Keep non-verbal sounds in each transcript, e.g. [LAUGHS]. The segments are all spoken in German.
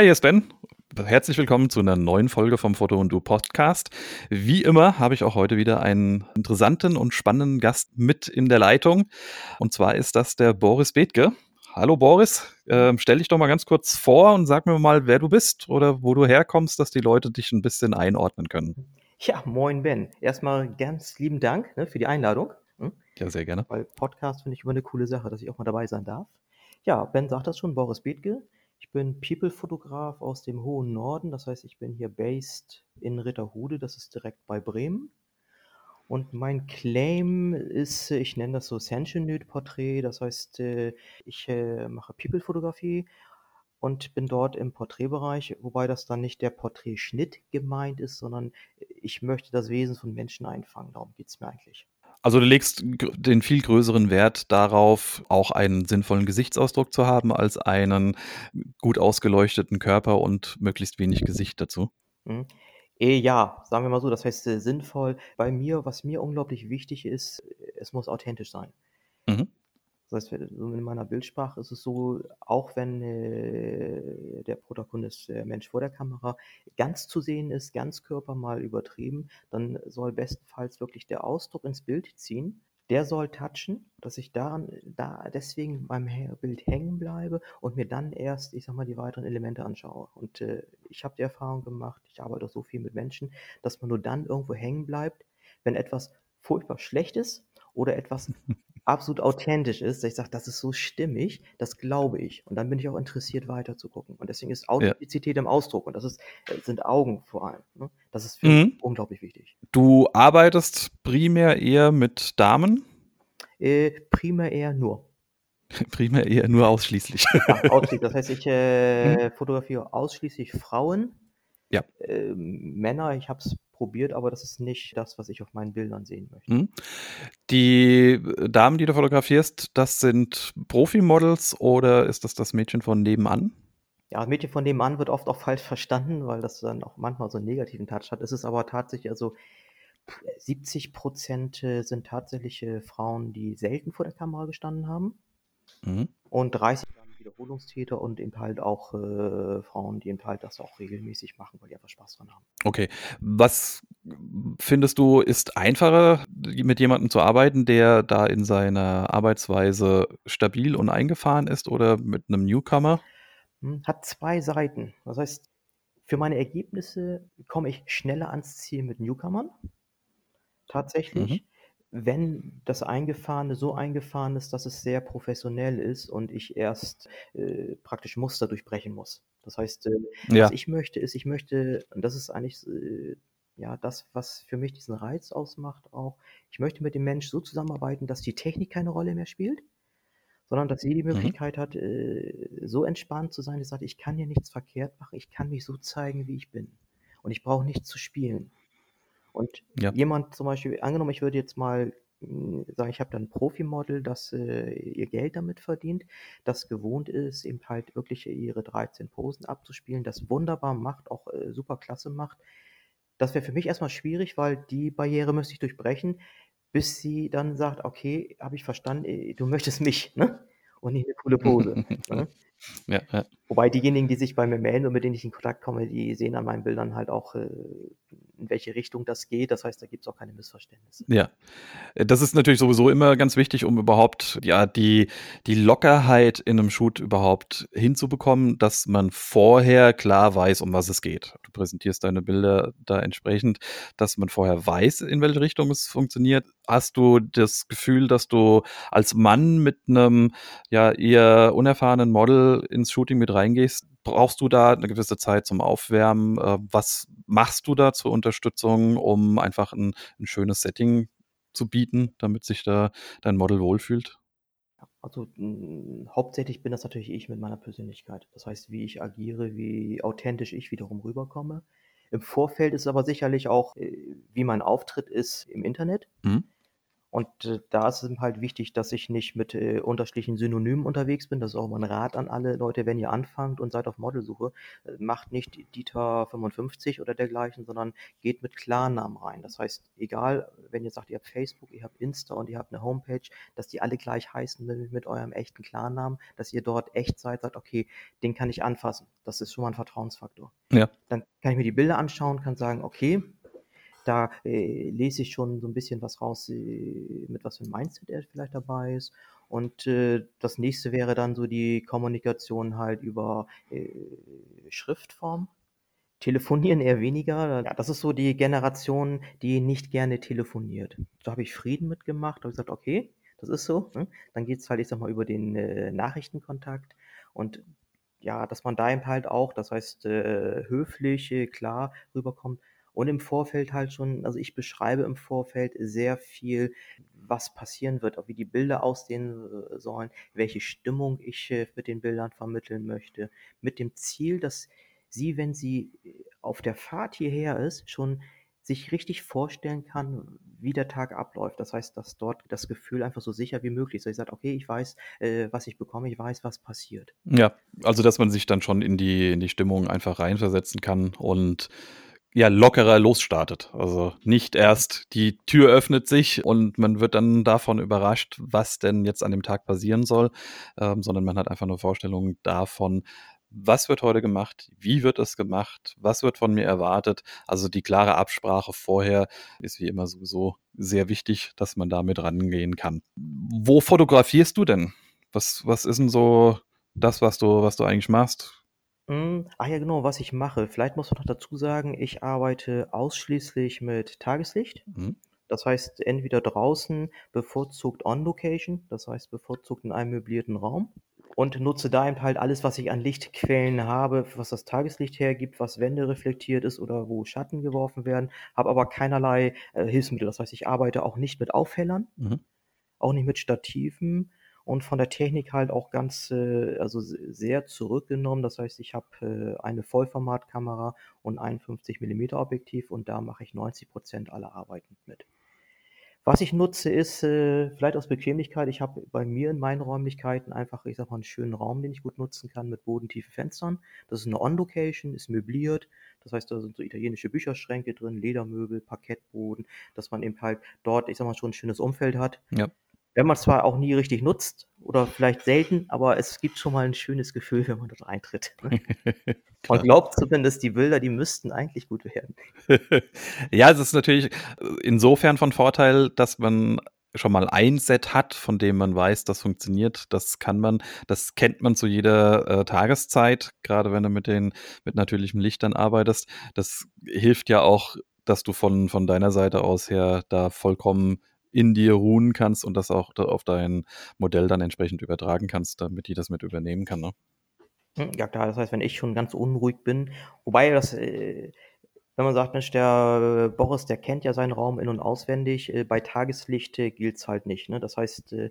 Hi, hier ist Ben. Herzlich willkommen zu einer neuen Folge vom Foto und Du Podcast. Wie immer habe ich auch heute wieder einen interessanten und spannenden Gast mit in der Leitung. Und zwar ist das der Boris Bethke. Hallo Boris, äh, stell dich doch mal ganz kurz vor und sag mir mal, wer du bist oder wo du herkommst, dass die Leute dich ein bisschen einordnen können. Ja, moin Ben. Erstmal ganz lieben Dank ne, für die Einladung. Hm? Ja, sehr gerne. Weil Podcast finde ich immer eine coole Sache, dass ich auch mal dabei sein darf. Ja, Ben sagt das schon, Boris Bethke. Ich bin People-Fotograf aus dem hohen Norden. Das heißt, ich bin hier based in Ritterhude. Das ist direkt bei Bremen. Und mein Claim ist, ich nenne das so Portrait. Das heißt, äh, ich äh, mache People-Fotografie und bin dort im Porträtbereich, wobei das dann nicht der Porträtschnitt gemeint ist, sondern ich möchte das Wesen von Menschen einfangen. Darum geht es mir eigentlich. Also du legst den viel größeren Wert darauf, auch einen sinnvollen Gesichtsausdruck zu haben, als einen gut ausgeleuchteten Körper und möglichst wenig Gesicht dazu. Mhm. Eh, ja, sagen wir mal so, das heißt äh, sinnvoll. Bei mir, was mir unglaublich wichtig ist, es muss authentisch sein. Mhm. Das heißt, in meiner Bildsprache ist es so, auch wenn äh, der Protagonist, der Mensch vor der Kamera, ganz zu sehen ist, ganz Körper mal übertrieben, dann soll bestenfalls wirklich der Ausdruck ins Bild ziehen. Der soll touchen, dass ich daran, da deswegen beim Bild hängen bleibe und mir dann erst, ich sag mal, die weiteren Elemente anschaue. Und äh, ich habe die Erfahrung gemacht, ich arbeite auch so viel mit Menschen, dass man nur dann irgendwo hängen bleibt, wenn etwas furchtbar schlecht ist oder etwas [LAUGHS] absolut authentisch ist, dass ich sage, das ist so stimmig, das glaube ich. Und dann bin ich auch interessiert, weiter zu gucken. Und deswegen ist Authentizität ja. im Ausdruck und das ist, äh, sind Augen vor allem. Ne? Das ist für mhm. mich unglaublich wichtig. Du arbeitest primär eher mit Damen? Äh, primär eher nur. [LAUGHS] primär eher nur ausschließlich. Ja, ausschließlich. Das heißt, ich äh, mhm. fotografiere ausschließlich Frauen. Ja. Äh, Männer, ich habe es probiert, aber das ist nicht das, was ich auf meinen Bildern sehen möchte. Mhm. Die Damen, die du fotografierst, das sind Profimodels oder ist das das Mädchen von nebenan? Ja, Mädchen von nebenan wird oft auch falsch verstanden, weil das dann auch manchmal so einen negativen Touch hat. Es ist aber tatsächlich, also 70 Prozent äh, sind tatsächlich Frauen, die selten vor der Kamera gestanden haben. Mhm. Und 30 Wiederholungstäter und eben halt auch äh, Frauen, die eben halt das auch regelmäßig machen, weil die einfach Spaß dran haben. Okay. Was findest du, ist einfacher, mit jemandem zu arbeiten, der da in seiner Arbeitsweise stabil und eingefahren ist oder mit einem Newcomer? Hm, hat zwei Seiten. Das heißt, für meine Ergebnisse komme ich schneller ans Ziel mit Newcomern. Tatsächlich. Mhm wenn das Eingefahrene so eingefahren ist, dass es sehr professionell ist und ich erst äh, praktisch Muster durchbrechen muss. Das heißt, äh, ja. was ich möchte, ist, ich möchte, und das ist eigentlich äh, ja das, was für mich diesen Reiz ausmacht, auch, ich möchte mit dem Mensch so zusammenarbeiten, dass die Technik keine Rolle mehr spielt, sondern dass sie die mhm. Möglichkeit mhm. hat, äh, so entspannt zu sein, dass sagt, ich kann hier nichts verkehrt machen, ich kann mich so zeigen, wie ich bin. Und ich brauche nichts zu spielen. Und Ja. jemand zum Beispiel, angenommen, ich würde jetzt mal hm, sagen, ich habe da 'n Profimodel, das äh, ihr Geld damit verdient, das gewohnt ist, eben halt wirklich ihre 13 Posen abzuspielen, das wunderbar macht, auch äh, super klasse macht. Das wäre für mich erstmal schwierig, weil die Barriere müsste ich durchbrechen, bis sie dann sagt: „Okay, habe ich verstanden, äh, du möchtest mich, ne, und nicht eine coole Pose“, [LAUGHS] ne? Ja, ja. Wobei diejenigen, die sich bei mir melden und mit denen ich in Kontakt komme, die sehen an meinen Bildern halt auch, äh, in welche Richtung das geht. Das heißt, da gibt es auch keine Missverständnisse. Ja, das ist natürlich sowieso immer ganz wichtig, um überhaupt ja die, die Lockerheit in einem Shoot überhaupt hinzubekommen, dass man vorher klar weiß, um was es geht. Du präsentierst deine Bilder da entsprechend, dass man vorher weiß, in welche Richtung es funktioniert. Hast du das Gefühl, dass du als Mann mit einem ja eher unerfahrenen Model ins Shooting mit reingehst, brauchst du da eine gewisse Zeit zum Aufwärmen? Äh, was machst du da zur Unterstützung, um einfach ein, ein schönes Setting zu bieten, damit sich da dein Model wohlfühlt? Also mh, hauptsächlich bin das natürlich ich mit meiner Persönlichkeit. Das heißt, wie ich agiere, wie authentisch ich wiederum rüberkomme. Im Vorfeld ist aber sicherlich auch, äh, wie mein Auftritt ist im Internet. Mhm. Und, äh, da ist es halt wichtig, dass ich nicht mit, äh, unterschiedlichen Synonymen unterwegs bin. Das ist auch mein Rat an alle Leute, wenn ihr anfangt und seid auf Modelsuche, äh, macht nicht Dieter55 oder dergleichen, sondern geht mit Klarnamen rein. Das heißt, egal, wenn ihr sagt, ihr habt Facebook, ihr habt Insta und ihr habt eine Homepage, dass die alle gleich heißen mit mit eurem echten Klarnamen, dass ihr dort echt seid, sagt: „Okay, den kann ich anfassen.“ Das ist schon mal 'n Vertrauensfaktor. Ja. Dann kann ich mir die Bilder anschauen, kann sagen: „Okay, da, äh, lese ich schon so 'n bisschen was raus, äh, mit was für 'n Mindset er vielleicht dabei ist.“ Und, äh, das Nächste wäre dann so die Kommunikation halt über, äh, Schriftform. Telefonieren eher weniger. Das ist so die Generation, die nicht gerne telefoniert. Da habe ich Frieden mit gemacht, habe gesagt: „Okay, das ist so“, ne? Dann geht's halt, ich sage mal, über den, äh, Nachrichtenkontakt und ja, dass man da eben halt auch, das heißt, äh, höflich, klar rüberkommt und im Vorfeld halt schon also, ich beschreibe im Vorfeld sehr viel, was passieren wird, auch wie die Bilder aussehen, äh, sollen, welche Stimmung ich, äh, mit den Bildern vermitteln möchte, mit dem Ziel, dass sie, wenn sie, äh, auf der Fahrt hierher ist, schon sich richtig vorstellen kann, wie der Tag abläuft. Das heißt, dass dort das Gefühl einfach so sicher wie möglich ist. Sie sagt: „Okay, ich weiß, äh, was ich bekomme, ich weiß, was passiert.“ Ja, also, dass man sich dann schon in die in die Stimmung einfach reinversetzen kann und, ja, lockerer losstartet. Also, nicht erst die Tür öffnet sich und man wird dann davon überrascht, was denn jetzt an dem Tag passieren soll, ähm, sondern man hat einfach 'ne Vorstellung davon: „Was wird heute gemacht? Wie wird es gemacht? Was wird von mir erwartet?“ Also, die klare Absprache vorher ist wie immer sowieso sehr wichtig, dass man da mit rangehen kann. Wo fotografierst du denn? Was was ist 'n so das, was du was du eigentlich machst? Hm, ach ja, genau, was ich mache. Vielleicht muss man noch dazu sagen, ich arbeite ausschließlich mit Tageslicht. Mhm. Das heißt, entweder draußen, bevorzugt on Location, das heißt, bevorzugt in einem möblierten Raum und nutze da eben halt alles, was ich an Lichtquellen habe, was das Tageslicht hergibt, was wändereflektiert ist oder wo Schatten geworfen werden, habe aber keinerlei, äh, Hilfsmittel. Das heißt, ich arbeite auch nicht mit Aufhellern, Mhm. auch nicht mit Stativen und von der Technik halt auch ganz, äh also, sehr zurückgenommen. Das heißt, ich habe, äh, eine Vollformatkamera und 51 mm Objektiv und da mache ich 90 % aller Arbeiten mit. Was ich nutze, ist, äh, vielleicht aus Bequemlichkeit ich habe bei mir in meinen Räumlichkeiten einfach, ich sage mal, 'n schönen Raum, den ich gut nutzen kann mit bodentiefen Fenstern. Das ist 'ne on Location, ist möbliert. Das heißt, da sind so italienische Bücherschränke drin, Ledermöbel, Parkettboden, dass man eben halt dort, ich sage mal, schon 'n schönes Umfeld hat. Ja. Wenn man's zwar auch nie richtig nutzt oder vielleicht selten, aber es gibt schon mal 'n schönes Gefühl, wenn man dort eintritt, ne? [LAUGHS] Man glaubt zumindest, die Bilder, die müssten eigentlich gut werden. [LAUGHS] Ja, es ist natürlich, äh, insofern von Vorteil, dass man schon mal ein Set hat, von dem man weiß, das funktioniert. Das kann man das kennt man zu jeder, äh, Tageszeit, grade wenn du mit den mit natürlichem Licht dann arbeitest. Das hilft ja auch, dass du von von deiner Seite aus her da vollkommen in dir ruhen kannst und das auch auf dein Modell dann entsprechend übertragen kannst, damit die das mit übernehmen kann, ne? Hm, ja klar, das heißt, wenn ich schon ganz unruhig bin wobei das, äh wenn man sagt: „Mensch, der Boris, der kennt ja seinen Raum in und auswendig“, äh, bei Tageslicht, äh, gilt's halt nicht, ne? Das heißt, äh,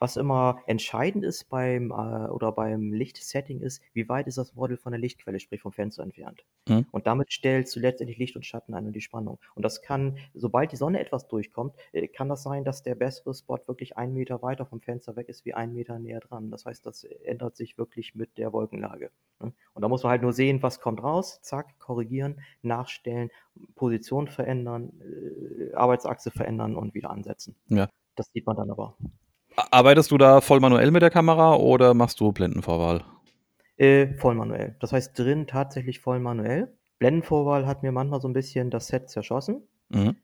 was immer entscheidend ist beim, äh oder beim Lichtsetting ist, wie weit ist das Model von der Lichtquelle, sprich vom Fenster entfernt? Mhm. Und damit stellst du letztendlich Licht und Schatten ein und die Spannung. Und das kann sobald die Sonne etwas durchkommt, äh, kann das sein, dass der bessere Spot wirklich 1 Meter weiter vom Fenster weg ist wie 1 Meter näher dran. Das heißt, das ändert sich wirklich mit der Wolkenlage, ne? Und da muss man halt nur sehen, was kommt raus, zack, korrigieren, nachstellen, Position verändern, äh, Arbeitsachse verändern und wieder ansetzen. Ja. Das sieht man dann aber. Arbeitest du da voll manuell mit der Kamera oder machst du Blendenvorwahl? Äh, voll manuell. Das heißt drin tatsächlich voll manuell. Blendenvorwahl hat mir manchmal so 'n bisschen das Set zerschossen. Mhm.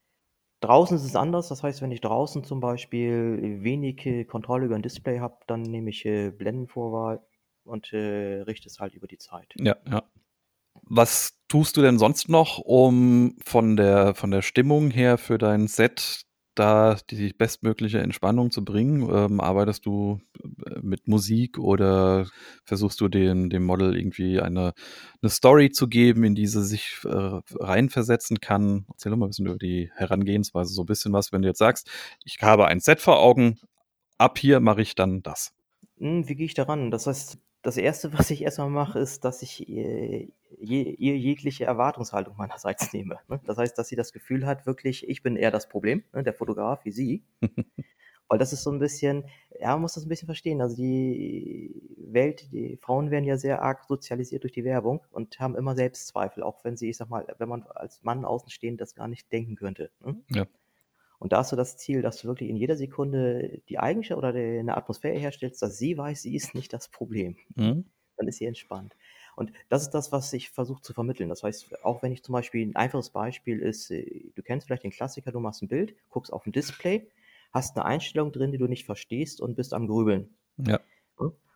Draußen ist es anders. Das heißt, wenn ich draußen zum Beispiel wenig, äh, Kontrolle über 'n Display habe, dann nehme ich, äh, Blendenvorwahl und, äh, richte es halt über die Zeit. Ja, ja. Was tust du denn sonst noch, um von der von der Stimmung her für dein Set da die bestmögliche Entspannung zu bringen? Ähm, arbeitest du, äh, mit Musik oder versuchst du dem dem Model irgendwie eine 'ne Story zu geben, in die sie sich, äh, reinversetzen kann? Erzähl mal 'n bisschen über die Herangehensweise, so 'n bisschen was, wenn du jetzt sagst: „Ich habe ein Set vor Augen, ab hier mache ich dann das.“ Hm, wie gehe ich da ran? Das heißt, das 1., [LAUGHS] was ich erst mal mache, ist, dass ich, äh, je, ihr jegliche Erwartungshaltung meinerseits [LAUGHS] nehme. Ne? Das heißt, dass sie das Gefühl hat, wirklich, ich bin eher das Problem, ne? der Fotograf wie sie. [LAUGHS] Weil das ist so ein bisschen, ja, man muss das ein bisschen verstehen. Also die Welt, die Frauen werden ja sehr arg sozialisiert durch die Werbung und haben immer Selbstzweifel, auch wenn sie, ich sag mal, wenn man als Mann außenstehend das gar nicht denken könnte. Ne? Ja. Und da hast du das Ziel, dass du wirklich in jeder Sekunde die Eigenschaft oder die, eine Atmosphäre herstellst, dass sie weiß, sie ist nicht das Problem. Mhm. Dann ist sie entspannt. Und das ist das, was ich versuche zu vermitteln. Das heißt, auch wenn ich zum Beispiel, ein einfaches Beispiel ist, äh, du kennst vielleicht den Klassiker, du machst ein Bild, guckst auf ein Display, hast eine Einstellung drin, die du nicht verstehst und bist am Grübeln. Ja.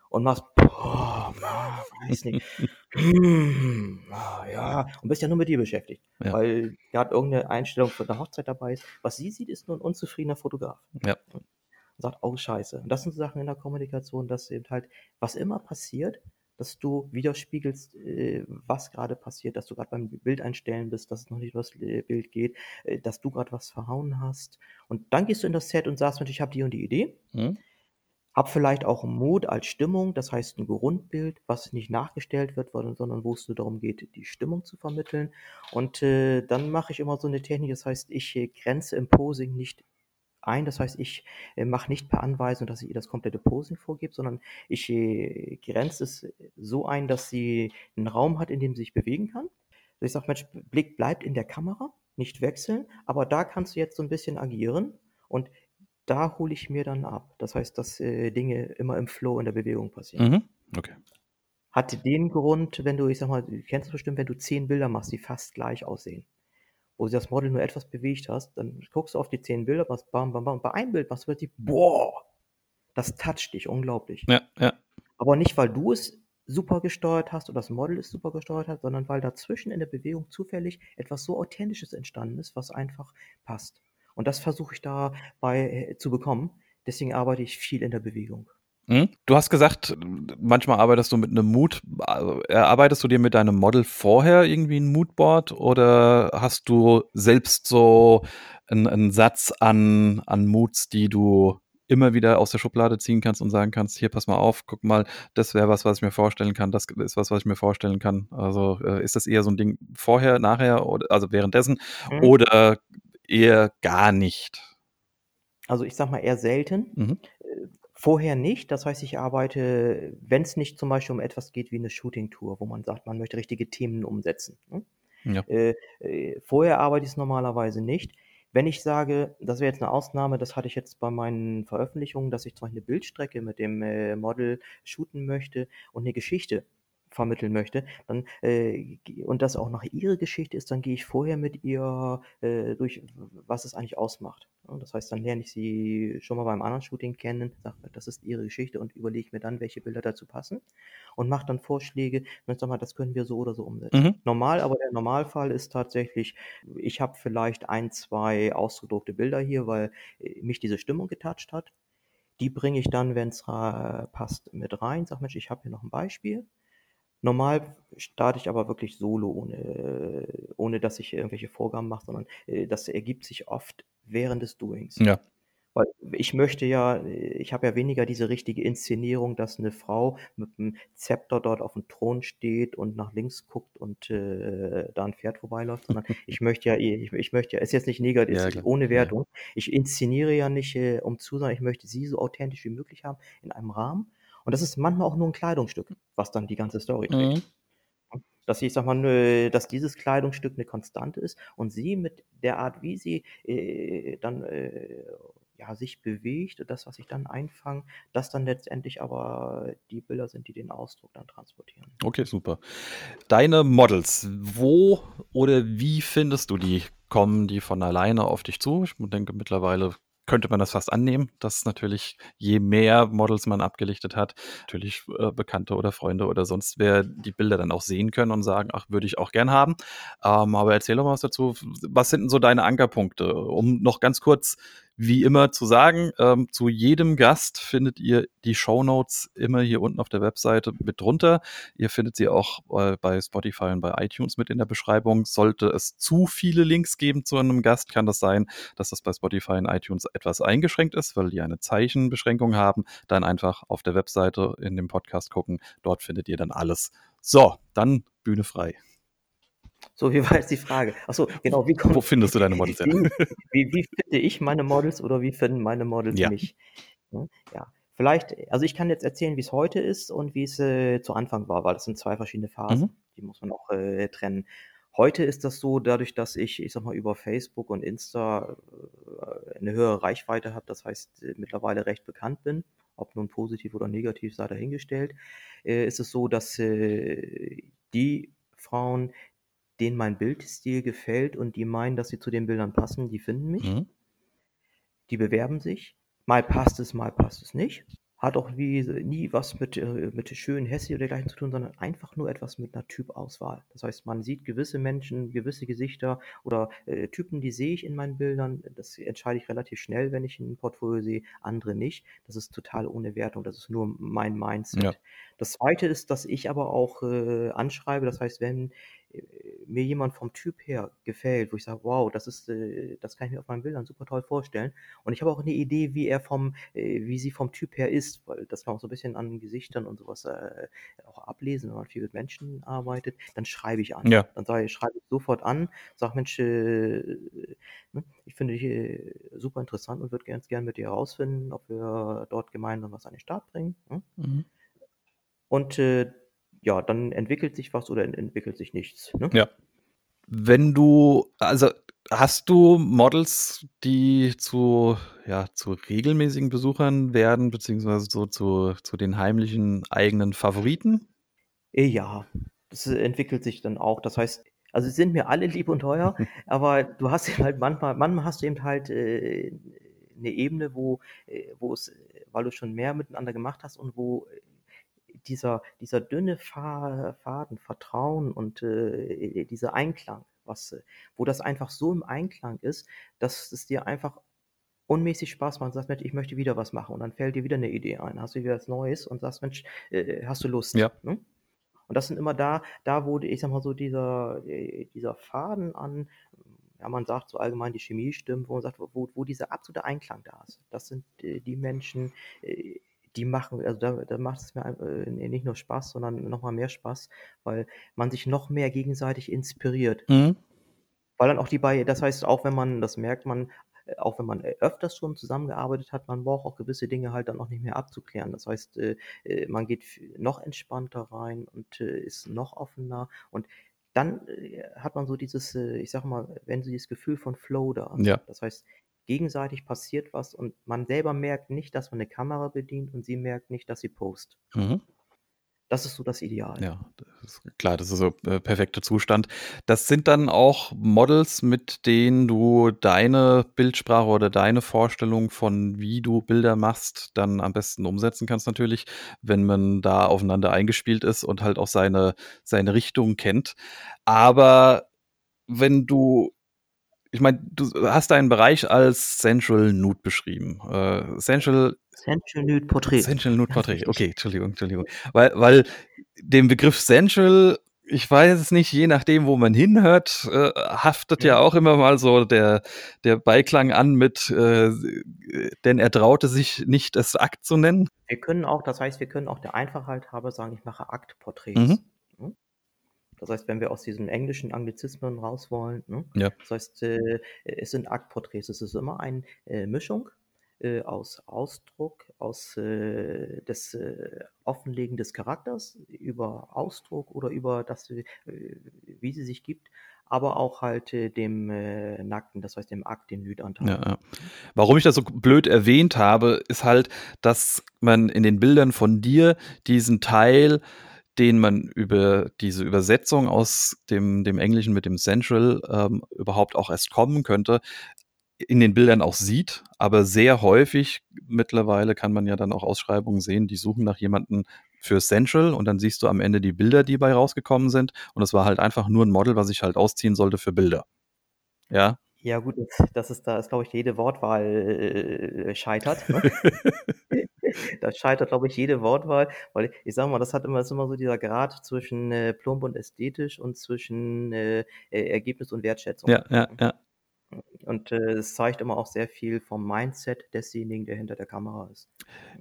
Und machst, boah, weiß nicht, hm, ah, ja, und bist ja nur mit dir beschäftigt, Ja. weil gerade irgendeine Einstellung für eine Hochzeit dabei ist. Was sie sieht, ist nur ein unzufriedener Fotograf. Ja. Und sagt, oh Scheiße. Und das sind so Sachen in der Kommunikation, dass eben halt, was immer passiert, dass du widerspiegelst, äh, was gerade passiert, dass du gerade beim Bild einstellen bist, dass es noch nicht über das Bild geht, äh, dass du gerade was verhauen hast. Und dann gehst du in das Set und sagst, Mensch, ich habe die und die Idee. Mhm. Hab vielleicht auch Mut als Stimmung, das heißt ein Grundbild, was nicht nachgestellt wird, sondern sondern wo es nur darum geht, die Stimmung zu vermitteln. Und äh, dann mache ich immer so eine Technik, das heißt, ich äh, grenze im Posing nicht ein. Das heißt, ich äh, mache nicht per Anweisung, dass ich ihr das komplette Posing vorgebe, sondern ich äh, grenze es so ein, dass sie einen Raum hat, in dem sie sich bewegen kann. Also ich sage, Mensch, Blick bleibt in der Kamera, nicht wechseln, aber da kannst du jetzt so ein bisschen agieren und da hole ich mir dann ab. Das heißt, dass äh, Dinge immer im Flow in der Bewegung passieren. Mhm. Okay. Hat den Grund, wenn du, ich sag mal, du kennst es bestimmt, wenn du zehn Bilder machst, die fast gleich aussehen, wo sich das Model nur etwas bewegt hast, dann guckst du auf die zehn Bilder, machst bam, bam, bam, und bei einem Bild machst du plötzlich, boah, das toucht dich unglaublich. Ja, ja. Aber nicht, weil du es super gesteuert hast oder das Model es super gesteuert hat, sondern weil dazwischen in der Bewegung zufällig etwas so Authentisches entstanden ist, was einfach passt. Und das versuche ich dabei äh, zu bekommen. Deswegen arbeite ich viel in der Bewegung. Mhm. Du hast gesagt, manchmal arbeitest du mit einem Mood. Also, erarbeitest du dir mit deinem Model vorher irgendwie ein Moodboard oder hast du selbst so einen, einen Satz an, an Moods, die du immer wieder aus der Schublade ziehen kannst und sagen kannst, hier pass mal auf, guck mal, das wäre was, was ich mir vorstellen kann, das ist was, was ich mir vorstellen kann. Also äh, ist das eher so ein Ding vorher, nachher, oder, also währenddessen Mhm. oder eher gar nicht? Also ich sag mal eher selten. Mhm. Vorher nicht. Das heißt, ich arbeite, wenn es nicht zum Beispiel um etwas geht wie eine Shooting-Tour, wo man sagt, man möchte richtige Themen umsetzen. Ne? Ja. Äh, äh, vorher arbeite ich es normalerweise nicht. Wenn ich sage, das wäre jetzt eine Ausnahme, das hatte ich jetzt bei meinen Veröffentlichungen, dass ich zum Beispiel eine Bildstrecke mit dem äh, Model shooten möchte und eine Geschichte vermitteln möchte, dann äh, und das auch nach ihre Geschichte ist, dann gehe ich vorher mit ihr äh, durch, was es eigentlich ausmacht. Das heißt, dann lerne ich sie schon mal beim anderen Shooting kennen, sage, das ist ihre Geschichte und überlege mir dann, welche Bilder dazu passen und mache dann Vorschläge und sag mal, das können wir so oder so umsetzen. Mhm. Normal, aber der Normalfall ist tatsächlich, ich habe vielleicht ein, zwei ausgedruckte Bilder hier, weil äh, mich diese Stimmung getoucht hat. Die bringe ich dann, wenn es passt, mit rein. Sag Mensch, ich habe hier noch ein Beispiel. Normal starte ich aber wirklich solo, ohne, ohne dass ich irgendwelche Vorgaben mache, sondern äh, das ergibt sich oft während des Doings. Ja. Weil ich möchte ja, äh, ich habe ja weniger diese richtige Inszenierung, dass eine Frau mit einem Zepter dort auf dem Thron steht und nach links guckt und äh, da ein Pferd vorbeiläuft, sondern [LAUGHS] ich möchte ja, ich, ich möchte ja, ist jetzt nicht negativ, Ja, ohne Ja. Wertung. Ich inszeniere ja nicht, äh, um zu sein, ich möchte sie so authentisch wie möglich haben in einem Rahmen. Und das ist manchmal auch nur ein Kleidungsstück, was dann die ganze Story trägt. Mhm. Dass sie, ich sag mal, nö, dass dieses Kleidungsstück eine Konstante ist und sie mit der Art, wie sie äh, dann äh, ja, sich bewegt und das, was ich dann einfange, das dann letztendlich aber die Bilder sind, die den Ausdruck dann transportieren. Okay, super. Deine Models, wo oder wie findest du die? Kommen die von alleine auf dich zu? Ich denke, mittlerweile könnte man das fast annehmen, dass natürlich je mehr Models man abgelichtet hat, natürlich äh, Bekannte oder Freunde oder sonst wer die Bilder dann auch sehen können und sagen, ach, würde ich auch gern haben. Ähm, aber erzähl doch mal was dazu. Was sind denn so deine Ankerpunkte? Um noch ganz kurz wie immer zu sagen, ähm, zu jedem Gast findet ihr die Shownotes immer hier unten auf der Webseite mit drunter. Ihr findet sie auch äh, bei Spotify und bei iTunes mit in der Beschreibung. Sollte es zu viele Links geben zu einem Gast, kann das sein, dass das bei Spotify und iTunes etwas eingeschränkt ist, weil die eine Zeichenbeschränkung haben. Dann einfach auf der Webseite in dem Podcast gucken. Dort findet ihr dann alles. So, dann Bühne frei. So, wie war jetzt die Frage? Ach so, genau, wie kommt Wo findest du deine Models, ja? wie wie wie finde ich meine Models oder wie finden meine Models Ja. mich? Ne? Ja, vielleicht also, ich kann jetzt erzählen, wie's heute ist und wie's, äh, zu Anfang war, weil das sind 2 verschiedene Phasen. Mhm. Die muss man auch, äh, trennen. Heute ist das so, dadurch, dass ich, ich sage mal, über Facebook und Insta, äh, 'ne höhere Reichweite habe, das heißt, äh, mittlerweile recht bekannt bin, ob nun positiv oder negativ, sei dahingestellt, äh, ist es so, dass, äh, die Frauen, denen mein Bildstil gefällt und die meinen, dass sie zu den Bildern passen, die finden mich. Mhm. Die bewerben sich. Mal passt es, mal passt es nicht. Hat auch wie nie was mit, äh mit schön, hässlich oder dergleichen zu tun, sondern einfach nur etwas mit 'ner Typauswahl. Das heißt, man sieht gewisse Menschen, gewisse Gesichter oder, äh, Typen, die sehe ich in meinen Bildern. Das entscheide ich relativ schnell, wenn ich 'n Portfolio sehe, andere nicht. Das ist total ohne Wertung. Das ist nur mein Mindset. Ja. Das Zweite ist, dass ich aber auch, äh, anschreibe. Das heißt, wenn, mir jemand vom Typ her gefällt, wo ich sage: „Wow, das ist, äh das kann ich mir auf meinen Bildern super toll vorstellen.“ Und ich habe auch 'ne Idee, wie er vom äh, wie sie vom Typ her ist, weil das kann man auch so 'n bisschen an Gesichtern und so was, äh, auch ablesen, wenn man viel mit Menschen arbeitet, dann schreibe ich an. Ja. Dann sage ich schreibe ich sofort an, sage: „Mensch, ne, ich finde dich, super interessant und würde ganz gern mit dir herausfinden, ob wir dort gemeinsam was an den Start bringen“, ne? Mhm. Und, äh, ja, dann entwickelt sich was oder ent entwickelt sich nichts, ne? Ja. Wenn du also, hast du Models, die zu ja, zu regelmäßigen Besuchern werden, beziehungsweise so zu zu den heimlichen eigenen Favoriten? Äh, ja, das entwickelt sich dann auch. Das heißt also, sie sind mir alle lieb und teuer, [LAUGHS] aber du hast eben halt manchmal manchmal hast du eben halt, äh, 'ne Ebene, wo äh, wo es weil du schon mehr miteinander gemacht hast und wo dieser dieser dünne Fa Faden Vertrauen und, äh, dieser Einklang, was wo das einfach so im Einklang ist, dass es dir einfach unmäßig Spaß macht und sagst: „Mensch, ich möchte wieder was machen.“ Und dann fällt dir wieder 'ne Idee ein. Hast du wieder was Neues und sagst: „Mensch, äh, hast du Lust?“ Ja. Ne? Und das sind immer da da, wo ich sage mal so, dieser äh, dieser Faden an ja, man sagt so allgemein, die Chemie stimmt, wo man sagt, wo wo dieser absolute Einklang da ist. Das sind, äh, die Menschen, äh, die machen also, da da macht es mir äh, nicht nur Spaß, sondern noch mal mehr Spaß, weil man sich noch mehr gegenseitig inspiriert. Mhm. Weil dann auch die bei das heißt, auch wenn man das merkt man, äh, auch wenn man, äh, öfters schon zusammengearbeitet hat, man braucht auch gewisse Dinge halt dann auch nicht mehr abzuklären. Das heißt, äh, äh, man geht noch entspannter rein und, äh, ist noch offener und dann, hat man so dieses, ich sage mal, wenn so dieses Gefühl von Flow da. Ja. Das heißt, gegenseitig passiert was und man selber merkt nicht, dass man 'ne Kamera bedient und sie merkt nicht, dass sie post. Mhm. Das ist so das Ideal. Ja, das ist klar, das ist so, äh, perfekter Zustand. Das sind dann auch Models, mit denen du deine Bildsprache oder deine Vorstellung von wie du Bilder machst, dann am besten umsetzen kannst natürlich, wenn man da aufeinander eingespielt ist und halt auch seine seine Richtung kennt. Aber wenn du ich meine, du hast deinen Bereich als Sensual Nude beschrieben. Äh, Sensual Sensual Nude Portrait. Sensual Nude Portrait. Okay, Entschuldigung, Entschuldigung. Weil weil den Begriff Sensual, ich weiß es nicht, je nachdem, wo man hinhört, äh, haftet ja Mhm. auch immer mal so der der Beiklang an mit, äh, denn er traute sich nicht, es Akt zu nennen. Wir können auch das heißt, wir können auch der Einfachheit halber sagen, ich mache Aktporträts, Mhm. Das heißt, wenn wir aus diesen englischen Anglizismen raus wollen, ne? Ja. Das heißt, äh, es sind Aktporträts. Es ist immer ein äh, Mischung, äh, aus Ausdruck, aus, äh, des, äh, Offenlegen des Charakters über Ausdruck oder über das, äh, wie sie sich gibt, aber auch halt, äh, dem, äh, Nackten, das heißt dem Akt, dem Nude-Anteil. Ja, ja. Warum ich das so blöd erwähnt habe, ist halt, dass man in den Bildern von dir diesen Teil, den man über diese Übersetzung aus dem dem Englischen mit dem Sensual, ähm, überhaupt auch erst kommen könnte, in den Bildern auch sieht. Aber sehr häufig mittlerweile kann man ja dann auch Ausschreibungen sehen, die suchen nach jemandem für Sensual und dann siehst du am Ende die Bilder, die bei rausgekommen sind. Und es war halt einfach nur 'n Model, was ich halt ausziehen sollte für Bilder. Ja? Ja gut, das das ist da ist, glaube ich, jede Wortwahl, äh, scheitert, ne? [LAUGHS] Da scheitert, glaube ich, jede Wortwahl, weil ich sage mal, das hat immer ist immer so dieser Grad zwischen, äh, plump und ästhetisch und zwischen, äh, äh, Ergebnis und Wertschätzung, Ja, ja, ja. Und, äh, es zeigt immer auch sehr viel vom Mindset desjenigen, der hinter der Kamera ist.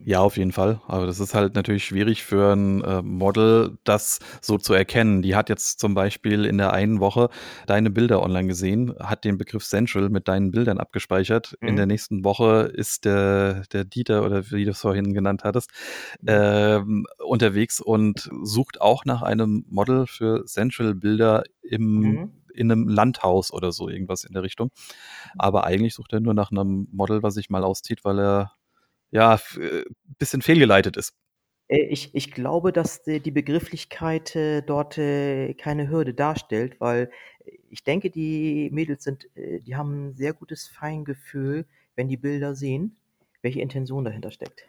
Ja, auf jeden Fall. Aber das ist halt natürlich schwierig für 'n, äh, Model, das so zu erkennen. Die hat jetzt zum Beispiel in der einen Woche deine Bilder online gesehen, hat den Begriff Sensual mit deinen Bildern abgespeichert. In der Mhm. nächsten Woche ist der der Dieter oder wie du's vorhin genannt hattest, Mhm. ähm, unterwegs und sucht auch nach einem Model für Sensual-Bilder im Mhm. In 'nem Landhaus oder so, irgendwas in der Richtung. Aber eigentlich sucht er nur nach 'nem Model, was sich mal auszieht, weil er, ja, f äh, bisschen fehlgeleitet ist. Äh, ich ich glaube, dass die Begrifflichkeit, äh, dort, keine Hürde darstellt, weil ich denke, die Mädels sind die haben 'n sehr gutes Feingefühl, wenn die Bilder sehen, welche Intention dahinter steckt.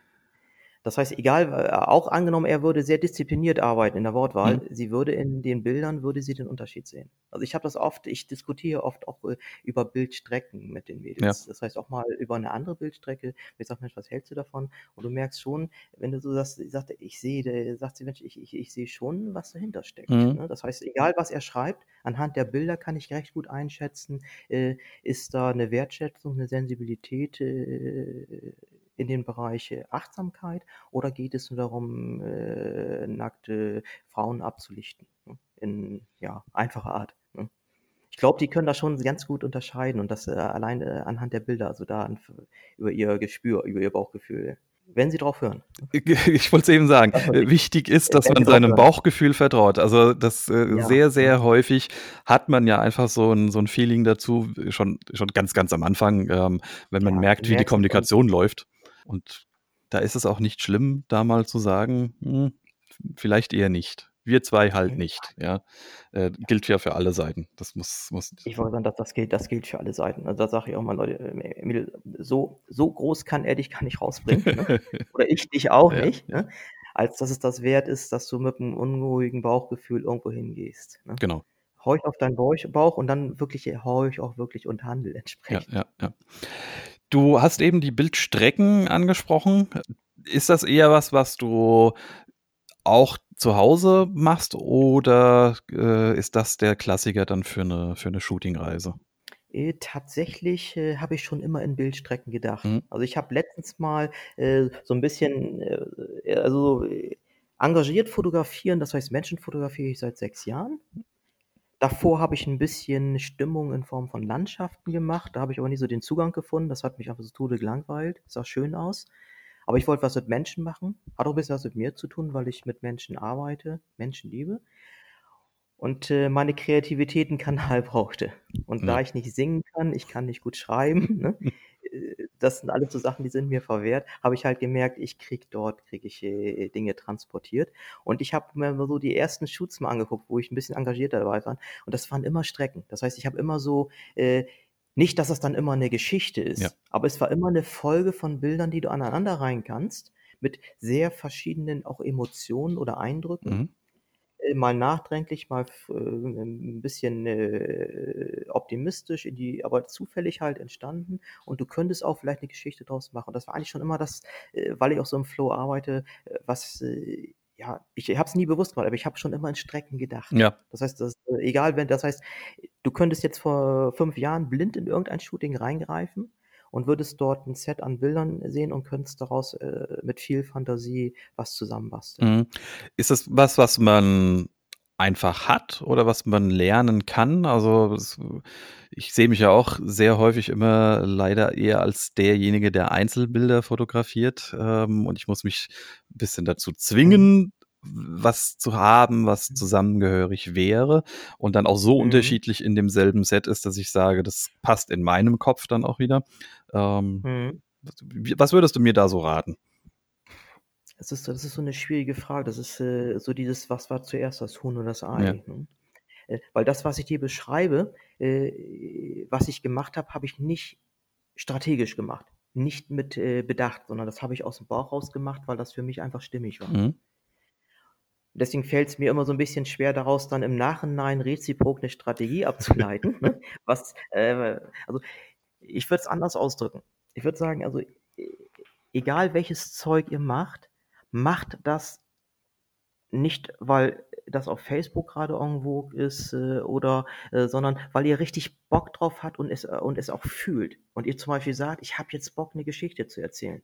Das heißt, egal äh, auch angenommen, er würde sehr diszipliniert arbeiten in der Wortwahl, Mhm. sie würde in den Bildern würde sie den Unterschied sehen. Also, ich habe das oft ich diskutiere oft auch, äh, über Bildstrecken mit den Ja. Mädels. Das heißt auch mal über 'ne andere Bildstrecke. Ich sage: „Mensch, was hältst du davon?“ Und du merkst schon, wenn du so sagst sagt er: „Ich sehe“ de sagt sie: „Mensch, ich ich ich sehe schon, was dahinter steckt“, Mhm. ne? Das heißt, egal was er schreibt, anhand der Bilder kann ich recht gut einschätzen, äh, ist da 'ne Wertschätzung, 'ne Sensibilität, in dem Bereich, äh, Achtsamkeit oder geht es nur darum, äh, nackte Frauen abzulichten, ne, in, ja, einfacher Art, ne? Ich glaube, die können das schon ganz gut unterscheiden und das, äh, allein, äh, anhand der Bilder, also da an über ihr Gespür, über ihr Bauchgefühl, wenn sie drauf hören? [LAUGHS] Ich wollte es eben sagen. Ich wichtig ist, dass man seinem hören. Bauchgefühl vertraut. Also, das, äh, Ja, sehr, sehr häufig hat man ja einfach so 'n so 'n Feeling dazu, schon schon ganz, ganz am Anfang, ähm, wenn man Ja, merkt, wie die Kommunikation läuft. Und da ist es auch nicht schlimm, da mal zu sagen: „Hm, vielleicht eher nicht. Wir 2 halt nicht“, ja? Äh, Ja. gilt ja für alle Seiten. Das muss muss Ich wollte sagen, das das gilt das gilt für alle Seiten. Also, da sage ich auch immer: „Leute, äh, Mädel, so so groß kann er dich gar nicht rausbringen, ne? [LAUGHS] Oder ich dich auch Ja, nicht, ja. ne? Als dass es das wert ist, dass du mit 'nem unruhigen Bauchgefühl irgendwo hingehst, ne? Genau. Horch auf deinen Bauch und dann wirklich horch auch wirklich und handle Ja, entsprechend. ja, ja. Du hast eben die Bildstrecken angesprochen. Ist das eher was, was du auch zu Hause machst oder, äh, ist das der Klassiker dann für 'ne für 'ne Shootingreise? Äh, tatsächlich, äh, habe ich schon immer in Bildstrecken gedacht. Mhm. Also, ich habe letztens mal, äh, so 'n bisschen, äh, also, äh, engagiert fotografieren, das heißt, Menschen fotografiere ich seit 6 Jahren. Davor habe ich 'n bisschen Stimmung in Form von Landschaften gemacht, da habe ich aber nie so den Zugang gefunden. Das hat mich einfach Tode gelangweilt. Sah schön aus. Aber ich wollte was mit Menschen machen. Hat auch 'n bisschen was mit mir zu tun, weil ich mit Menschen arbeite, Menschen liebe und, äh, meine Kreativität 'n Kanal [LAUGHS] brauchte. Und da Ja. ich nicht singen kann, ich kann nicht gut schreiben, ne? [LAUGHS] Äh, das sind alles so Sachen, die sind mir verwehrt, habe ich halt gemerkt, ich kriege dort kriege ich, äh, Dinge transportiert. Und ich habe mir so die ersten Shoots mal angeguckt, wo ich 'n bisschen engagierter dabei war. Und das waren immer Strecken. Das heißt, ich habe immer so, äh nicht, dass das dann immer 'ne Geschichte Ja. ist, aber es war immer 'ne Folge von Bildern, die du aneinanderreihen kannst mit sehr verschiedenen auch Emotionen oder Eindrücken. Mhm. Äh, mal nachdenklich, mal f äh, bisschen, äh, optimistisch in die aber zufällig halt entstanden und du könntest auch vielleicht 'ne Geschichte draus machen. Das war eigentlich schon immer das, äh, weil ich auch so im Flow arbeite, was, ja, ich habe es nie bewusst gemacht, aber ich habe schon immer in Strecken gedacht. Ja. Das heißt, das egal, wenn das heißt, du könntest jetzt vor 5 Jahren blind in irgendein Shooting reingreifen und würdest dort 'n Set an Bildern sehen und könntest daraus, äh, mit viel Fantasie was zusammenbasteln. Mhm. Ist das was, was man einfach hat oder was man lernen kann? Also, ich sehe mich ja auch sehr häufig immer leider eher als derjenige, der Einzelbilder fotografiert, ähm, und ich muss mich 'n bisschen dazu zwingen, was zu haben, was Mhm. zusammengehörig wäre und dann auch so Mhm. unterschiedlich in demselben Set ist, dass ich sage, das passt in meinem Kopf dann auch wieder. Ähm, Mhm. was würdest du mir da so raten? Das ist das ist so 'ne schwierige Frage. Das ist, äh, so dieses: „Was war zuerst, das Huhn oder das Ja. Ei“, ne? Äh, weil das, was ich dir beschreibe, äh, was ich gemacht habe, habe ich nicht strategisch gemacht, nicht mit, äh, Bedacht, sondern das habe ich aus'm Bauch raus gemacht, weil das für mich einfach stimmig war. Mhm. Deswegen fällt's mir immer so 'n bisschen schwer, daraus dann im Nachhinein reziprok 'ne Strategie abzuleiten, ne? [LAUGHS] Was, äh also, ich würde es anders ausdrücken. Ich würde sagen, also, e egal welches Zeug ihr macht, macht das nicht, weil das auf Facebook gerade irgendwo ist äh, oder äh, sondern weil ihr richtig Bock drauf habt und es, äh, und es auch fühlt. Und ihr zum Beispiel sagt, ich habe jetzt Bock, eine Geschichte zu erzählen.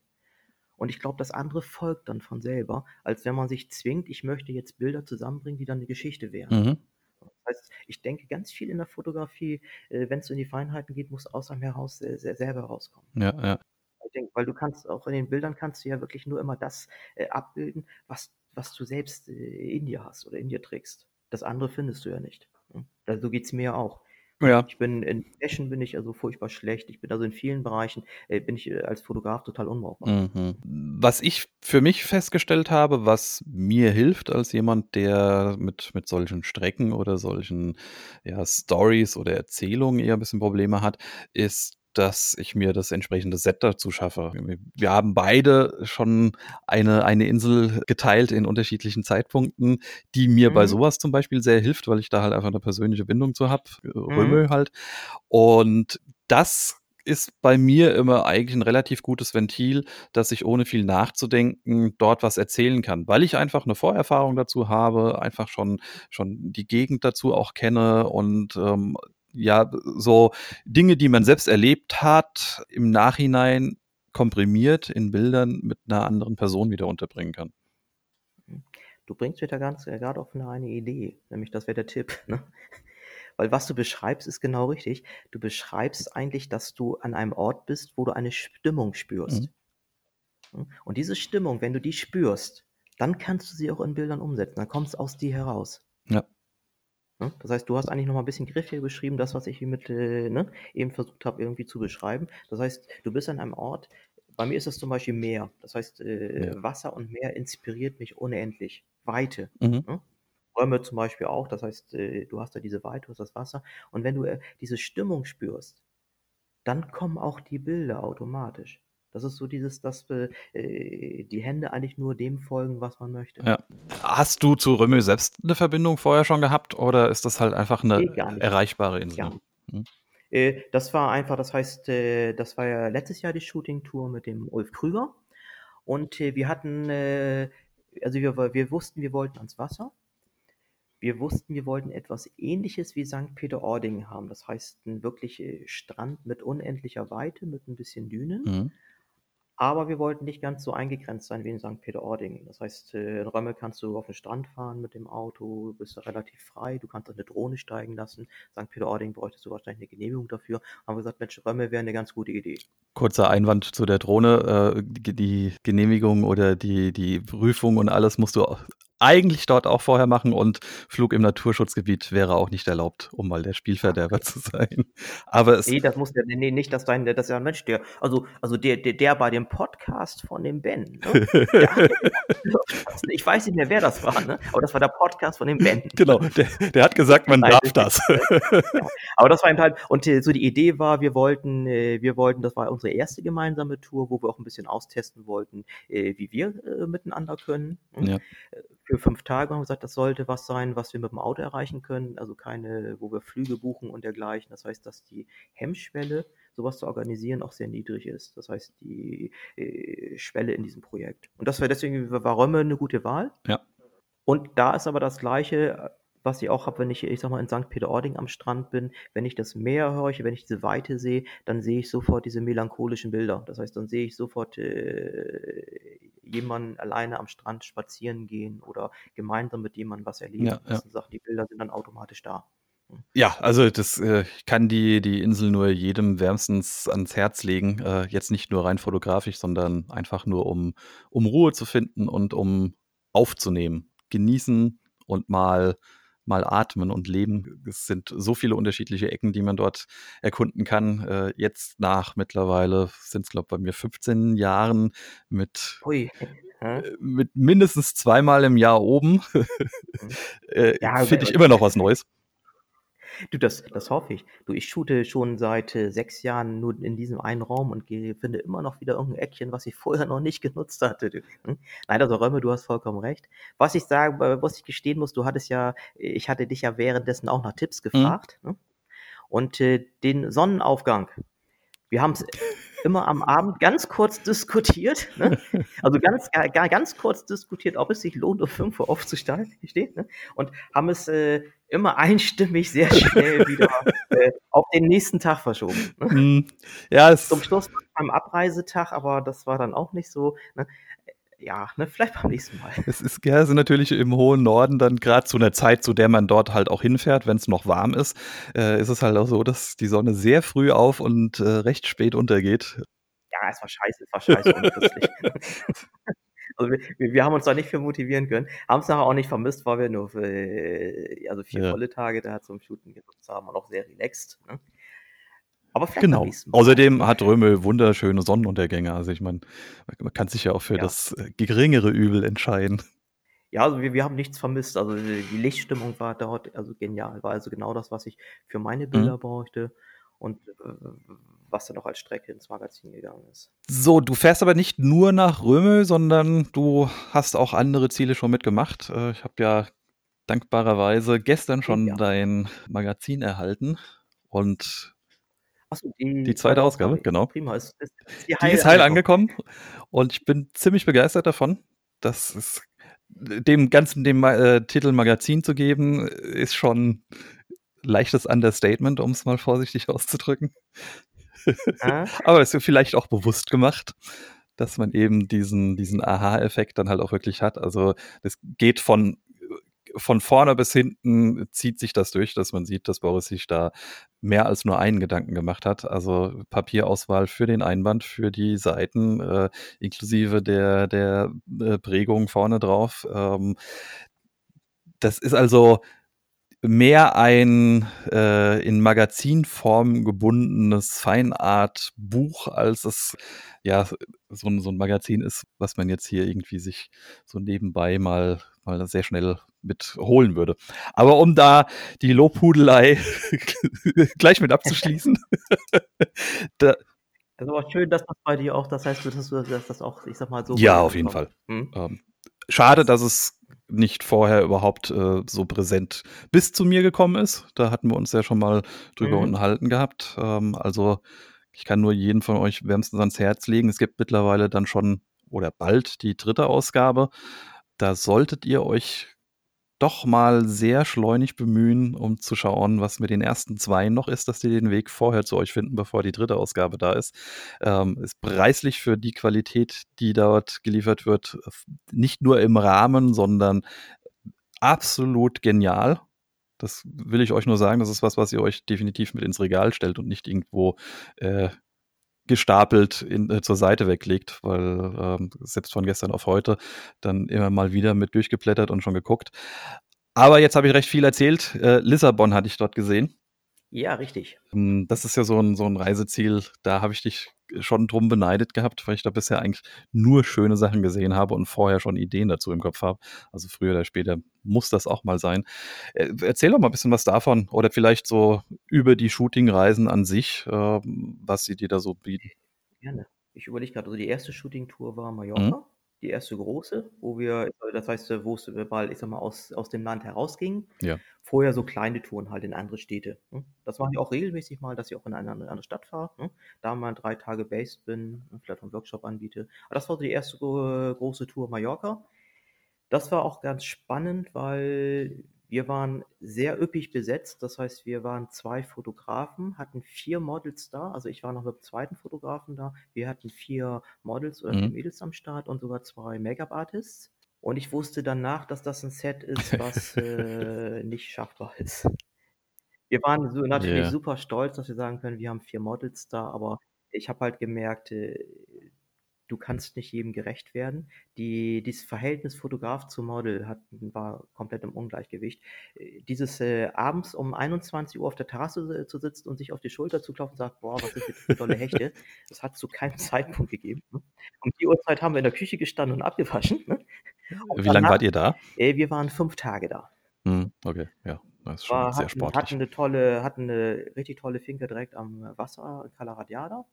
Und ich glaube, das andere folgt dann von selber, als wenn man sich zwingt, ich möchte jetzt Bilder zusammenbringen, die dann eine Geschichte wären. Mhm. Das heißt, ich denke ganz viel in der Fotografie, äh, wenn es in die Feinheiten geht, muss aus einem heraus selber rauskommen. Ja, ja. Ich denke, weil du kannst auch in den Bildern kannst du ja wirklich nur immer das äh, abbilden, was, was du selbst äh, in dir hast oder in dir trägst. Das andere findest du ja nicht. Ne? Also, so geht es mir auch. Ja. Ich bin in Fashion bin ich also furchtbar schlecht. Ich bin also in vielen Bereichen äh, bin ich äh, als Fotograf total unbrauchbar. Mhm. Was ich für mich festgestellt habe, was mir hilft als jemand, der mit, mit solchen Strecken oder solchen ja, Stories oder Erzählungen eher ein bisschen Probleme hat, ist dass ich mir das entsprechende Set dazu schaffe. Wir haben beide schon eine, eine Insel geteilt in unterschiedlichen Zeitpunkten, die mir mhm. bei sowas zum Beispiel sehr hilft, weil ich da halt einfach eine persönliche Bindung zu habe, äh, mhm. Halt. Und das ist bei mir immer eigentlich ein relativ gutes Ventil, dass ich ohne viel nachzudenken dort was erzählen kann, weil ich einfach eine Vorerfahrung dazu habe, einfach schon, schon die Gegend dazu auch kenne und ähm, ja, so Dinge, die man selbst erlebt hat, im Nachhinein komprimiert in Bildern mit einer anderen Person wieder unterbringen kann. Du bringst wieder ganz äh, gerade auf eine, eine Idee, nämlich das wäre der Tipp. [LAUGHS] Ne? Weil was du beschreibst, ist genau richtig. Du beschreibst eigentlich, dass du an einem Ort bist, wo du eine Stimmung spürst. Mhm. Hm? Und diese Stimmung, wenn du die spürst, dann kannst du sie auch in Bildern umsetzen. Dann kommt es aus dir heraus. Ja. Ne? Das heißt, du hast eigentlich noch mal ein bisschen griffiger beschrieben, das, was ich mit, äh, ne, eben versucht habe, irgendwie zu beschreiben. Das heißt, du bist an einem Ort, bei mir ist das zum Beispiel Meer. Das heißt, äh, ja. Wasser und Meer inspiriert mich unendlich. Weite. Mhm. Ne? Räume zum Beispiel auch. Das heißt, äh, du hast da diese Weite, du hast das Wasser. Und wenn du äh, diese Stimmung spürst, dann kommen auch die Bilder automatisch. Das ist so dieses, dass äh, die Hände eigentlich nur dem folgen, was man möchte. Ja. Hast du zu Römel selbst eine Verbindung vorher schon gehabt oder ist das halt einfach eine nee, erreichbare Insel? Hm. Äh, das war einfach, das heißt, äh, das war ja letztes Jahr die Shooting-Tour mit dem Ulf Krüger. Und äh, wir hatten, also wir, wir wussten, wir wollten ans Wasser. Wir wussten, wir wollten etwas ähnliches wie St. Peter-Ording haben. Das heißt, ein wirklich Strand mit unendlicher Weite, mit ein bisschen Dünen. Mhm. Aber wir wollten nicht ganz so eingegrenzt sein wie in St. Peter-Ording. Das heißt, äh, in Römmel kannst du auf den Strand fahren mit dem Auto, bist da relativ frei, du kannst eine Drohne steigen lassen. St. Peter-Ording bräuchtest du wahrscheinlich eine Genehmigung dafür. Haben wir gesagt, Mensch, Römmel wäre eine ganz gute Idee. Kurzer Einwand zu der Drohne. Äh, die Genehmigung oder die, die Prüfung und alles musst du eigentlich dort auch vorher machen und Flug im Naturschutzgebiet wäre auch nicht erlaubt, um mal der Spielverderber zu sein. Aber es nee, das muss ja, nee, nicht, dass dein, das ist ja ein Mensch, der, also, also der, der, der bei dem Podcast von dem Ben, ne? [LAUGHS] der, ich weiß nicht mehr, wer das war, ne? aber das war der Podcast von dem Ben. Genau, der, der hat gesagt, man darf das. ja, aber das war eben halt, und äh, so die Idee war, wir wollten, äh, wir wollten, das war unsere erste gemeinsame Tour, wo wir auch ein bisschen austesten wollten, äh, wie wir miteinander können. Ne? Ja für fünf Tage haben wir gesagt, das sollte was sein, was wir mit dem Auto erreichen können. Also keine, wo wir Flüge buchen und dergleichen. Das heißt, dass die Hemmschwelle, sowas zu organisieren, auch sehr niedrig ist. Das heißt, die äh, Schwelle in diesem Projekt. Und das war deswegen, war Räume eine gute Wahl. Ja. Und da ist aber das Gleiche, was ich auch habe, wenn ich, ich sag mal, in St. Peter-Ording am Strand bin, wenn ich das Meer höre, wenn ich diese Weite sehe, dann sehe ich sofort diese melancholischen Bilder. Das heißt, dann sehe ich sofort äh, jemanden alleine am Strand spazieren gehen oder gemeinsam mit jemandem was erleben. Ja, ja. Sagt, die Bilder sind dann automatisch da. Hm. Ja, also das äh, kann die, die Insel nur jedem wärmstens ans Herz legen. Äh, jetzt nicht nur rein fotografisch, sondern einfach nur um, um Ruhe zu finden und um aufzunehmen. Genießen und mal mal atmen und leben. Es sind so viele unterschiedliche Ecken, die man dort erkunden kann. Äh, jetzt nach mittlerweile sind es, glaube ich, bei mir 15 Jahren mit, Ui. Äh, mit mindestens zweimal im Jahr oben. Mhm. [LAUGHS] äh, ja, Finde ich immer noch was [LAUGHS] Neues. Du, das, das hoffe ich. Du, ich shoote schon seit äh, sechs Jahren nur in diesem einen Raum und gehe, finde immer noch wieder irgendein Eckchen, was ich [LAUGHS] vorher noch nicht genutzt hatte. Du. Hm? Nein, also Römme, du hast vollkommen recht. Was ich sagen, äh, was ich gestehen muss, du hattest ja, ich hatte dich ja währenddessen auch nach Tipps mhm. gefragt. Mhm. Ne? Und äh, den Sonnenaufgang, wir haben es [LAUGHS] immer am Abend ganz kurz [LAUGHS] diskutiert, ne? also ganz, gar, ganz kurz diskutiert, ob es sich lohnt, um 5 Uhr aufzustehen, ne? und haben es äh, immer einstimmig sehr schnell [LAUGHS] wieder äh, auf den nächsten Tag verschoben. Ne? Hm. Ja, Zum Schluss beim Abreisetag, aber das war dann auch nicht so. Ne? Ja, ne, vielleicht beim nächsten Mal. [LAUGHS] Es ist ja, also natürlich im hohen Norden dann gerade zu einer Zeit, zu der man dort halt auch hinfährt, wenn es noch warm ist, äh, ist es halt auch so, dass die Sonne sehr früh auf und äh, recht spät untergeht. Ja, es war scheiße, es war scheiße unchristlich. [LAUGHS] also wir, wir, haben uns da nicht für motivieren können, haben es nachher auch nicht vermisst, weil wir nur für, äh, also vier ja. volle Tage da zum Shooten genutzt haben und auch sehr relaxed. Ne? Aber vielleicht genau. Außerdem hat Römel wunderschöne Sonnenuntergänge. Also ich meine, man kann sich ja auch für ja. das äh, geringere Übel entscheiden. Ja, also wir, wir haben nichts vermisst. Also die Lichtstimmung war dort also genial. War also genau das, was ich für meine Bilder mhm. brauchte und äh, was dann auch als Strecke ins Magazin gegangen ist. So, du fährst aber nicht nur nach Römel, sondern du hast auch andere Ziele schon mitgemacht. Äh, ich habe ja dankbarerweise gestern schon ja. dein Magazin erhalten und Achso, die, die zweite Ausgabe, Ausgabe, genau. Prima. Ist, ist, die, die ist heil angekommen. angekommen und ich bin ziemlich begeistert davon. Das ist dem ganzen dem äh, Titel Magazin zu geben, ist schon leichtes Understatement, um es mal vorsichtig [LAUGHS] auszudrücken. Ah. Aber es ist vielleicht auch bewusst gemacht, dass man eben diesen, diesen Aha-Effekt dann halt auch wirklich hat. Also das geht von von vorne bis hinten zieht sich das durch, dass man sieht, dass Boris sich da mehr als nur einen Gedanken gemacht hat. Also Papierauswahl für den Einband, für die Seiten, äh, inklusive der, der äh, Prägung vorne drauf. Ähm, das ist also mehr ein äh, in Magazinform gebundenes Feinart-Buch, als es ja so ein, so ein Magazin ist, was man jetzt hier irgendwie sich so nebenbei mal, mal sehr schnell mit holen würde. Aber um da die Lobhudelei [LAUGHS] gleich mit abzuschließen. [LAUGHS] da, das ist aber schön, dass das bei dir auch, das heißt, dass, du, dass das auch, ich sag mal, so. Ja, auf jeden Fall. Hm? Ähm, schade, dass es nicht vorher überhaupt äh, so präsent bis zu mir gekommen ist. Da hatten wir uns ja schon mal drüber mhm. unterhalten gehabt. Ähm, also ich kann nur jeden von euch wärmstens ans Herz legen. Es gibt mittlerweile dann schon oder bald die dritte Ausgabe. Da solltet ihr euch doch mal sehr schleunig bemühen, um zu schauen, was mit den ersten zwei noch ist, dass die den Weg vorher zu euch finden, bevor die dritte Ausgabe da ist. Ähm, ist preislich für die Qualität, die dort geliefert wird, nicht nur im Rahmen, sondern absolut genial. Das will ich euch nur sagen. Das ist was, was ihr euch definitiv mit ins Regal stellt und nicht irgendwo äh, gestapelt in, äh, zur Seite weglegt, weil ähm, selbst von gestern auf heute dann immer mal wieder mit durchgeblättert und schon geguckt. Aber jetzt habe ich recht viel erzählt. Äh, Lissabon hatte ich dort gesehen. Ja, richtig. Ähm, das ist ja so ein, so ein Reiseziel, da habe ich dich schon drum beneidet gehabt, weil ich da bisher eigentlich nur schöne Sachen gesehen habe und vorher schon Ideen dazu im Kopf habe. Also früher oder später muss das auch mal sein. Äh, erzähl doch mal ein bisschen was davon oder vielleicht so über die Shooting-Reisen an sich, äh, was sie dir da so bieten. Gerne. Ich überlege gerade, also die erste Shooting-Tour war Mallorca. Mhm die erste große, wo wir, das heißt, wo es mal, ich sag mal, aus, aus dem Land herausging. Ja. Vorher so kleine Touren halt in andere Städte. Ne? Das mache ich auch regelmäßig mal, dass ich auch in eine andere Stadt fahre. Ne? Da mal drei Tage based bin, und vielleicht einen Workshop anbiete. Aber das war so die erste große Tour Mallorca. Das war auch ganz spannend, weil wir waren sehr üppig besetzt, das heißt, wir waren zwei Fotografen, hatten vier Models da, also ich war noch mit dem zweiten Fotografen da. Wir hatten vier Models oder mhm. Mädels am Start und sogar zwei Make-up-Artists. Und ich wusste danach, dass das ein Set [LAUGHS] ist, was äh, nicht schaffbar ist. Wir waren so natürlich Yeah. super stolz, dass wir sagen können, wir haben vier Models da, aber ich habe halt gemerkt, äh, du kannst nicht jedem gerecht werden. Die, dieses Verhältnis Fotograf zu Model hat, war komplett im Ungleichgewicht. Äh, dieses äh, abends um 21 Uhr auf der Terrasse zu sitzen und sich auf die Schulter zu klopfen und sagt, boah, was sind das für tolle Hechte, [LAUGHS] das hat zu keinem Zeitpunkt gegeben. Ne? Um die Uhrzeit haben wir in der Küche gestanden und abgewaschen. Ne? Und Wie lange wart ihr da? Äh, wir waren fünf Tage da. Hm, okay, ja. Das ist schon war, sehr hatten, sportlich. Hatten eine tolle, hatten eine richtig tolle Finke direkt am Wasser in Calaradiada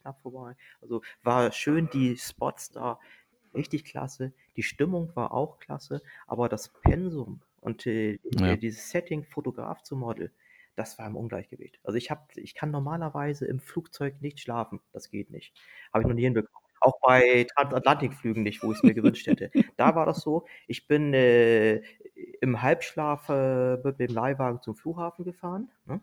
knapp vorbei. Also war schön, die Spots da richtig klasse. Die Stimmung war auch klasse, aber das Pensum und äh, ja. dieses Setting Fotograf zu Model, das war im Ungleichgewicht. Also, ich habe ich kann normalerweise im Flugzeug nicht schlafen. Das geht nicht. Habe ich noch nie hinbekommen. Auch bei Transatlantikflügen nicht, wo ich's mir gewünscht hätte. Da war das so, ich bin, äh, im Halbschlaf, äh, mit dem Leihwagen zum Flughafen gefahren, ne?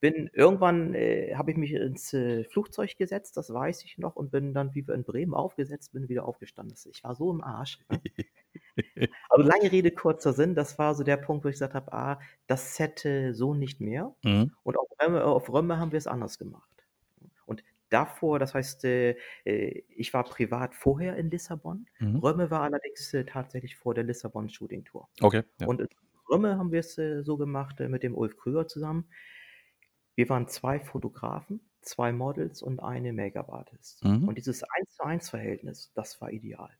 Bin irgendwann, äh, habe ich mich ins, äh, Flugzeug gesetzt, das weiß ich noch, und bin dann, wie wir in Bremen aufgesetzt, bin wieder aufgestanden. Ich war so im Arsch, [LAUGHS] ne? Also, lange Rede, kurzer Sinn, das war so der Punkt, wo ich gesagt habe: „Ah, das hätte so nicht mehr.“ Mhm. Und auf Römme auf Römme haben wir's anders gemacht. Und davor, das heißt, äh, äh, ich war privat vorher in Lissabon. Mhm. Römme war allerdings, äh, tatsächlich vor der Lissabon Shooting Tour. Okay, ja. Und in Römme haben wir's, äh, so gemacht, mit dem Ulf Krüger zusammen. Wir waren 2 Fotografen, 2 Models und eine Make-up-Artist. Mhm. Und dieses Eins-zu-eins-Verhältnis, das war ideal.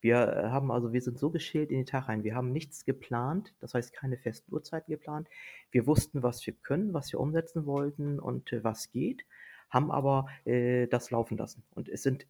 Wir, äh, haben also wir sind so geschält in den Tag rein. Wir haben nichts geplant, das heißt keine festen Uhrzeiten geplant. Wir wussten, was wir können, was wir umsetzen wollten und, äh, was geht, haben aber, äh, das laufen lassen. Und es sind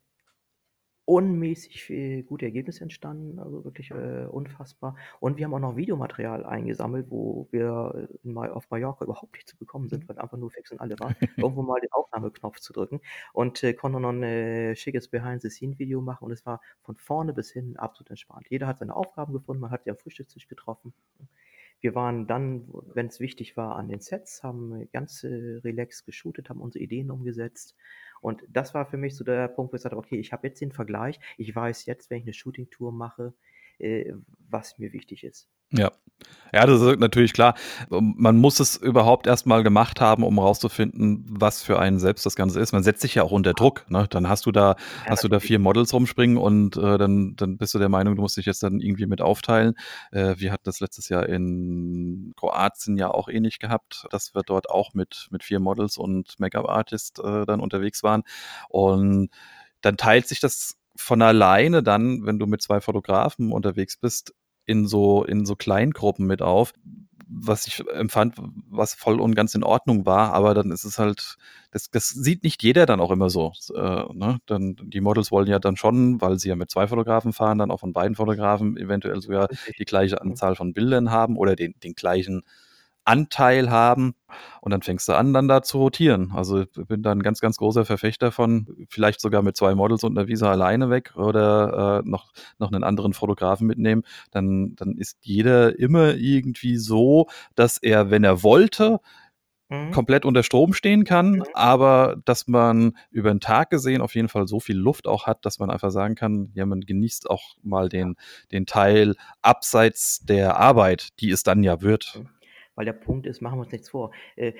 unmäßig, äh, gute Ergebnisse entstanden, also wirklich, äh, unfassbar. Und wir haben auch noch Videomaterial eingesammelt, wo wir, äh, mal auf Mallorca überhaupt nicht zu bekommen sind, weil einfach nur fix und alle war, [LAUGHS] irgendwo mal den Aufnahmeknopf zu drücken und, äh, konnten noch 'n, äh, schickes Behind-the-Scene-Video machen und es war von vorne bis hinten absolut entspannt. Jeder hat seine Aufgaben gefunden, man hat sich am Frühstückstisch getroffen. Wir waren dann, wenn's wichtig war, an den Sets, haben ganz, äh, relaxed geshootet, haben unsere Ideen umgesetzt. Und das war für mich so der Punkt, wo ich gesagt habe: „Okay, ich habe jetzt den Vergleich. Ich weiß jetzt, wenn ich 'ne Shooting-Tour mache, äh, was mir wichtig ist.“ Ja. Ja, das ist natürlich klar. Man muss es überhaupt erst mal gemacht haben, um rauszufinden, was für einen selbst das Ganze ist. Man setzt sich ja auch unter Druck, ne? Dann hast du da Ja, hast du da. 4 Models rumspringen und, äh, dann dann bist du der Meinung, du musst dich jetzt dann irgendwie mit aufteilen. Äh, wir hatten das letztes Jahr in Kroatien ja auch ähnlich gehabt, dass wir dort auch mit mit 4 Models und Make-up-Artist, äh, dann unterwegs waren. Und dann teilt sich das von alleine dann, wenn du mit 2 Fotografen unterwegs bist, in so in so Kleingruppen mit auf, was ich empfand, was voll und ganz in Ordnung war, aber dann ist es halt das das sieht nicht jeder dann auch immer so, äh, ne? Dann die Models wollen ja dann schon, weil sie ja mit 2 Fotografen fahren, dann auch von beiden Fotografen eventuell sogar die gleiche. Anzahl von Bildern haben oder den den gleichen Anteil haben. Und dann fängst du an, dann da zu rotieren. Also, ich bin da 'n ganz, ganz großer Verfechter von, vielleicht sogar mit 2 Models und 'ner Visa alleine weg oder, äh, noch noch 'nen anderen Fotografen mitnehmen. Dann dann ist jeder immer irgendwie so, dass er, wenn er wollte, Mhm. komplett unter Strom stehen kann, Mhm. aber dass man über 'n Tag gesehen auf jeden Fall so viel Luft auch hat, dass man einfach sagen kann, ja, man genießt auch mal den den Teil abseits der Arbeit, die es dann ja wird. Mhm. Weil der Punkt ist, machen wir uns nichts vor, äh,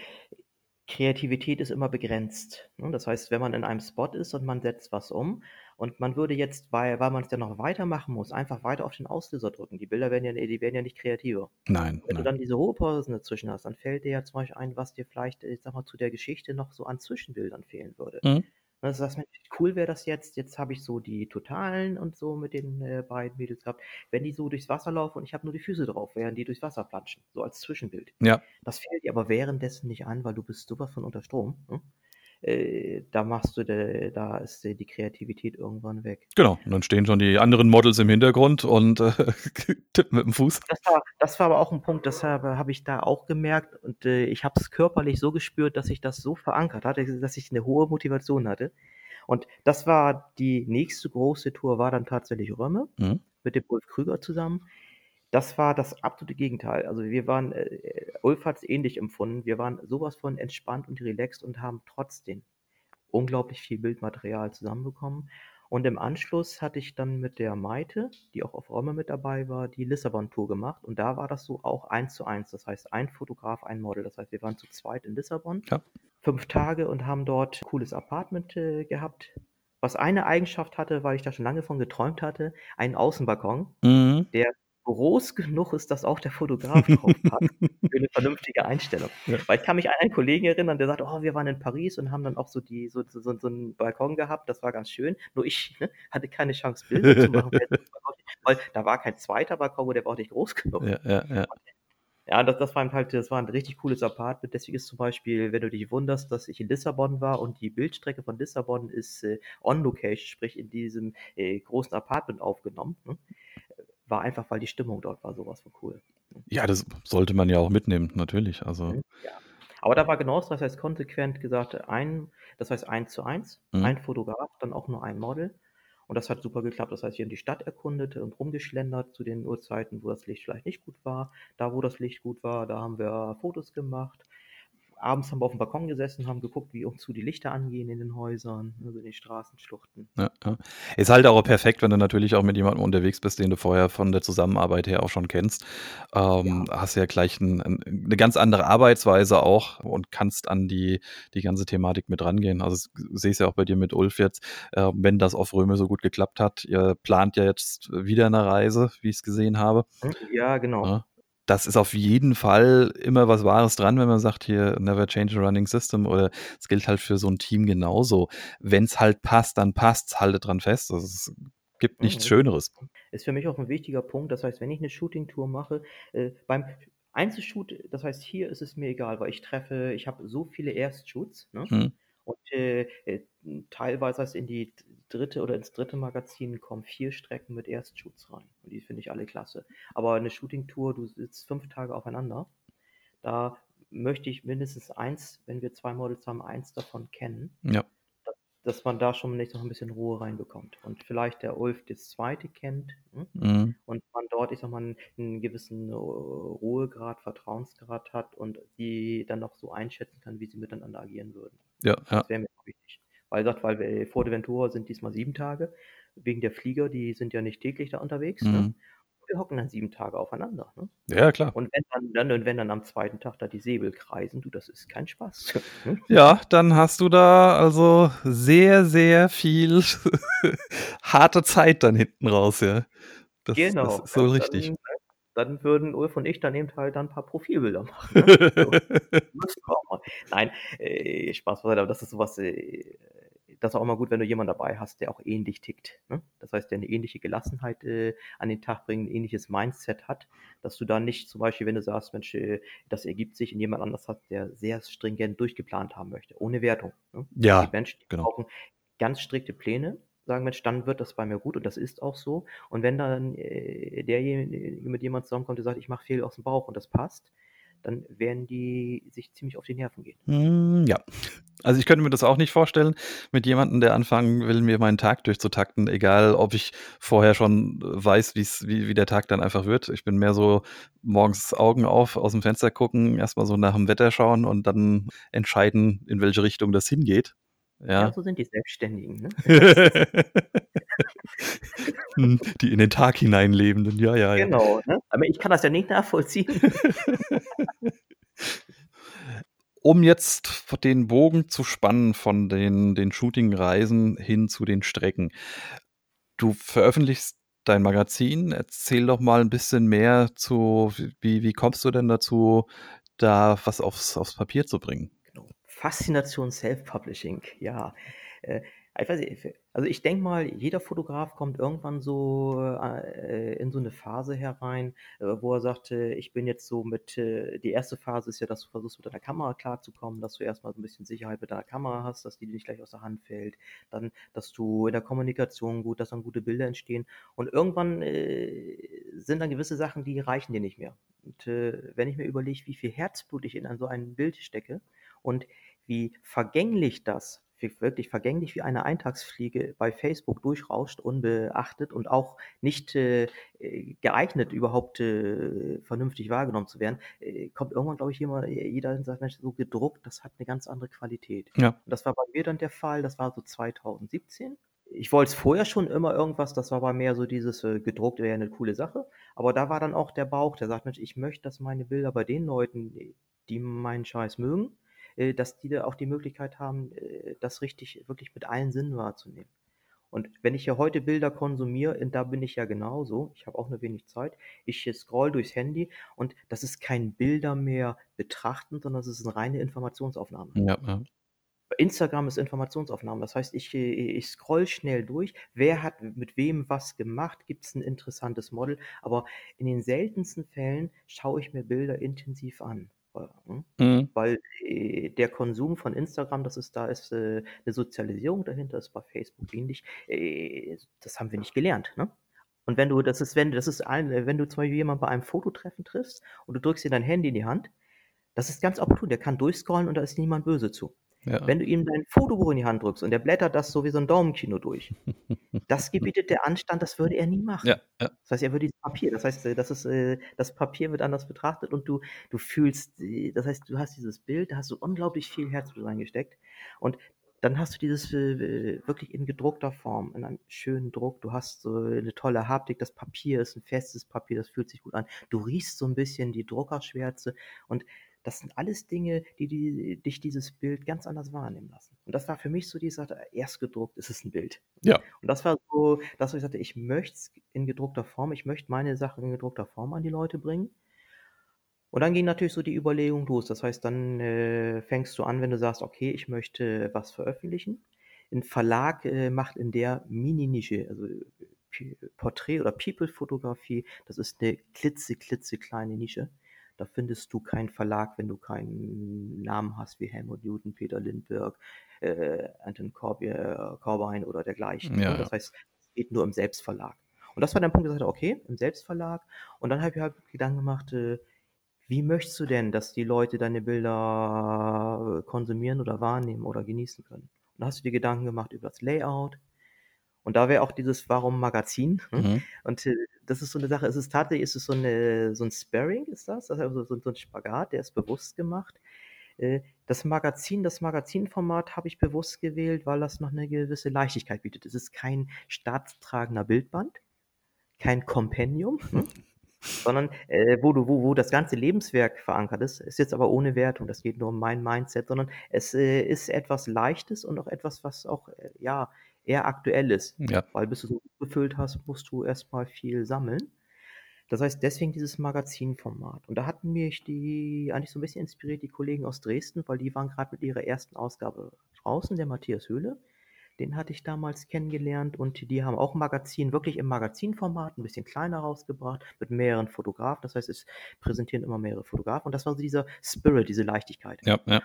Kreativität ist immer begrenzt, ne? Das heißt, wenn man in einem Spot ist und man setzt was um und man würde jetzt, weil weil man's dann noch weitermachen muss, einfach weiter auf den Auslöser drücken. Die Bilder werden ja die werden ja nicht kreativer. Nein, Wenn du nein. dann diese Ruhepausen dazwischen hast, dann fällt dir ja zum Beispiel ein, was dir vielleicht, ich sage mal, zu der Geschichte noch so an Zwischenbildern fehlen würde. Mhm. Sagst: „Mensch, cool wäre das jetzt jetzt habe ich so die Totalen und so mit den, äh, beiden Mädels gehabt. Wenn die so durchs Wasser laufen und ich habe nur die Füße drauf, während die durchs Wasser platschen“, so als Zwischenbild. Ja. Das fällt dir aber währenddessen nicht an, weil du bist so was von unter Strom, ne? Äh, da machst du de da ist, äh, die Kreativität irgendwann weg. Genau. Und dann stehen schon die anderen Models im Hintergrund und, äh, [LAUGHS] tippen mit'm Fuß. Das war das war aber auch 'n Punkt, das habe ich da auch gemerkt und, äh, ich habe es körperlich so gespürt, dass sich das so verankert hatte, dass ich 'ne hohe Motivation hatte. Und das war die nächste große Tour war dann tatsächlich Römme Mhm. mit dem Ulf Krüger zusammen. Das war das absolute Gegenteil. Also, wir waren äh, Ulf hat's ähnlich empfunden. Wir waren so was von entspannt und relaxed und haben trotzdem unglaublich viel Bildmaterial zusammenbekommen. Und im Anschluss hatte ich dann mit der Maite, die auch auf Römme mit dabei war, die Lissabon-Tour gemacht und da war das so auch 1:1. Das heißt, ein Fotograf, ein Model. Das heißt, wir waren zu zweit in Lissabon, Ja. 5 Tage und haben dort cooles Apartment, äh, gehabt, was eine Eigenschaft hatte, weil ich da schon lange von geträumt hatte, einen Außenbalkon, Mhm. der groß genug ist, dass auch der Fotograf drauf für 'ne vernünftige Einstellung. Ja. Weil ich kann mich an einen Kollegen erinnern, der sagte: „Oh, wir waren in Paris und haben dann auch so die so so so 'n Balkon gehabt, das war ganz schön.“ Nur ich, ne, hatte keine Chance, Bilder zu machen, weil da war kein zweiter Balkon und der war auch nicht groß genug. Ja, ja, ja. Ja, das das war halt das war 'n richtig cooles Apartment. Deswegen ist zum Beispiel, wenn du dich wunderst, dass ich in Lissabon war und die Bildstrecke von Lissabon ist, äh, on location, sprich in diesem, äh, großen Apartment aufgenommen, ne? War einfach, weil die Stimmung dort war so was von cool? Ja, das sollte man ja auch mitnehmen, natürlich. Also Mhm, ja. Aber da war genau das heißt konsequent gesagt, ein das heißt 1 zu 1, Mhm. ein Fotograf, dann auch nur ein Model. Und das hat super geklappt. Das heißt, wir haben die Stadt erkundet und rumgeschlendert zu den Uhrzeiten, wo das Licht vielleicht nicht gut war. Da, wo das Licht gut war, da haben wir Fotos gemacht abends haben wir auf dem Balkon gesessen, haben geguckt, wie zu die Lichter angehen in den Häusern, also in den Straßenschluchten. Ja, ja. Ist halt auch perfekt, wenn du natürlich auch mit jemandem unterwegs bist, den du vorher von der Zusammenarbeit her auch schon kennst. Ähm, Ja. Hast ja gleich ein, ein, eine ganz andere Arbeitsweise auch und kannst an die, die ganze Thematik mit rangehen. Also sehe ich ja auch bei dir mit Ulf jetzt, äh, wenn das auf Röme so gut geklappt hat. Ihr plant ja jetzt wieder eine Reise, wie ich es gesehen habe. Ja, genau. Ja das ist auf jeden Fall immer was Wahres dran, wenn man sagt, hier never change a running system oder es gilt halt für so ein Team genauso. Wenn es halt passt, dann passt halte dran fest. Also es gibt nichts Mhm. Schöneres. Ist für mich auch ein wichtiger Punkt. Das heißt, wenn ich eine Shooting-Tour mache, äh, beim Einzelshoot, das heißt, hier ist es mir egal, weil ich treffe, ich habe so viele Erstshoots, ne? Hm. Und äh, äh, teilweise heißt in die dritte oder ins dritte Magazin kommen vier Strecken mit Erstshoots rein. Und die finde ich alle klasse. Aber eine Shooting-Tour, du sitzt fünf Tage aufeinander. Da möchte ich mindestens eins, wenn wir zwei Models haben, eins davon kennen. Ja. Dass, man da schon nicht noch ein bisschen Ruhe reinbekommt. Und vielleicht der Ulf das zweite kennt. Hm? Mhm. Und man dort, ich sag mal, einen, einen gewissen äh, Ruhegrad, Vertrauensgrad hat und die dann noch so einschätzen kann, wie sie miteinander agieren würden. Ja, ja. Das wäre mir auch wichtig. Weil sagt, weil wir Fuerteventura sind diesmal sieben Tage, wegen der Flieger, die sind ja nicht täglich da unterwegs. Ne? Wir hocken dann sieben Tage aufeinander. Ne? Ja, klar. Und wenn dann, dann, und wenn dann am zweiten Tag da die Säbel kreisen, du, das ist kein Spaß. [LAUGHS] ne? Ja, dann hast du da also sehr, sehr viel [LAUGHS] harte Zeit dann hinten raus, ja. Das, genau. das ist so ja, richtig. Dann, dann würden Ulf und ich dann eben halt dann ein paar Profilbilder machen. Ne? [LAUGHS] So. Nein, äh, Spaß beiseite, aber das ist sowas, äh, das ist auch mal gut, wenn du jemanden dabei hast, der auch ähnlich tickt. Ne? Das heißt, der eine ähnliche Gelassenheit äh, an den Tag bringt, ein ähnliches Mindset hat, dass du dann nicht zum Beispiel, wenn du sagst, Mensch, äh, das ergibt sich in jemand anders hat, der sehr stringent durchgeplant haben möchte, ohne Wertung. Ne? Ja, Die Menschen, die genau. brauchen ganz strikte Pläne, sagen, Mensch, dann wird das bei mir gut und das ist auch so. Und wenn dann äh, derjenige mit jemandem zusammenkommt, der sagt, ich mache viel aus dem Bauch und das passt, dann werden die sich ziemlich auf die Nerven gehen. Hm, Ja. Also ich könnte mir das auch nicht vorstellen, mit jemandem, der anfangen will, mir meinen Tag durchzutakten, egal ob ich vorher schon weiß, wie, wie der Tag dann einfach wird. Ich bin mehr so morgens Augen auf, aus dem Fenster gucken, erstmal so nach dem Wetter schauen und dann entscheiden, in welche Richtung das hingeht. Ja, Ja. so sind die Selbstständigen. Ne? [LAUGHS] Hm, die in den Tag hineinlebenden, ja, ja, ja. genau. Ne? Aber ich kann das ja nicht nachvollziehen. [LAUGHS] Um jetzt den Bogen zu spannen von den, den Shooting-Reisen hin zu den Strecken. Du veröffentlichst dein Magazin. Erzähl doch mal ein bisschen mehr zu, wie, wie kommst du denn dazu, da was aufs, aufs Papier zu bringen? Faszination Self-Publishing, ja. Äh, ich weiß nicht, also ich denke mal, jeder Fotograf kommt irgendwann so äh, in so eine Phase herein, äh, wo er sagt, äh, ich bin jetzt so mit, äh, die erste Phase ist ja, dass du versuchst mit deiner Kamera klarzukommen, dass du erstmal so ein bisschen Sicherheit mit deiner Kamera hast, dass die dir nicht gleich aus der Hand fällt, dann, dass du in der Kommunikation gut, dass dann gute Bilder entstehen und irgendwann äh, sind dann gewisse Sachen, die reichen dir nicht mehr. Und wenn ich mir überlege, wie viel Herzblut ich in so ein Bild stecke und wie vergänglich das, wie wirklich vergänglich wie eine Eintagsfliege bei Facebook durchrauscht, unbeachtet und auch nicht äh, geeignet, überhaupt äh, vernünftig wahrgenommen zu werden, äh, kommt irgendwann, glaube ich, jemand, jeder und sagt, Mensch, so gedruckt, das hat eine ganz andere Qualität. Ja. Und das war bei mir dann der Fall, das war so 2017. Ich wollte es vorher schon immer irgendwas, das war aber mehr so dieses äh, gedruckt wäre eine coole Sache. Aber da war dann auch der Bauch, der sagt, Mensch, ich möchte, dass meine Bilder bei den Leuten, die meinen Scheiß mögen, dass die da auch die Möglichkeit haben, äh, das richtig, wirklich mit allen Sinnen wahrzunehmen. Und wenn ich ja heute Bilder konsumiere, und da bin ich ja genauso, ich habe auch nur wenig Zeit, ich äh, scroll durchs Handy und das ist kein Bilder mehr betrachten, sondern es ist eine reine Informationsaufnahme. Ja, ja. Instagram ist Informationsaufnahme. Das heißt, ich, äh, ich scroll schnell durch. Wer hat mit wem was gemacht? Gibt es ein interessantes Model? Aber in den seltensten Fällen schaue ich mir Bilder intensiv an. Äh, hm? Mhm. Weil äh, der Konsum von Instagram, das ist, da ist äh, eine Sozialisierung dahinter, ist bei Facebook ähnlich. Äh, das haben wir nicht gelernt, ne? Und wenn du, das ist, wenn, das ist ein, wenn du zum Beispiel jemanden bei einem Fototreffen triffst und du drückst dir dein Handy in die Hand, Das ist ganz opportun. Der kann durchscrollen und da ist niemand böse zu. Ja. Wenn du ihm dein Fotobuch in die Hand drückst und der blättert das so wie so ein Daumenkino durch, [LAUGHS] das gebietet der Anstand, das würde er nie machen. Ja, ja. Das heißt, er würde dieses Papier, das heißt, äh, das ist, äh, das Papier wird anders betrachtet und du, du fühlst, äh, das heißt, du hast dieses Bild, da hast du unglaublich viel Herzblut reingesteckt und dann hast du dieses äh, wirklich in gedruckter Form, in einem schönen Druck. Du hast so eine tolle Haptik. Das Papier ist ein festes Papier, das fühlt sich gut an. Du riechst so ein bisschen die Druckerschwärze und das sind alles Dinge, die, die dich dieses Bild ganz anders wahrnehmen lassen. Und das war für mich so die Sache, erst gedruckt ist es ein Bild. Ja. Und das war so, dass ich sagte, ich möchte es in gedruckter Form, ich möchte meine Sachen in gedruckter Form an die Leute bringen. Und dann ging natürlich so die Überlegung los. Das heißt, dann äh, fängst du an, wenn du sagst, okay, ich möchte was veröffentlichen. Ein Verlag äh, macht in der Mini-Nische, also P- Porträt- oder People-Fotografie, das ist eine klitze, klitze kleine Nische. Da findest du keinen Verlag, wenn du keinen Namen hast wie Helmut Newton, Peter Lindbergh, äh, Anton Corbier, Corbijn oder dergleichen. Ja, ne? Das heißt, es geht nur im Selbstverlag. Und das war der Punkt, dass ich sagte, okay, im Selbstverlag. Und dann habe ich halt Gedanken gemacht, äh, wie möchtest du denn, dass die Leute deine Bilder äh, konsumieren oder wahrnehmen oder genießen können? Und da hast du dir Gedanken gemacht über das Layout. Und da wäre auch dieses Warum Magazin. ne? Mhm. Und äh, das ist so eine Sache, es ist tatsächlich, ist es so, eine, so ein Sparring, ist das? Also so, so ein Spagat, der ist bewusst gemacht. Äh, Das Magazin, das Magazinformat habe ich bewusst gewählt, weil das noch eine gewisse Leichtigkeit bietet. Es ist kein staatstragender Bildband, kein Kompendium, ne? [LAUGHS] sondern äh, wo, du, wo, wo das ganze Lebenswerk verankert ist, ist jetzt aber ohne Wertung, das geht nur um mein Mindset, sondern es äh, ist etwas Leichtes und auch etwas, was auch ja, eher aktuell ist. Ja. Weil bis du so gefüllt hast, musst du erstmal viel sammeln. Das heißt, deswegen dieses Magazinformat. Und da hatten mich die eigentlich so ein bisschen inspiriert, die Kollegen aus Dresden, weil die waren gerade mit ihrer ersten Ausgabe draußen, der Matthias Höhle. Den hatte ich damals kennengelernt und die haben auch ein Magazin, wirklich im Magazinformat, ein bisschen kleiner rausgebracht, mit mehreren Fotografen. Das heißt, es präsentieren immer mehrere Fotografen. Und das war so dieser Spirit, diese Leichtigkeit. Ja, ja.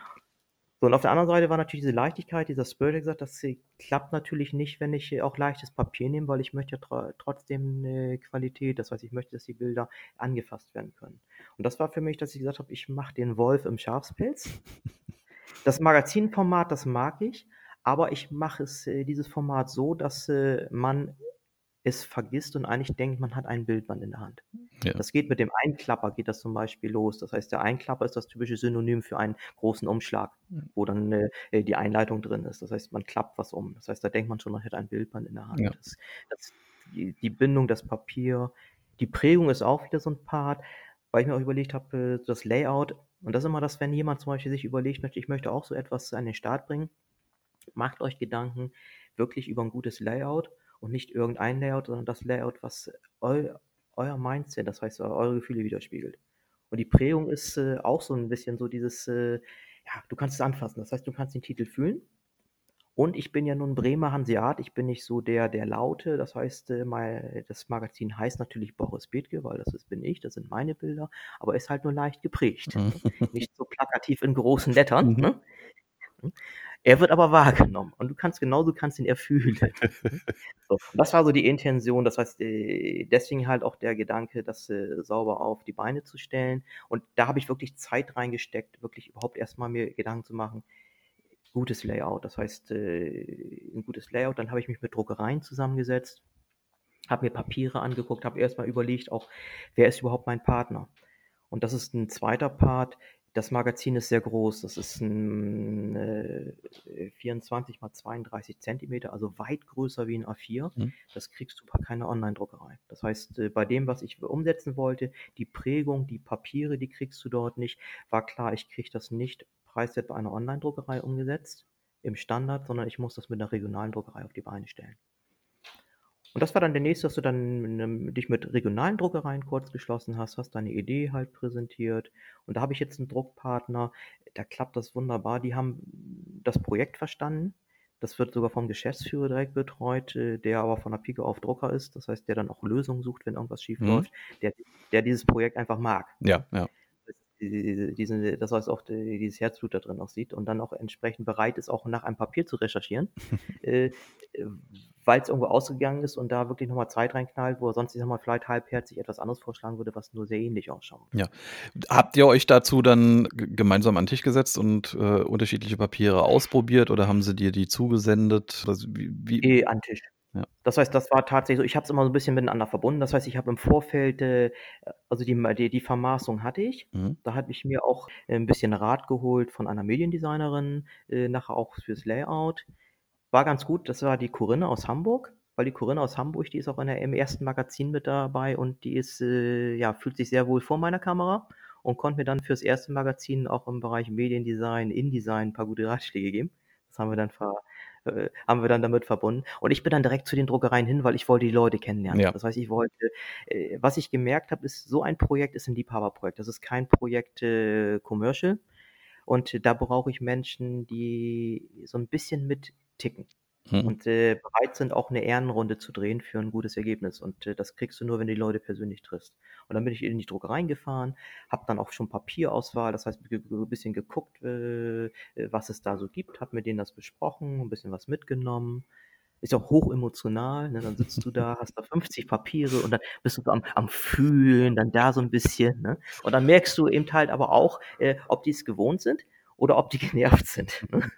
So, und auf der anderen Seite war natürlich diese Leichtigkeit, dieser Spirit, gesagt, das klappt natürlich nicht, wenn ich auch leichtes Papier nehme, weil ich möchte tro trotzdem eine Qualität, das heißt, ich möchte, dass die Bilder angefasst werden können. Und das war für mich, dass ich gesagt habe, ich mache den Wolf im Schafspelz. Das Magazinformat, das mag ich, aber ich mache es, äh, dieses Format so, dass äh, man es vergisst und eigentlich denkt, man hat ein Bildband in der Hand. Ja. Das geht mit dem Einklapper, geht das zum Beispiel los. Das heißt, der Einklapper ist das typische Synonym für einen großen Umschlag, wo dann äh, die Einleitung drin ist. Das heißt, man klappt was um. Das heißt, da denkt man schon, man hätte ein Bildband in der Hand. Ja. Das, das, die, die Bindung, das Papier, die Prägung ist auch wieder so ein Part, weil ich mir auch überlegt habe, äh, das Layout. Und das ist immer das, wenn jemand zum Beispiel sich überlegt, möchte, ich möchte auch so etwas an den Start bringen, macht euch Gedanken wirklich über ein gutes Layout und nicht irgendein Layout, sondern das Layout, was eu, euer Mindset, das heißt eure Gefühle widerspiegelt. Und die Prägung ist äh, auch so ein bisschen so dieses, äh, ja, du kannst es anfassen, das heißt, du kannst den Titel fühlen. Und ich bin ja nun Bremer Hanseat, ich bin nicht so der, der Laute, das heißt, äh, mein, das Magazin heißt natürlich Boris Bethke, weil das ist, bin ich, das sind meine Bilder, aber ist halt nur leicht geprägt. Mhm. Nicht so plakativ in großen Lettern. Mhm. Ne? Er wird aber wahrgenommen und du kannst genauso kannst ihn erfühlen. [LAUGHS] so, das war so die Intention. Das heißt, äh, deswegen halt auch der Gedanke, das äh, sauber auf die Beine zu stellen. Und da habe ich wirklich Zeit reingesteckt, wirklich überhaupt erstmal mir Gedanken zu machen. Gutes Layout, das heißt äh, ein gutes Layout. Dann habe ich mich mit Druckereien zusammengesetzt, habe mir Papiere angeguckt, habe erstmal überlegt, auch wer ist überhaupt mein Partner. Und das ist ein zweiter Part. Das Magazin ist sehr groß. Das ist ein äh, 24 mal 32 Zentimeter, also weit größer wie ein A4. Mhm. Das kriegst du bei keiner Online-Druckerei. Das heißt, äh, bei dem, was ich umsetzen wollte, die Prägung, die Papiere, die kriegst du dort nicht. War klar, ich kriege das nicht preiswert bei einer Online-Druckerei umgesetzt, im Standard, sondern ich muss das mit einer regionalen Druckerei auf die Beine stellen. Und das war dann der nächste, dass du dann ähm, dich mit regionalen Druckereien kurz geschlossen hast, hast deine Idee halt präsentiert. Und da habe ich jetzt einen Druckpartner, da klappt das wunderbar. Die haben das Projekt verstanden. Das wird sogar vom Geschäftsführer direkt betreut, äh, der aber von der Pike auf Drucker ist. Das heißt, der dann auch Lösungen sucht, wenn irgendwas schief Mhm. läuft, der, der dieses Projekt einfach mag. Ja, ja. Diese diese das heißt auch die dieses Herzblut da drin auch sieht und dann auch entsprechend bereit ist, auch nach einem Papier zu recherchieren, [LAUGHS] äh, äh, weil's irgendwo ausgegangen ist und da wirklich noch mal Zeit reinknallt, wo er sonst, ich sage mal, vielleicht halbherzig etwas anderes vorschlagen würde, was nur sehr ähnlich ausschaut. Ja. Habt ihr euch dazu dann gemeinsam an 'n Tisch gesetzt und, äh, unterschiedliche Papiere ausprobiert oder haben sie dir die zugesendet? Was wie wie Eh, an Tisch. Ja. Das heißt, das war tatsächlich so ich habe es immer so 'n bisschen miteinander verbunden. Das heißt, ich habe im Vorfeld, äh also die die die Vermaßung hatte ich. Mhm. Da hatte ich mir auch, äh, 'n bisschen Rat geholt von einer Mediendesignerin, äh, nachher auch fürs Layout. War ganz gut, das war die Corinne aus Hamburg, weil die Corinne aus Hamburg, die ist auch in der im ersten Magazin mit dabei und die ist, äh ja, fühlt sich sehr wohl vor meiner Kamera und konnte mir dann fürs erste Magazin auch im Bereich Mediendesign, InDesign 'n paar gute Ratschläge geben. Das haben wir dann ver äh, haben wir dann damit verbunden. Und ich bin dann direkt zu den Druckereien hin, weil ich wollte die Leute kennenlernen. Ja. Das heißt, ich wollte äh, was ich gemerkt habe, ist, so ein Projekt ist 'n Liebhaberprojekt. Das ist kein Projekt, äh, Commercial und da brauche ich Menschen, die so 'n bisschen mitticken Mhm. und, äh, bereit sind, auch 'ne Ehrenrunde zu drehen für 'n gutes Ergebnis und, äh, das kriegst du nur, wenn du die Leute persönlich triffst. Und dann bin ich in die Druckereien gefahren, habe dann auch schon Papierauswahl, das heißt, ge bisschen geguckt, äh, äh, was es da so gibt, habe mit denen das besprochen, 'n bisschen was mitgenommen. Ist auch hochemotional, ne? Dann sitzt du da, [LAUGHS] hast da 50 Papiere und dann bist du so am am Fühlen, dann da so 'n bisschen, ne? Und dann merkst du eben halt aber auch, äh, ob die's gewohnt sind oder ob die [LAUGHS] genervt sind, ne?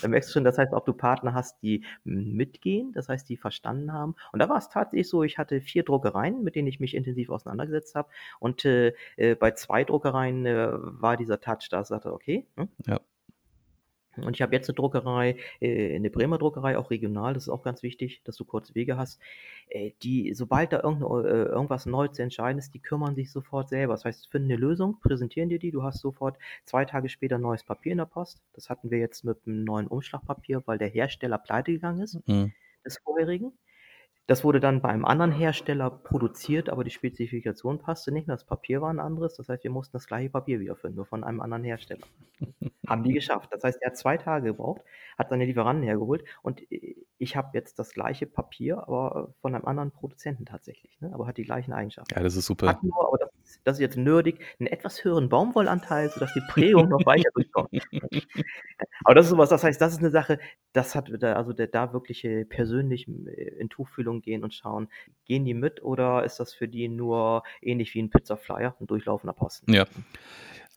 Da merkst du schon, das heißt, ob du Partner hast, die mitgehen, das heißt, die verstanden haben. Und da war's tatsächlich so, ich hatte 4 Druckereien, mit denen ich mich intensiv auseinandergesetzt habe und, äh, äh, bei 2 Druckereien, äh, war dieser Touch da, sagte: „Okay“, ne? Ja. Und ich habe jetzt 'ne Druckerei, äh 'ne Bremer Druckerei, auch regional, das ist auch ganz wichtig, dass du kurze Wege hast. Äh, die sobald da äh, irgendwas neu zu entscheiden ist, die kümmern sich sofort selber. Das heißt, finden 'ne Lösung, präsentieren dir die, du hast sofort 2 Tage später neues Papier in der Post. Das hatten wir jetzt mit 'm neuen Umschlagpapier, weil der Hersteller pleitegegangen ist, Mhm. des vorherigen. Das wurde dann bei einem anderen Hersteller produziert, aber die Spezifikation passte nicht mehr. Das Papier war 'n anderes. Das heißt, wir mussten das gleiche Papier wiederfinden, nur von einem anderen Hersteller. [LAUGHS] Haben die geschafft. Das heißt, er hat 2 Tage gebraucht, hat seine Lieferanten hergeholt und, äh, ich habe jetzt das gleiche Papier, aber von einem anderen Produzenten tatsächlich, ne, aber hat die gleichen Eigenschaften. Ja, das ist super. Hat nur, aber das ist das ist jetzt nerdig, 'n etwas höheren Baumwollanteil, sodass die Prägung noch weicher durchkommt. [LAUGHS] Aber das ist so was, das heißt, das ist 'ne Sache, das hat da also da da wirklich, äh, persönlich, Tuchfühlung gehen und schauen, gehen die mit oder ist das für die nur ähnlich wie 'n Pizzaflyer, 'n durchlaufender Posten? Ja.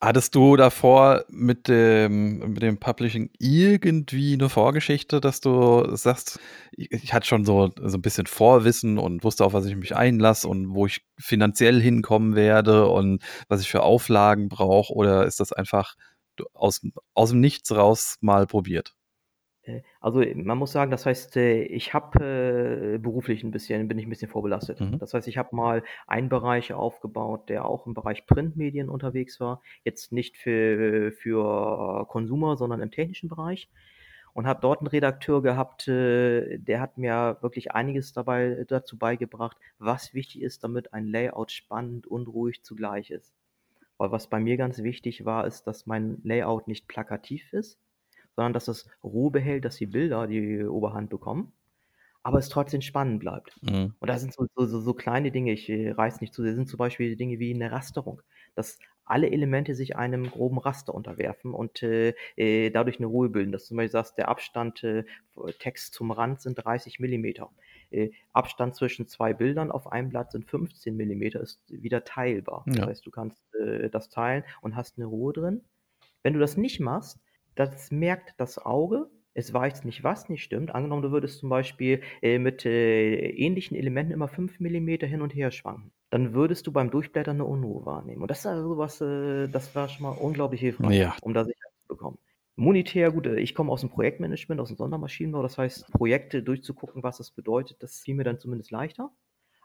Hattest du davor mit dem mit dem Publishing irgendwie 'ne Vorgeschichte, dass du sagst: „I ich hatte schon so so 'n bisschen Vorwissen und wusste, auf was ich mich einlasse und wo ich finanziell hinkommen werde und was ich für Auflagen brauche“, oder ist das einfach du aus aus'm Nichts raus mal probiert? Äh, also, man muss sagen, das heißt, äh, ich habe, äh, beruflich 'n bisschen bin ich 'n bisschen vorbelastet. Mhm. Das heißt, ich habe mal einen Bereich aufgebaut, der auch im Bereich Printmedien unterwegs war. Jetzt nicht für für Consumer, sondern im technischen Bereich und habe dort 'n Redakteur gehabt, der hat mir wirklich einiges dabei dazu beigebracht, was wichtig ist, damit ein Layout spannend und ruhig zugleich ist. Weil was bei mir ganz wichtig war, ist, dass mein Layout nicht plakativ ist, sondern dass es Ruhe behält, dass die Bilder die Oberhand bekommen, aber es trotzdem spannend bleibt. Mhm. Und da sind so so so kleine Dinge, ich, äh, reiße nicht zu sehr, sind zum Beispiel Dinge wie 'ne Rasterung, dass alle Elemente sich einem groben Raster unterwerfen und, äh, äh, dadurch 'ne Ruhe bilden. Dass du zum Beispiel sagst, der Abstand, äh, Text zum Rand sind 30 Millimeter. Äh, Abstand zwischen 2 Bildern auf einem Blatt sind 15 Millimeter, ist wieder teilbar. Das Ja. heißt, du kannst, äh, das teilen und hast 'ne Ruhe drin. Wenn du das nicht machst, das merkt das Auge, es weiß nicht, was nicht stimmt. Angenommen, du würdest zum Beispiel, äh, mit, äh, ähnlichen Elementen immer 5 Millimeter hin und her schwanken, dann würdest du beim Durchblättern 'ne Unruhe wahrnehmen. Und das ist also so was, äh, das war schon mal unglaublich hilfreich, Ja. um da Sicherheit zu bekommen. Monetär, gut, äh, ich komme aus'm Projektmanagement, aus'm Sondermaschinenbau, das heißt, Projekte durchzugucken, was das bedeutet, das fiel mir dann zumindest leichter.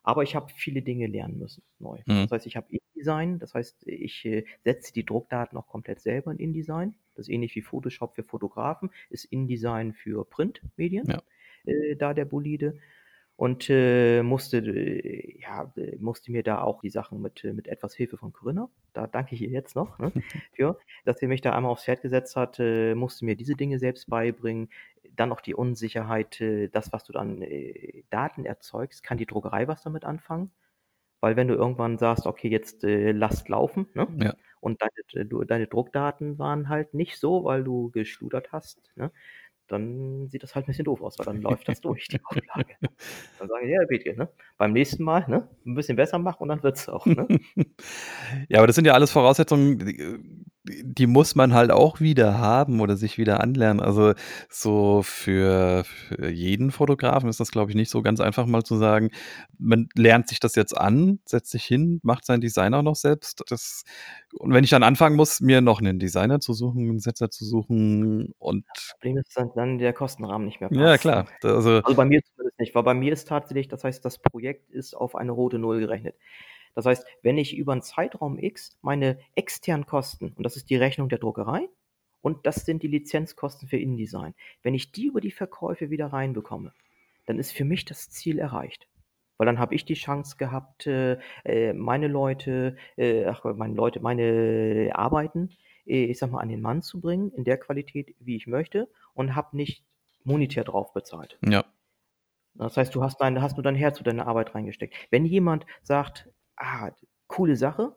Aber ich habe viele Dinge lernen müssen neu. Mhm. Das heißt, ich habe InDesign, das heißt, ich, äh, setze die Druckdaten auch komplett selber in InDesign. Das ist ähnlich wie Photoshop für Fotografen, ist InDesign für Printmedien, Ja. äh, da der Bolide. Und, äh, musste, äh, ja, äh, musste mir da auch die Sachen mit mit etwas Hilfe von Corinna, da danke ich ihr jetzt noch, ne, [LAUGHS] für, dass sie mich da einmal aufs Pferd gesetzt hat, äh, musste mir diese Dinge selbst beibringen. Dann noch die Unsicherheit, äh, das, was du dann, äh, Daten erzeugst, kann die Druckerei was damit anfangen? Weil wenn du irgendwann sagst: „Okay, jetzt, äh, lasst laufen“, ne, Ja. und deine deine Druckdaten waren halt nicht so, weil du geschludert hast, ne? Dann sieht das halt 'n bisschen doof aus, weil dann [LAUGHS] läuft das durch, die Auflage. [LAUGHS] Dann sage ich: „Ja, Bethke, ne, beim nächsten Mal, ne, 'n bisschen besser machen und dann wird's auch“, ne? [LAUGHS] Ja, aber das sind ja alles Voraussetzungen, die, muss man halt auch wieder haben oder sich wieder anlernen. Also, so für für jeden Fotografen ist das, glaube ich, nicht so ganz einfach, mal zu sagen, man lernt sich das jetzt an, setzt sich hin, macht sein Design auch noch selbst. Das und wenn ich dann anfangen muss, mir noch 'nen Designer zu suchen, 'n Setzer zu suchen und Das Problem ist, dass dann der Kostenrahmen nicht mehr Ja, passt, klar. ne? Da also Also, bei mir zumindest nicht, weil bei mir ist tatsächlich das heißt, das Projekt ist auf eine rote Null gerechnet. Das heißt, wenn ich über 'n Zeitraum X meine externen Kosten und das ist die Rechnung der Druckerei und das sind die Lizenzkosten für InDesign. Wenn ich die über die Verkäufe wieder reinbekomme, dann ist für mich das Ziel erreicht. Weil dann habe ich die Chance gehabt, äh, äh, meine Leute äh, ach, meine Leute, meine Arbeiten, ich sage mal, an den Mann zu bringen in der Qualität, wie ich möchte und habe nicht monetär drauf bezahlt. Ja. Das heißt, du hast dein hast nur dein Herz und deine Arbeit reingesteckt. Wenn jemand sagt: „Ah, coole Sache“,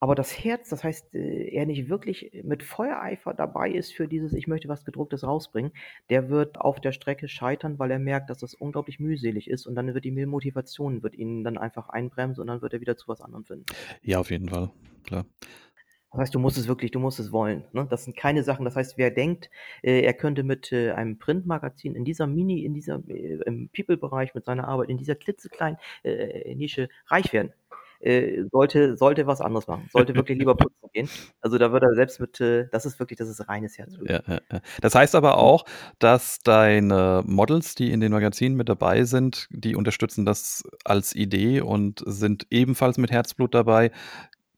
aber das Herz, das heißt, äh, er nicht wirklich mit Feuereifer dabei ist für dieses: „Ich möchte was Gedrucktes rausbringen“, der wird auf der Strecke scheitern, weil er merkt, dass das unglaublich mühselig ist und dann wird die Motivation wird ihn dann einfach einbremsen und dann wird er wieder zu was anderem finden. Ja, auf jeden Fall, klar. Das heißt, du musst es wirklich du musst es wollen, ne? Das sind keine Sachen das heißt, wer denkt, äh, er könnte mit, äh, einem Printmagazin in dieser Mini in dieser äh, im People-Bereich mit seiner Arbeit in dieser klitzekleinen, äh, Nische reich werden, äh, sollte sollte was anderes machen, sollte [LAUGHS] wirklich lieber putzen gehen. Also, da wird er selbst mit, äh das ist wirklich das ist reines Herzblut. Ja, ja, ja. Das heißt aber auch, dass deine Models, die in den Magazinen mit dabei sind, die unterstützen das als Idee und sind ebenfalls mit Herzblut dabei.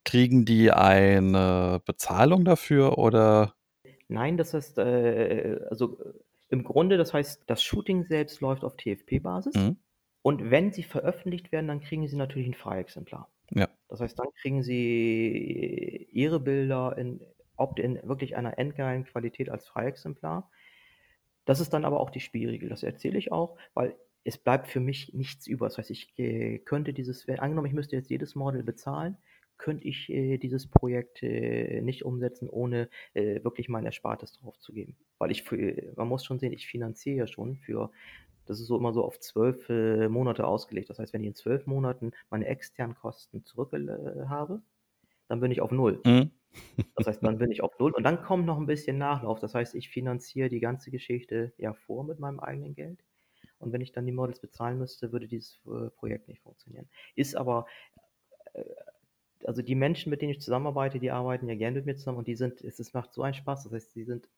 Kriegen die eine Bezahlung dafür oder Nein, das heißt, äh, also, im Grunde das heißt, das Shooting selbst läuft auf TFP-Basis Mhm. und wenn sie veröffentlicht werden, dann kriegen sie natürlich 'n Freiexemplar. Ja. Das heißt, dann kriegen sie ihre Bilder in ob in wirklich einer endgeilen Qualität als Freiexemplar. Das ist dann aber auch die Spielregel, das erzähle ich auch, weil es bleibt für mich nichts über. Das heißt, ich, äh, könnte dieses angenommen, ich müsste jetzt jedes Model bezahlen, könnte ich, äh, dieses Projekt, äh, nicht umsetzen, ohne, äh, wirklich mein Erspartes draufzugeben. Weil ich für man muss schon sehen, ich finanziere ja schon für das ist so immer so auf 12, äh, Monate ausgelegt. Das heißt, wenn ich in 12 Monaten meine externen Kosten zurückgel äh, habe, dann bin ich auf Null. Mhm. Das heißt, dann bin ich auf Null und dann kommt noch 'n bisschen Nachlauf. Das heißt, ich finanziere die ganze Geschichte ja vor mit meinem eigenen Geld und wenn ich dann die Models bezahlen müsste, würde dieses, äh, Projekt nicht funktionieren. Ist aber äh, also, die Menschen, mit denen ich zusammenarbeite, die arbeiten ja gern mit mir zusammen und die sind es es macht so einen Spaß. Das heißt, die sind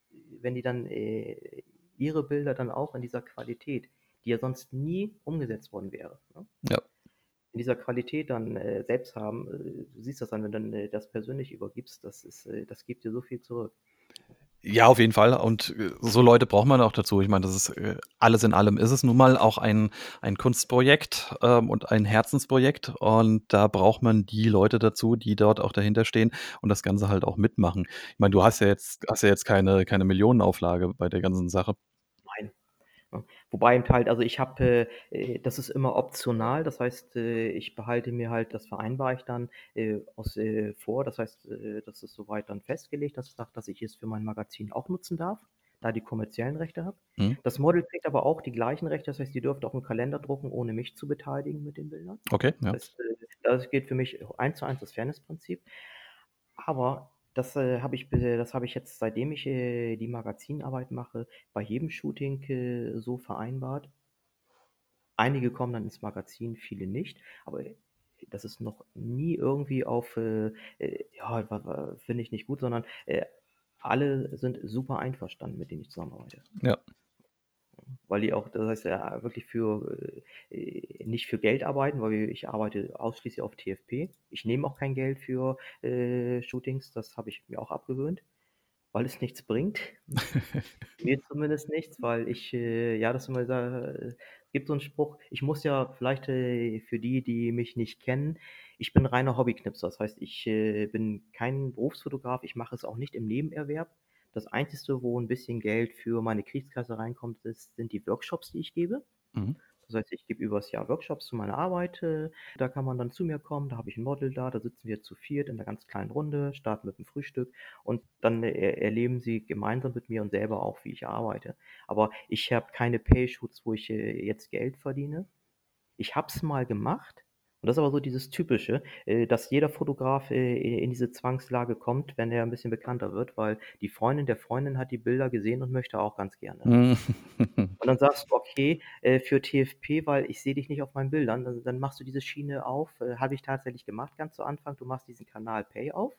wenn die dann, äh, ihre Bilder dann auch in dieser Qualität, die ja sonst nie umgesetzt worden wäre, ne? Ja. In dieser Qualität dann, äh, selbst haben äh, du siehst das dann, wenn dann, äh, das persönlich übergibst, das ist äh, das gibt dir so viel zurück. Ja, auf jeden Fall und, äh, so Leute braucht man auch dazu. Ich meine, das ist äh, alles in allem ist es nun mal auch ein ein Kunstprojekt, ähm, und ein Herzensprojekt und da braucht man die Leute dazu, die dort auch dahinter stehen und das Ganze halt auch mitmachen. Ich meine, du hast ja jetzt hast ja jetzt keine keine Millionenauflage bei der ganzen Sache. Ne? Wobei eben halt also, ich habe äh, das ist immer optional. Das heißt, äh, ich behalte mir halt das vereinbare ich dann, äh, aus äh, vor. Das heißt, äh, das ist so weit dann festgelegt, dass ich sage, dass ich es für mein Magazin auch nutzen darf, da die kommerziellen Rechte habe. Mhm. Das Model kriegt aber auch die gleichen Rechte. Das heißt, die dürfte auch 'n Kalender drucken, ohne mich zu beteiligen mit den Bildern. Okay, ja. Das heißt, äh, das gilt für mich eins zu eins das Fairness-Prinzip. Aber das, äh, habe ich be das ich jetzt, seitdem ich, äh, die Magazinarbeit mache, bei jedem Shooting, äh, so vereinbart. Einige kommen dann ins Magazin, viele nicht, aber das ist noch nie irgendwie auf, äh, äh, ja, finde ich nicht gut, sondern, äh, alle sind super einverstanden, mit denen ich zusammenarbeite. Ja. Weil die auch das heißt ja wirklich für äh, nicht für Geld arbeiten, weil ich arbeite ausschließlich auf TFP. Ich nehme auch kein Geld für, äh, Shootings, das habe ich mir auch abgewöhnt, weil es nichts bringt. Mir [LAUGHS] zumindest nichts, weil ich, äh, ja, das immer sa äh, gibt so 'n Spruch, ich muss ja vielleicht, äh, für die, die mich nicht kennen ich bin reiner Hobbyknipser. Das heißt, ich, äh, bin kein Berufsfotograf, ich mache es auch nicht im Nebenerwerb. Das Einzigste, wo 'n bisschen Geld für meine Kriegskasse reinkommt, ist sind die Workshops, die ich gebe. Mhm. Das heißt, ich gebe übers Jahr Workshops zu meiner Arbeit. Äh, da kann man dann zu mir kommen, da habe ich ein Model da, da sitzen wir zu viert in einer ganz kleinen Runde, starten mit dem Frühstück und dann äh, erleben sie gemeinsam mit mir und selber auch, wie ich arbeite. Aber ich habe keine Pay-Shoots, wo ich äh, jetzt Geld verdiene. Ich habe es mal gemacht, und das ist aber so dieses Typische, äh, dass jeder Fotograf äh, in diese Zwangslage kommt, wenn er ein bisschen bekannter wird, weil die Freundin der Freundin hat die Bilder gesehen und möchte auch ganz gerne. Mhm. Und dann sagst du, okay, äh, für TFP, weil ich sehe dich nicht auf meinen Bildern, dann, dann machst du diese Schiene auf. Habe ich tatsächlich gemacht ganz zu Anfang. Du machst diesen Kanal Pay auf,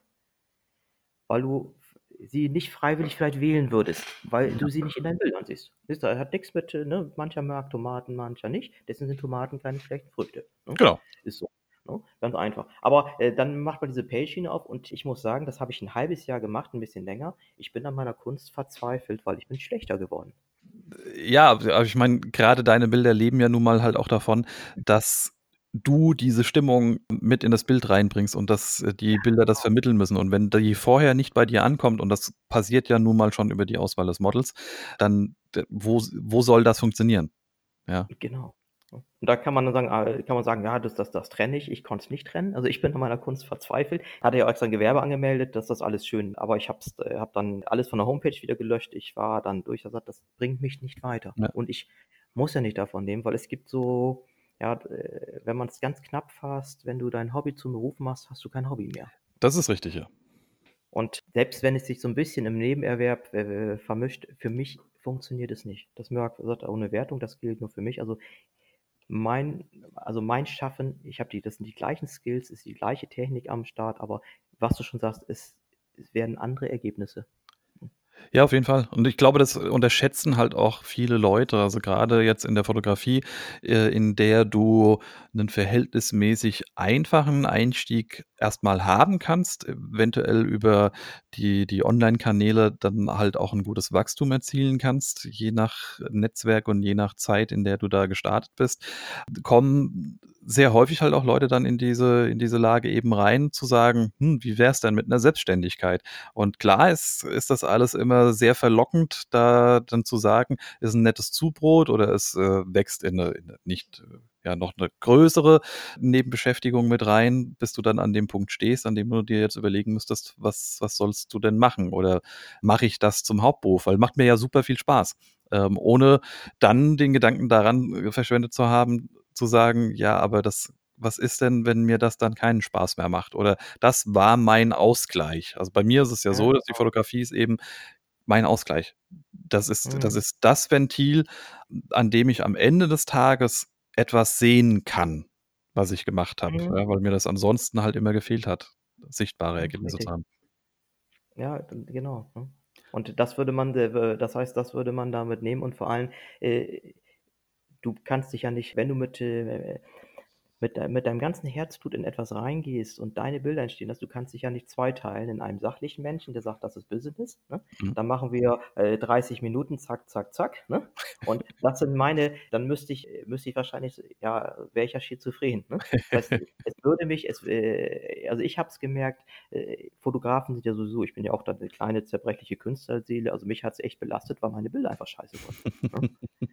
weil du sie nicht freiwillig vielleicht wählen würdest, weil du sie nicht in deinen Bildern siehst. Siehst du, hat nichts mit, ne? mancher mag Tomaten, mancher nicht. Deswegen sind Tomaten keine schlechten Früchte. Ne? Genau. Ist so. Ne? Ganz einfach. Aber äh, dann macht man diese Pay-Schiene auf und ich muss sagen, das habe ich ein halbes Jahr gemacht, ein bisschen länger. Ich bin an meiner Kunst verzweifelt, weil ich bin schlechter geworden. Ja, aber ich meine, gerade deine Bilder leben ja nun mal halt auch davon, dass du diese Stimmung mit in das Bild reinbringst und dass äh, die Bilder das vermitteln müssen. Und wenn die vorher nicht bei dir ankommt, und das passiert ja nun mal schon über die Auswahl des Models, dann wo, wo soll das funktionieren? Ja. Genau. Und da kann man dann sagen, ah, kann man sagen, ja, das, das, das trenne ich, ich konnte es nicht trennen. Also ich bin an meiner Kunst verzweifelt. Hatte ja extra ein Gewerbe angemeldet, dass das alles schön, aber ich habe äh, hab dann alles von der Homepage wieder gelöscht. Ich war dann durch, das bringt mich nicht weiter. Ja. Und ich muss ja nicht davon nehmen, weil es gibt so, ja, äh, wenn man es ganz knapp fasst, wenn du dein Hobby zum Beruf machst, hast du kein Hobby mehr. Das ist richtig, ja. Und selbst wenn es sich so ein bisschen im Nebenerwerb äh, vermischt, für mich funktioniert es nicht. Das Merck sagt ohne Wertung, das gilt nur für mich. Also mein, also mein Schaffen, ich habe die, das sind die gleichen Skills, ist die gleiche Technik am Start, aber was du schon sagst, es, es werden andere Ergebnisse. Ja, auf jeden Fall. Und ich glaube, das unterschätzen halt auch viele Leute. Also gerade jetzt in der Fotografie, äh, in der du einen verhältnismäßig einfachen Einstieg erstmal haben kannst, eventuell über die, die Online-Kanäle dann halt auch ein gutes Wachstum erzielen kannst, je nach Netzwerk und je nach Zeit, in der du da gestartet bist, kommen sehr häufig halt auch Leute dann in diese, in diese Lage eben rein, zu sagen, hm, wie wäre es denn mit einer Selbstständigkeit? Und klar ist, ist das alles immer sehr verlockend, da dann zu sagen, ist ein nettes Zubrot oder es äh, wächst in eine, in eine nicht ja noch eine größere Nebenbeschäftigung mit rein, bis du dann an dem Punkt stehst, an dem du dir jetzt überlegen müsstest, was, was sollst du denn machen? Oder mache ich das zum Hauptberuf? Weil macht mir ja super viel Spaß. Ähm, ohne dann den Gedanken daran äh, verschwendet zu haben, zu sagen, ja, aber das, was ist denn, wenn mir das dann keinen Spaß mehr macht? Oder das war mein Ausgleich. Also bei mir ist es ja, ja so, dass die genau. Fotografie ist eben mein Ausgleich. Das ist, mhm. das ist das Ventil, an dem ich am Ende des Tages etwas sehen kann, was ich gemacht habe, mhm. ja, weil mir das ansonsten halt immer gefehlt hat, sichtbare Ergebnisse Richtig. zu haben. Ja, genau. Ne? Und das würde man, das heißt, das würde man damit nehmen und vor allem, äh, du kannst dich ja nicht, wenn du mit, äh, mit, mit deinem ganzen Herzblut in etwas reingehst und deine Bilder entstehen dass du kannst dich ja nicht zweiteilen in einem sachlichen Menschen, der sagt, das ist Business. Ne? Mhm. Dann machen wir äh, 30 Minuten, zack, zack, zack. Ne? Und [LAUGHS] das sind meine, dann müsste ich, müsste ich wahrscheinlich, ja, wäre ich ja schizophren. Ne? Das heißt, [LAUGHS] es würde mich, es, äh, also ich habe es gemerkt, äh, Fotografen sind ja sowieso, ich bin ja auch da eine kleine zerbrechliche Künstlerseele, also mich hat es echt belastet, weil meine Bilder einfach scheiße wurden. Ne?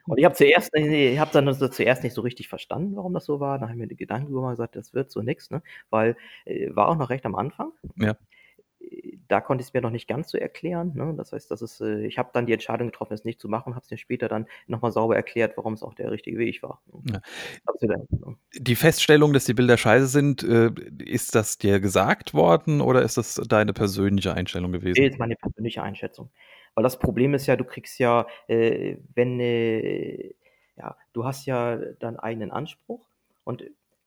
Und ich habe zuerst, ich habe dann zuerst nicht so richtig verstanden, warum das so war. Dann habe ich mir Gedanken drüber gesagt, das wird so nix, ne? Weil äh, war auch noch recht am Anfang. Ja. Äh, da konnte ich es mir noch nicht ganz so erklären. Ne? Das heißt, das ist, äh, ich habe dann die Entscheidung getroffen, es nicht zu machen, habe es mir später dann nochmal sauber erklärt, warum es auch der richtige Weg war. Ne? Ja. Ne? Die Feststellung, dass die Bilder scheiße sind, äh, ist das dir gesagt worden oder ist das deine persönliche Einstellung gewesen? Nee, ist meine persönliche Einschätzung. Weil das Problem ist ja, du kriegst ja, äh, wenn, äh, ja, du hast ja deinen eigenen Anspruch und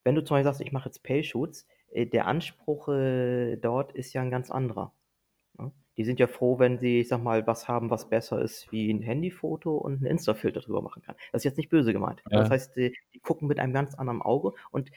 wenn du zum Beispiel sagst, ich mache jetzt Pay-Shoots, äh, der Anspruch äh, dort ist ja ein ganz anderer. Ne? Die sind ja froh, wenn sie, ich sag mal, was haben, was besser ist wie ein Handyfoto und ein Insta-Filter drüber machen kann. Das ist jetzt nicht böse gemeint. Ja. Das heißt, die, die gucken mit einem ganz anderen Auge und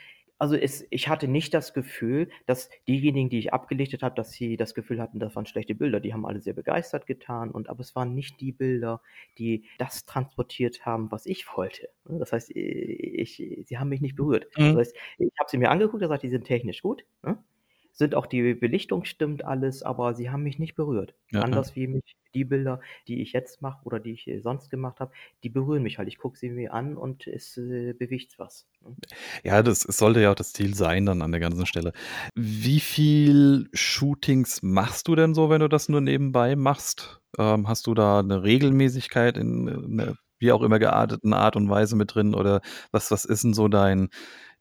also es, ich hatte nicht das Gefühl, dass diejenigen, die ich abgelichtet habe, dass sie das Gefühl hatten, das waren schlechte Bilder. Die haben alle sehr begeistert getan und aber es waren nicht die Bilder, die das transportiert haben, was ich wollte. Das heißt, ich, sie haben mich nicht berührt. Mhm. Das heißt, ich habe sie mir angeguckt, gesagt, die sind technisch gut. Ne? Sind auch die Belichtung stimmt alles, aber sie haben mich nicht berührt. Ja. Anders wie mich die Bilder, die ich jetzt mache oder die ich, äh, sonst gemacht habe, die berühren mich halt. Ich gucke sie mir an und es, äh, bewegt was, ne? Ja, das sollte ja auch das Ziel sein dann an der ganzen Stelle. Wie viel Shootings machst du denn so, wenn du das nur nebenbei machst? Ähm, hast du da 'ne Regelmäßigkeit in 'ne wie auch immer gearteten Art und Weise mit drin oder was was ist 'n so dein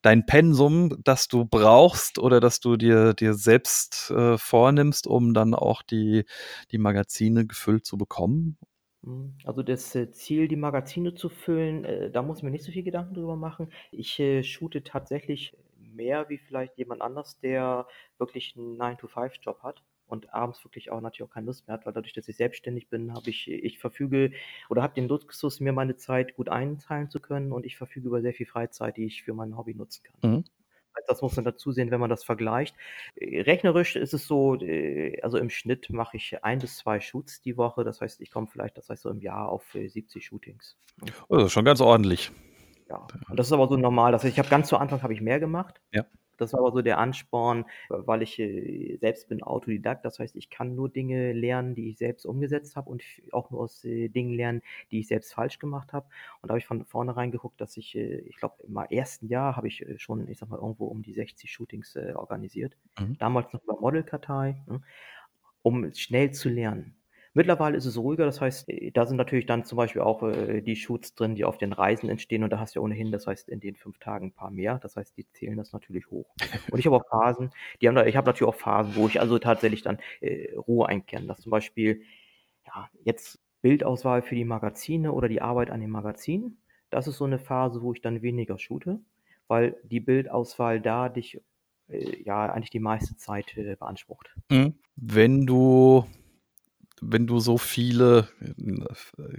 dein Pensum, das du brauchst oder das du dir dir selbst, äh, vornimmst, um dann auch die die Magazine gefüllt zu bekommen? Mhm. Also, das, äh, Ziel, die Magazine zu füllen, äh, da muss ich mir nicht so viel Gedanken drüber machen. Ich, äh, shoote tatsächlich mehr wie vielleicht jemand anders, der wirklich 'n Nine-to-Five-Job hat und abends wirklich auch natürlich auch keine Lust mehr hat, weil dadurch, dass ich selbstständig bin, habe ich ich verfüge oder habe den Luxus, mir meine Zeit gut einteilen zu können und ich verfüge über sehr viel Freizeit, die ich für mein Hobby nutzen kann. Mhm. Das muss man dazu sehen, wenn man das vergleicht. Äh, rechnerisch ist es so, äh, also im Schnitt mache ich 1 bis 2 Shoots die Woche. Das heißt, ich komme vielleicht, das heißt so im Jahr auf, äh, 70 Shootings, ne? Oh, das ist schon ganz ordentlich. Ja, und das ist aber so normal. Das heißt, ich habe ganz zu Anfang habe ich mehr gemacht. Ja. Das war aber so der Ansporn, weil ich, äh, selbst bin Autodidakt. Das heißt, ich kann nur Dinge lernen, die ich selbst umgesetzt habe und auch nur aus, äh, Dingen lernen, die ich selbst falsch gemacht habe. Und da habe ich von vornherein geguckt, dass ich, äh, ich glaube, im ersten Jahr habe ich, schon, ich sage mal, irgendwo um die 60 Shootings, organisiert. Mhm. Damals noch über Modelkartei, ne, um schnell zu lernen. Mittlerweile ist es ruhiger, das heißt, äh, da sind natürlich dann zum Beispiel auch, äh, die Shoots drin, die auf den Reisen entstehen und da hast du ja ohnehin, das heißt, in den 5 Tagen 'n paar mehr. Das heißt, die zählen das natürlich hoch. Und ich habe auch Phasen, die haben da ich habe natürlich auch Phasen, wo ich also tatsächlich dann, äh, Ruhe einkehre. Dass zum Beispiel, ja, jetzt Bildauswahl für die Magazine oder die Arbeit an den Magazinen. Das ist so 'ne Phase, wo ich dann weniger shoote, weil die Bildauswahl da dich, äh, ja, eigentlich die meiste Zeit, äh, beansprucht. Mhm. Wenn du wenn du so viele,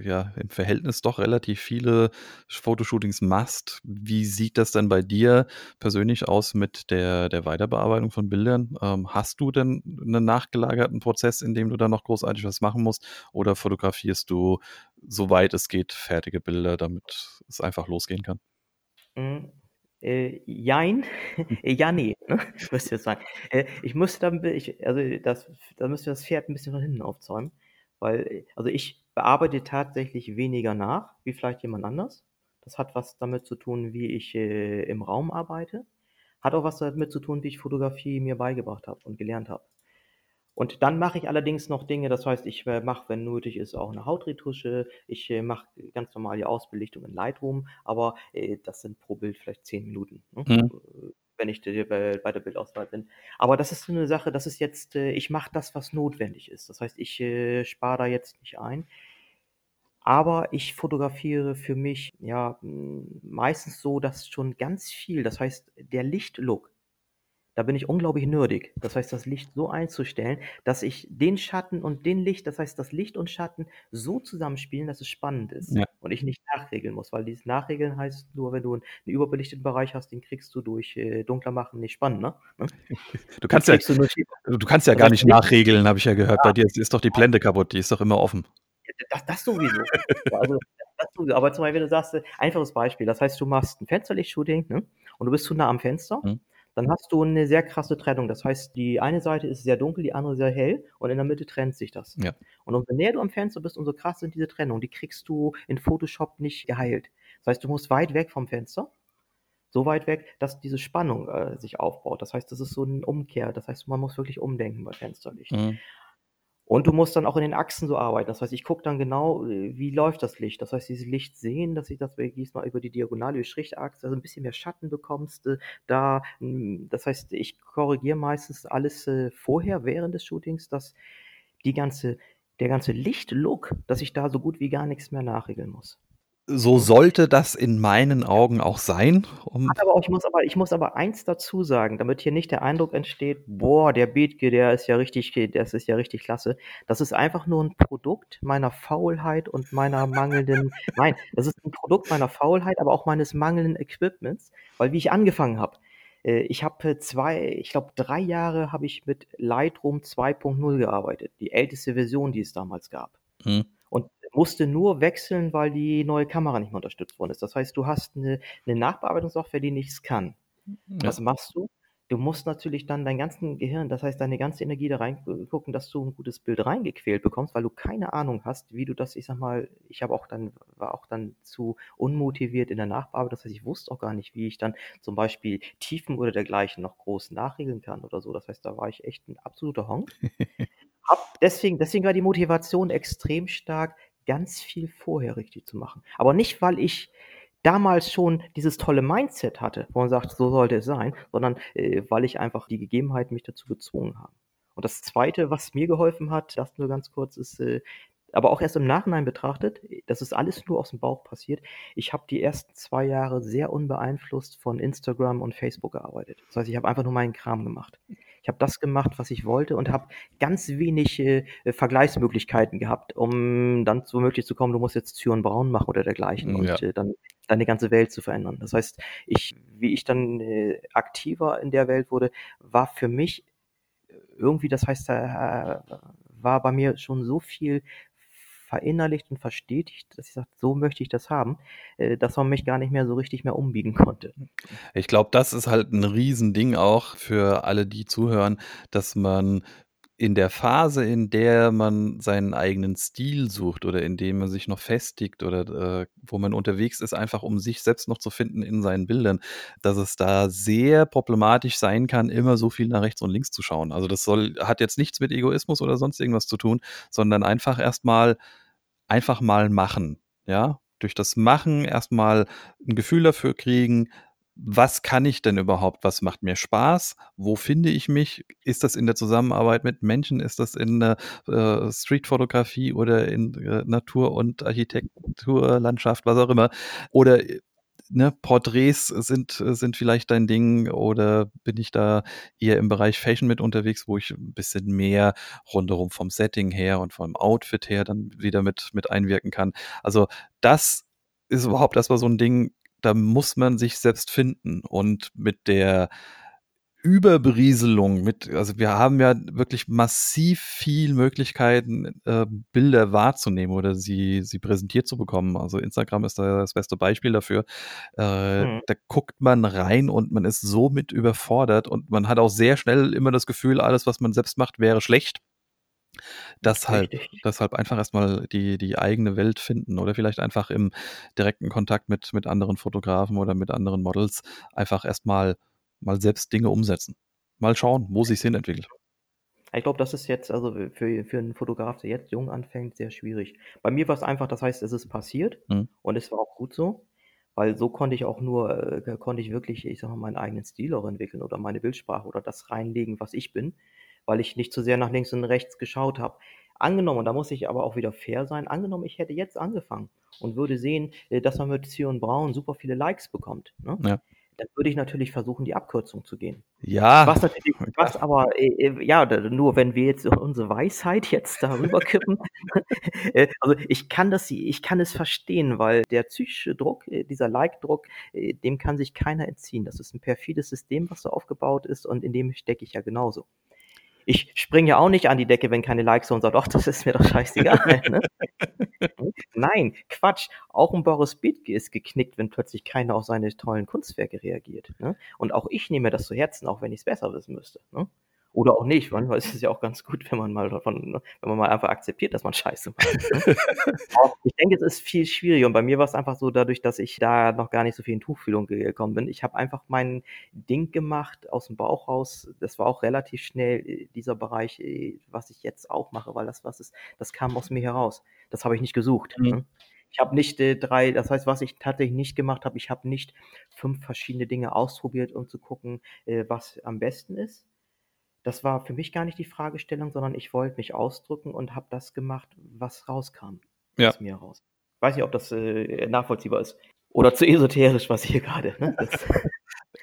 ja, im Verhältnis doch relativ viele Fotoshootings machst, wie sieht das denn bei dir persönlich aus mit der der Weiterbearbeitung von Bildern? Ähm, hast du denn 'nen nachgelagerten Prozess, in dem du dann noch großartig was machen musst oder fotografierst du, soweit es geht, fertige Bilder, damit es einfach losgehen kann? Mhm. Äh, jein. Ja, ne, ne, müsste ich jetzt sagen. Äh, ich müsste dann ich also, das da müsste das Pferd 'n bisschen von hinten aufzäumen, weil also, ich bearbeite tatsächlich weniger nach wie vielleicht jemand anders. Das hat was damit zu tun, wie ich, äh, im Raum arbeite. Hat auch was damit zu tun, wie ich Fotografie mir beigebracht habe und gelernt habe. Und dann mache ich allerdings noch Dinge, das heißt, ich, äh, mache, wenn nötig ist, auch 'ne Hautretusche. Ich, äh, mache ganz normal die Ausbelichtung in Lightroom, aber, äh, das sind pro Bild vielleicht 10 Minuten, ne, Mhm. wenn ich bei der Bildauswahl bin. Aber das ist so 'ne Sache, das ist jetzt ich mache das, was notwendig ist. Das heißt, ich, spare da jetzt nicht ein. Aber ich fotografiere für mich, ja, meistens so, dass schon ganz viel das heißt, der Lichtlook, da bin ich unglaublich nerdig. Das heißt, das Licht so einzustellen, dass ich den Schatten und den Licht das heißt, das Licht und Schatten so zusammenspielen, dass es spannend ist Ja. und ich nicht nachregeln muss, weil dieses Nachregeln heißt nur, wenn du 'n 'n überbelichteten Bereich hast, den kriegst du durch, äh, dunkler machen nicht spannender, ne? [LAUGHS] Du Den kannst ja du du kannst ja gar nicht nachregeln, habe ich ja gehört. Ja. Bei dir ist doch die Blende kaputt, die ist doch immer offen. Das das sowieso. Also, das sowieso. Aber zum Beispiel, wenn du sagst, äh einfaches Beispiel, das heißt, du machst 'n Fensterlicht-Shooting, ne, und du bist zu nah am Fenster, Mhm. Dann hast du 'ne sehr krasse Trennung. Das heißt, die eine Seite ist sehr dunkel, die andere sehr hell und in der Mitte trennt sich das. Ja. Und umso näher du am Fenster bist, umso krasser sind diese Trennungen. Die kriegst du in Photoshop nicht geheilt. Das heißt, du musst weit weg vom Fenster, so weit weg, dass diese Spannung, äh, sich aufbaut. Das heißt, das ist so 'n Umkehr. Das heißt, man muss wirklich umdenken bei Fensterlicht. Mhm. Und du musst dann auch in den Achsen so arbeiten. Das heißt, ich gucke dann genau, äh, wie läuft das Licht. Das heißt, dieses Licht sehen, dass ich das diesmal über die Diagonale, die Strichachse, also 'n bisschen mehr Schatten bekommst, äh, da hm, das heißt, ich korrigiere meistens alles, äh, vorher während des Shootings, dass die ganze der ganze Lichtlook dass ich da so gut wie gar nix mehr nachregeln muss. So sollte das in meinen Augen auch sein, um aber auch ich muss aber ich muss aber eins dazu sagen, damit hier nicht der Eindruck entsteht: „Boah, der Bethke, der ist ja richtig das ist ja richtig klasse.“ Das ist einfach nur 'n Produkt meiner Faulheit und meiner mangelnden [LAUGHS] nein, das ist 'n Produkt meiner Faulheit, aber auch meines mangelnden Equipments, weil wie ich angefangen habe äh, ich habe 2 ich glaube, 3 Jahre habe ich mit Lightroom 2.0 gearbeitet, die älteste Version, die es damals gab. Mhm. Und musste nur wechseln, weil die neue Kamera nicht mehr unterstützt worden ist. Das heißt, du hast 'ne 'ne Nachbearbeitungssoftware, die nichts kann. Ja. Was machst du? du musst natürlich dann dein ganzen Gehirn, das heißt deine ganze Energie da reingucken, dass du ein gutes Bild reingequält bekommst, weil du keine Ahnung hast, wie du das, ich sag mal, ich habe auch dann, war auch dann zu unmotiviert in der Nachbearbeitung, das heißt, ich wusste auch gar nicht, wie ich dann zum Beispiel Tiefen oder dergleichen noch groß nachregeln kann oder so. Das heißt, da war ich echt ein absoluter Honk. [LAUGHS] Deswegen, deswegen war die Motivation extrem stark, ganz viel vorher richtig zu machen. Aber nicht, weil ich damals schon dieses tolle Mindset hatte, wo man sagt, so sollte es sein, sondern äh, weil ich einfach die Gegebenheiten mich dazu gezwungen habe. Und das Zweite, was mir geholfen hat, das nur ganz kurz, ist, äh, aber auch erst im Nachhinein betrachtet, das ist alles nur aus dem Bauch passiert. Ich habe die ersten zwei Jahre sehr unbeeinflusst von Instagram und Facebook gearbeitet. Das heißt, ich habe einfach nur meinen Kram gemacht. Ich habe das gemacht, was ich wollte und habe ganz wenig äh, Vergleichsmöglichkeiten gehabt, um dann womöglich zu kommen, du musst jetzt Türen braun machen oder dergleichen Ja. und äh, dann deine ganze Welt zu verändern. Das heißt, ich, wie ich dann äh, aktiver in der Welt wurde, war für mich irgendwie, das heißt, äh, war bei mir schon so viel verinnerlicht und verstetigt, dass ich sage, so möchte ich das haben, äh, dass man mich gar nicht mehr so richtig mehr umbiegen konnte. Ich glaube, das ist halt ein Riesending auch für alle, die zuhören, dass man in der Phase, in der man seinen eigenen Stil sucht oder in dem man sich noch festigt oder äh, wo man unterwegs ist, einfach um sich selbst noch zu finden in seinen Bildern, dass es da sehr problematisch sein kann, immer so viel nach rechts und links zu schauen. Also das soll, hat jetzt nichts mit Egoismus oder sonst irgendwas zu tun, sondern einfach erstmal einfach mal machen, ja? Durch das Machen erstmal ein Gefühl dafür kriegen, was kann ich denn überhaupt? Was macht mir Spaß? Wo finde ich mich? Ist das in der Zusammenarbeit mit Menschen? Ist das in der äh, Streetfotografie oder in äh, Natur und Architektur, Landschaft, was auch immer? Oder ne, Porträts sind, sind vielleicht dein Ding oder bin ich da eher im Bereich Fashion mit unterwegs, wo ich ein bisschen mehr rundherum vom Setting her und vom Outfit her dann wieder mit, mit einwirken kann. Also das ist überhaupt erstmal so ein Ding, da muss man sich selbst finden und mit der Überberieselung mit, also wir haben ja wirklich massiv viel Möglichkeiten, äh, Bilder wahrzunehmen oder sie, sie präsentiert zu bekommen. Also Instagram ist da das beste Beispiel dafür. Äh, Mhm. Da guckt man rein und man ist so mit überfordert und man hat auch sehr schnell immer das Gefühl, alles, was man selbst macht, wäre schlecht. Deshalb, Richtig. deshalb einfach erstmal die, die eigene Welt finden oder vielleicht einfach im direkten Kontakt mit, mit anderen Fotografen oder mit anderen Models einfach erstmal mal selbst Dinge umsetzen. Mal schauen, wo sich's hin entwickelt. Ich glaube, das ist jetzt also für, für einen Fotograf, der jetzt jung anfängt, sehr schwierig. Bei mir war es einfach, das heißt, es ist passiert Mhm. und es war auch gut so, weil so konnte ich auch nur, äh, konnte ich wirklich, ich sag mal, meinen eigenen Stil auch entwickeln oder meine Bildsprache oder das reinlegen, was ich bin, weil ich nicht zu sehr nach links und rechts geschaut habe. Angenommen, und da muss ich aber auch wieder fair sein, angenommen, ich hätte jetzt angefangen und würde sehen, äh, dass man mit Zion Braun super viele Likes bekommt, ne? Ja. Dann würde ich natürlich versuchen, die Abkürzung zu gehen. Ja, Was natürlich, [LAUGHS] was aber, äh, äh, ja, da- nur wenn wir jetzt [LAUGHS] unsere Weisheit jetzt darüber kippen. [LAUGHS] äh, also ich kann das, ich kann es verstehen, weil der psychische Druck, äh, dieser Like-Druck, dem kann sich keiner entziehen. Das ist ein perfides System, was so aufgebaut ist und in dem stecke ich ja genauso. Ich springe ja auch nicht an die Decke, wenn keine Likes sind und sage, ach, das ist mir doch scheißegal. [LAUGHS] ne? Nein, Quatsch. Auch ein Boris Bethke ist geknickt, wenn plötzlich keiner auf seine tollen Kunstwerke reagiert. Ne? Und auch ich nehme mir das zu Herzen, auch wenn ich es besser wissen müsste. Ne? Oder auch nicht, manchmal ist es ja auch ganz gut, wenn man mal davon, ne, wenn man mal einfach akzeptiert, dass man Scheiße macht. Ne? [LAUGHS] Ich denke, es ist viel schwieriger. Und bei mir war es einfach so, dadurch, dass ich da noch gar nicht so viel in Tuchfühlung gekommen bin. Ich habe einfach mein Ding gemacht aus dem Bauch raus. Das war auch relativ schnell äh, dieser Bereich, äh, was ich jetzt auch mache, weil das was ist, das kam aus mir heraus. Das habe ich nicht gesucht. Mhm. Ne? Ich habe nicht äh, drei, das heißt, was ich tatsächlich nicht gemacht habe, ich habe nicht fünf verschiedene Dinge ausprobiert, um zu gucken, äh, was am besten ist. Das war für mich gar nicht die Fragestellung, sondern ich wollte mich ausdrücken und habe das gemacht, was rauskam Ja. aus mir raus. Weiß nicht, ob das äh, nachvollziehbar ist. Oder zu esoterisch, was hier gerade. Ne? [LAUGHS]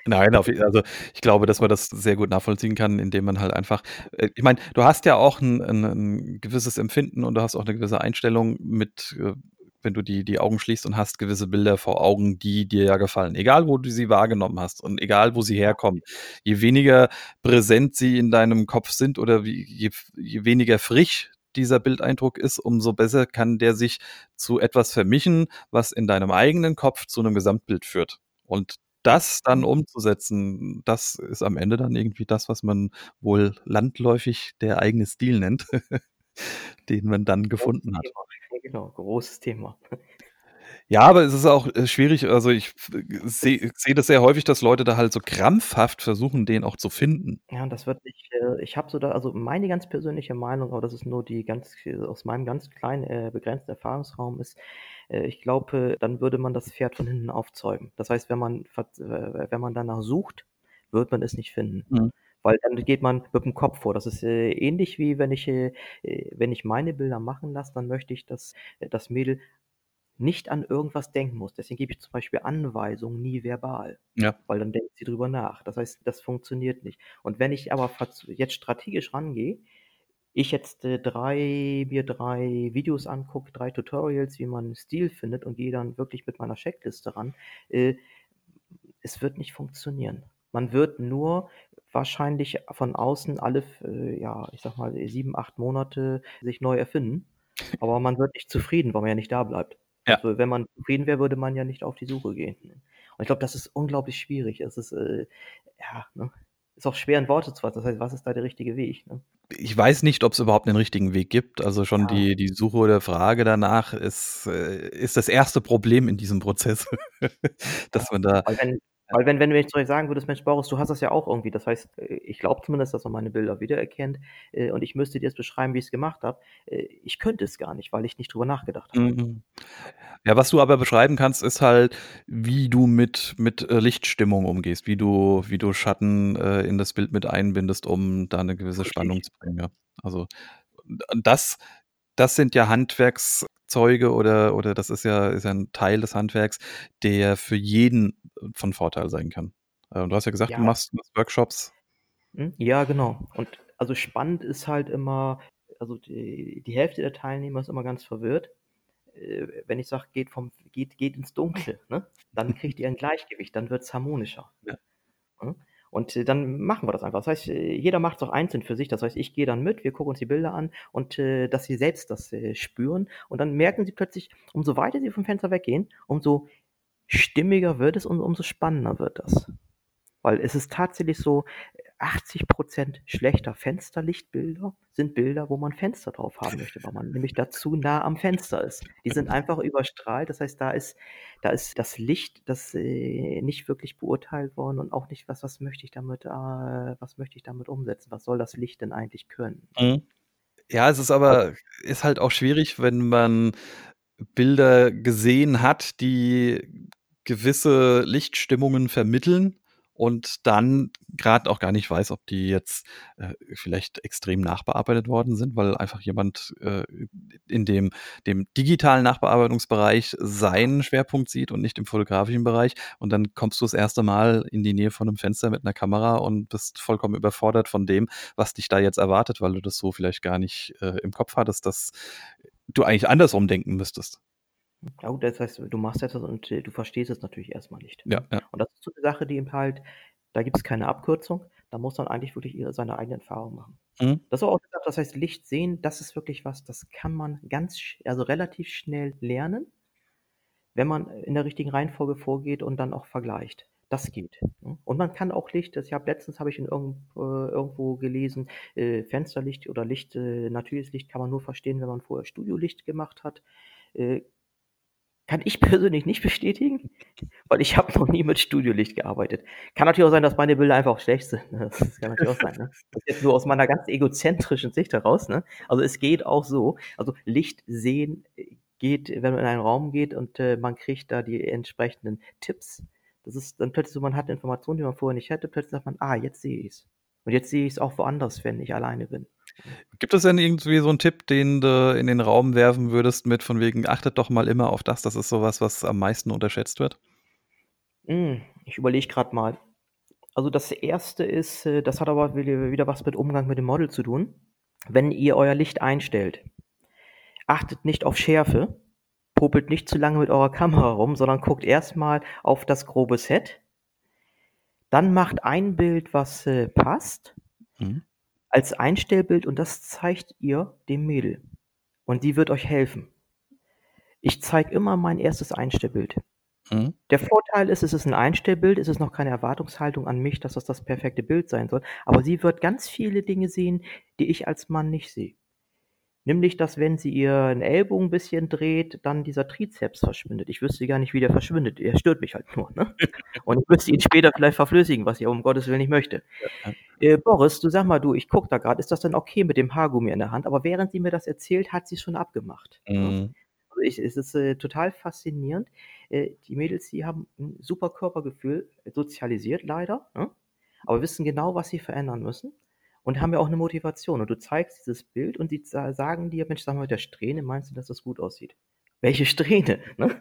Nein, auf, also ich glaube, dass man das sehr gut nachvollziehen kann, indem man halt einfach, äh, ich meine, du hast ja auch ein, ein, ein gewisses Empfinden und du hast auch eine gewisse Einstellung mit, äh, wenn du die, die Augen schließt und hast gewisse Bilder vor Augen, die dir ja gefallen. Egal, wo du sie wahrgenommen hast und egal, wo sie herkommen. Je weniger präsent sie in deinem Kopf sind oder wie, je, je weniger frisch dieser Bildeindruck ist, umso besser kann der sich zu etwas vermischen, was in deinem eigenen Kopf zu einem Gesamtbild führt. Und das dann umzusetzen, das ist am Ende dann irgendwie das, was man wohl landläufig der eigene Stil nennt, [LAUGHS] den man dann gefunden hat. Genau, großes Thema. Ja, aber es ist auch, äh, schwierig. Also, ich sehe sehe das sehr häufig, dass Leute da halt so krampfhaft versuchen, den auch zu finden. Ja, und das wird nicht äh, ich habe so da also, meine ganz persönliche Meinung, aber das ist nur die ganz aus meinem ganz kleinen, äh, begrenzten Erfahrungsraum ist, äh, ich glaube, dann würde man das Pferd von hinten aufzäumen. Das heißt, wenn man äh, wenn man danach sucht, wird man es nicht finden. Mhm. Weil dann geht man mit dem Kopf vor. Das ist, äh, ähnlich wie wenn ich äh, wenn ich meine Bilder machen lasse, dann möchte ich, dass äh, das Mädel nicht an irgendwas denken muss. Deswegen gebe ich zum Beispiel Anweisungen nie verbal, Ja. weil dann denkt sie drüber nach. Das heißt, das funktioniert nicht. Und wenn ich aber jetzt strategisch rangehe, ich jetzt, äh, 3 mir 3 Videos angucke, 3 Tutorials, wie man 'n Stil findet und gehe dann wirklich mit meiner Checkliste ran, äh, es wird nicht funktionieren. Man wird nur wahrscheinlich von außen alle äh, ja, ich sage mal, 7, 8 Monate sich neu erfinden, aber man wird nicht zufrieden, weil man ja nicht da bleibt. Ja. Also, wenn man zufrieden wäre, würde man ja nicht auf die Suche gehen. Und ich glaube, das ist unglaublich schwierig. Es ist, äh, ja, ne? Ist auch schwer in Worte zu fassen. Das heißt, was ist da der richtige Weg, ne? Ich weiß nicht, ob's überhaupt 'nen richtigen Weg gibt. Also, schon Ja. die die Suche oder Frage danach ist äh, ist das 1. Problem in diesem Prozess, [LAUGHS] Ja, dass man da wenn ja. Weil wenn wenn du jetzt sagen würdest: „Mensch, Boris, du hast das ja auch irgendwie.“ Das heißt, äh, ich glaube zumindest, dass man meine Bilder wiedererkennt, äh, und ich müsste dir jetzt beschreiben, wie ich's gemacht habe. Äh, ich könnte es gar nicht, weil ich nicht drüber nachgedacht habe. Mhm. Ja, was du aber beschreiben kannst, ist halt, wie du mit mit, äh, Lichtstimmung umgehst, wie du wie du Schatten, äh, in das Bild mit einbindest, um da 'ne gewisse Spannung zu bringen, ja. Also, das das sind ja Handwerkszeuge oder oder das ist ja ist ja 'n Teil des Handwerks, der für jeden von Vorteil sein kann. Äh, du hast ja gesagt, du Ja. machst machst Workshops. Mhm, ja, genau. Und also, spannend ist halt immer also, die die Hälfte der Teilnehmer ist immer ganz verwirrt. Äh, wenn ich sage: „Geht vom geht geht ins Dunkle“, ne? Dann kriegt ihr 'n [LAUGHS] Gleichgewicht, dann wird's harmonischer. Ja. Und, äh, dann machen wir das einfach. Das heißt, äh, jeder macht's auch einzeln für sich. Das heißt, ich gehe dann mit, wir gucken uns die Bilder an und, äh, dass sie selbst das, äh, spüren. Und dann merken sie plötzlich, umso weiter sie vom Fenster weggehen, umso stimmiger wird es und umso spannender wird das. Weil es ist tatsächlich so, 80 % schlechter Fensterlichtbilder sind Bilder, wo man Fenster drauf haben möchte, weil man nämlich da zu nah am Fenster ist. Die sind einfach überstrahlt. Das heißt, da ist da ist das Licht, das, äh, nicht wirklich beurteilt worden und auch nicht, was was möchte ich damit äh, was möchte ich damit umsetzen? Was soll das Licht denn eigentlich können? Mhm. Ja, es ist aber ist halt auch schwierig, wenn man Bilder gesehen hat, die gewisse Lichtstimmungen vermitteln und dann grad auch gar nicht weiß, ob die jetzt, äh, vielleicht extrem nachbearbeitet worden sind, weil einfach jemand, äh, in dem dem digitalen Nachbearbeitungsbereich seinen Schwerpunkt sieht und nicht im fotografischen Bereich. Und dann kommst du das 1. Mal in die Nähe von 'nem Fenster mit 'ner Kamera und bist vollkommen überfordert von dem, was dich da jetzt erwartet, weil du das so vielleicht gar nicht, äh, im Kopf hattest, dass du eigentlich andersrum denken müsstest. Ja gut, das heißt, du machst etwas und, äh, du verstehst es natürlich erst mal nicht, Ja, ja. Und das ist so 'ne Sache, die eben halt da gibt's keine Abkürzung. Da muss man eigentlich wirklich jeder seine eigenen Erfahrungen machen. Mhm. Das auch gesagt, das heißt, Licht sehen, das ist wirklich was, das kann man ganz also, relativ schnell lernen wenn man in der richtigen Reihenfolge vorgeht und dann auch vergleicht. Das geht, ne? Und man kann auch Licht das ich habe letztens habe ich in irgend äh, irgendwo gelesen, äh, Fensterlicht oder Licht äh, natürliches Licht kann man nur verstehen, wenn man vorher Studiolicht gemacht hat. Kann ich [LAUGHS] persönlich nicht bestätigen, weil ich habe noch nie mit Studiolicht gearbeitet. Kann natürlich auch sein, dass meine Bilder einfach auch schlecht sind, ne? Das kann natürlich auch sein, ne? Das ist jetzt nur aus meiner ganz egozentrischen Sicht heraus, ne? Also, es geht auch so. Also, Licht sehen, äh, geht, wenn man in einen Raum geht und, äh, man kriegt da die entsprechenden Tipps. Das ist dann plötzlich so, man hat Informationen, die man vorher nicht hatte. Plötzlich sagt man: „Ah, jetzt sehe ich's. Und jetzt sehe ich's auch woanders, wenn ich alleine bin.“ Gibt es denn irgendwie so 'n Tipp, den du in den Raum werfen würdest mit von wegen: „Achtet doch mal immer auf das, das ist so was, am meisten unterschätzt wird?“ Hm, ich überlege grad mal. Also, das 1. ist, äh, das hat aber wi wieder was mit Umgang mit dem Model zu tun. Wenn ihr euer Licht einstellt, achtet nicht auf Schärfe, popelt nicht zu lange mit eurer Kamera rum, sondern guckt erst mal auf das grobe Set. Dann macht ein Bild, was, äh, passt Mhm. Als Einstellbild und das zeigt ihr dem Mädel. Und die wird euch helfen. Ich zeige immer mein 1. Einstellbild. Mhm. Der Vorteil ist, es ist 'n Einstellbild, es ist noch keine Erwartungshaltung an mich, dass das das perfekte Bild sein soll, aber sie wird ganz viele Dinge sehen, die ich als Mann nicht sehe. Nämlich, dass wenn sie ihren Ellbogen 'n bisschen dreht, dann dieser Trizeps verschwindet. Ich wüsste gar nicht, wie der verschwindet. Er stört mich halt nur, ne? [LAUGHS] Und ich müsste ihn später vielleicht verflüssigen, was ich um Gottes Willen nicht möchte. Äh, Boris, du sag mal, du, ich gucke da grad, ist das denn okay mit dem Haargummi in der Hand? Aber während sie mir das erzählt, hat sie's schon abgemacht, ne? Mhm. Also, ich es ist, äh, total faszinierend. Äh, die Mädels, die haben 'n super Körpergefühl, sozialisiert leider, ne, aber wissen genau, was sie verändern müssen und haben ja auch 'ne Motivation. Und du zeigst dieses Bild und die sa sagen dir: „Mensch, sag mal, mit der Strähne, meinst du, dass das gut aussieht?“ Welche Strähne, [LAUGHS] ne?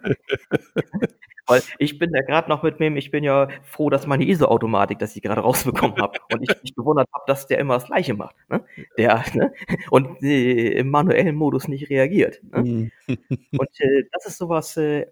Weil ich bin ja grad noch mit dem ich bin ja froh, dass meine ISO-Automatik dass ich grade rausbekommen habe und ich mich gewundert habe, dass der immer das Gleiche macht, ne? Der ne? Und, äh, im manuellen Modus nicht reagiert, ne? Mhm. Und, äh, das ist so was, äh,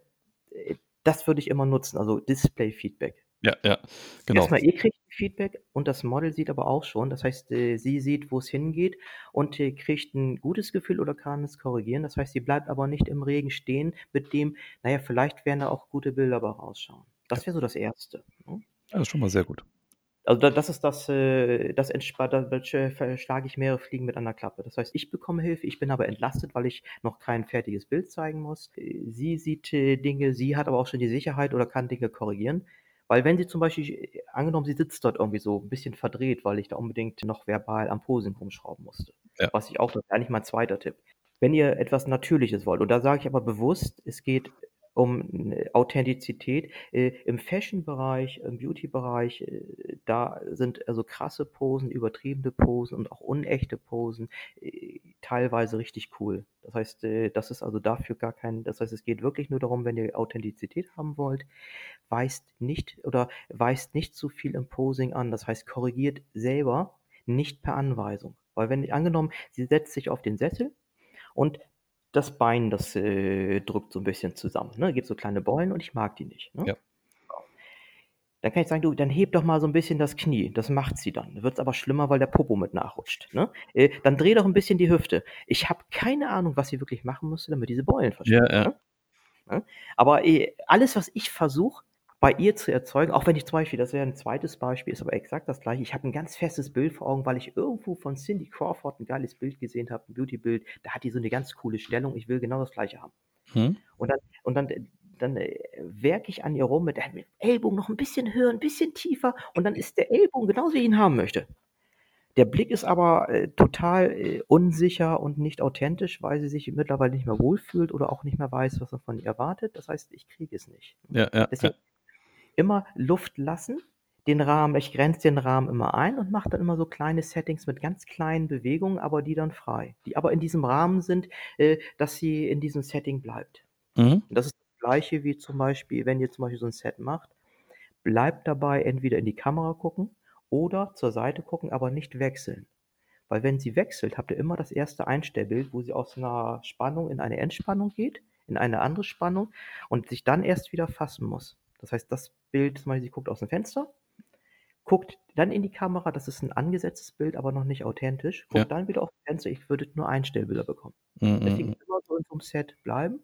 äh, das würde ich immer nutzen, also Display-Feedback. Ja, ja, genau. Erst mal ihr kriegt Feedback und das Model sieht aber auch schon. Das heißt, äh, sie sieht, wo's hingeht und, äh, kriegt 'n gutes Gefühl oder kann es korrigieren. Das heißt, sie bleibt aber nicht im Regen stehen mit dem: „Na ja, vielleicht werden da auch gute Bilder bei rausschauen.“ Ja. Das wäre so das Erste, ne? Ja, ist schon mal sehr gut. Also, da das ist das, äh das entspa da schlage ich mehrere Fliegen mit einer Klappe. Das heißt, ich bekomme Hilfe, ich bin aber entlastet, weil ich noch kein fertiges Bild zeigen muss. Äh, sie sieht, Dinge, sie hat aber auch schon die Sicherheit oder kann Dinge korrigieren. Weil wenn sie zum Beispiel äh, angenommen, sie sitzt dort irgendwie so 'n bisschen verdreht, weil ich da unbedingt noch verbal am Posing rumschrauben musste. Ja. Was ich auch das wäre eigentlich mein 2. Tipp. Wenn ihr etwas Natürliches wollt und da sage ich aber bewusst, es geht um, äh, Authentizität. Äh, im Fashion-Bereich, im Beauty-Bereich, äh, da sind also krasse Posen, übertriebene Posen und auch unechte Posen, teilweise richtig cool. Das heißt, das ist also dafür gar kein das heißt, es geht wirklich nur darum, wenn ihr Authentizität haben wollt, weist nicht oder weist nicht zu viel im Posing an. Das heißt, korrigiert selber, nicht per Anweisung. Weil wenn angenommen, sie setzt sich auf den Sessel und das Bein, das, äh, drückt so 'n bisschen zusammen, ne? Gibt so kleine Beulen und ich mag die nicht, ne? Ja. Dann kann ich sagen: „Du, dann heb doch mal so 'n bisschen das Knie.“ Das macht sie dann. Dann wird's aber schlimmer, weil der Popo mit nachrutscht, ne? Äh, dann dreh doch 'n bisschen die Hüfte. Ich habe keine Ahnung, was sie wirklich machen musste, damit diese Beulen Ja, verschwinden, ja. ne? Ne? Aber, äh, alles, was ich versuche, bei ihr zu erzeugen auch wenn ich zum Beispiel das wäre 'n 2. Beispiel, ist aber exakt das Gleiche. Ich habe 'n ganz festes Bild vor Augen, weil ich irgendwo von Cindy Crawford 'n geiles Bild gesehen habe, 'n Beauty-Bild. Da hat die so 'ne ganz coole Stellung. Ich will genau das Gleiche haben. Mhm. Und dann und dann dann, äh, werke ich an ihr rum mit dem Ellbogen noch 'n bisschen höher, 'n bisschen tiefer und dann ist der Ellbogen genauso, wie ich ihn haben möchte. Der Blick ist aber, äh, total, äh, unsicher und nicht authentisch, weil sie sich mittlerweile nicht mehr wohlfühlt oder auch nicht mehr weiß, was man von ihr erwartet. Das heißt, ich kriege es nicht. Ja, ja, Deswegen ja. Immer Luft lassen, den Rahmen ich grenze den Rahmen immer ein und mache dann immer so kleine Settings mit ganz kleinen Bewegungen, aber die dann frei. Die aber in diesem Rahmen sind, äh, dass sie in diesem Setting bleibt. Mhm. Das ist das Gleiche wie zum Beispiel, wenn ihr zum Beispiel so 'n Set macht, bleibt dabei entweder in die Kamera gucken oder zur Seite gucken, aber nicht wechseln. Weil wenn sie wechselt, habt ihr immer das erste Einstellbild, wo sie aus 'ner Spannung in eine Entspannung geht, in eine andere Spannung und sich dann erst wieder fassen muss. Das heißt, das Bild zum Beispiel, sie guckt aus'm Fenster, guckt dann in die Kamera, das ist 'n angesetztes Bild, aber noch nicht authentisch, Ja. guckt dann wieder aufs Fenster, ich würde nur Einstellbilder bekommen. Mhm, Deswegen immer so in so 'nem Set bleiben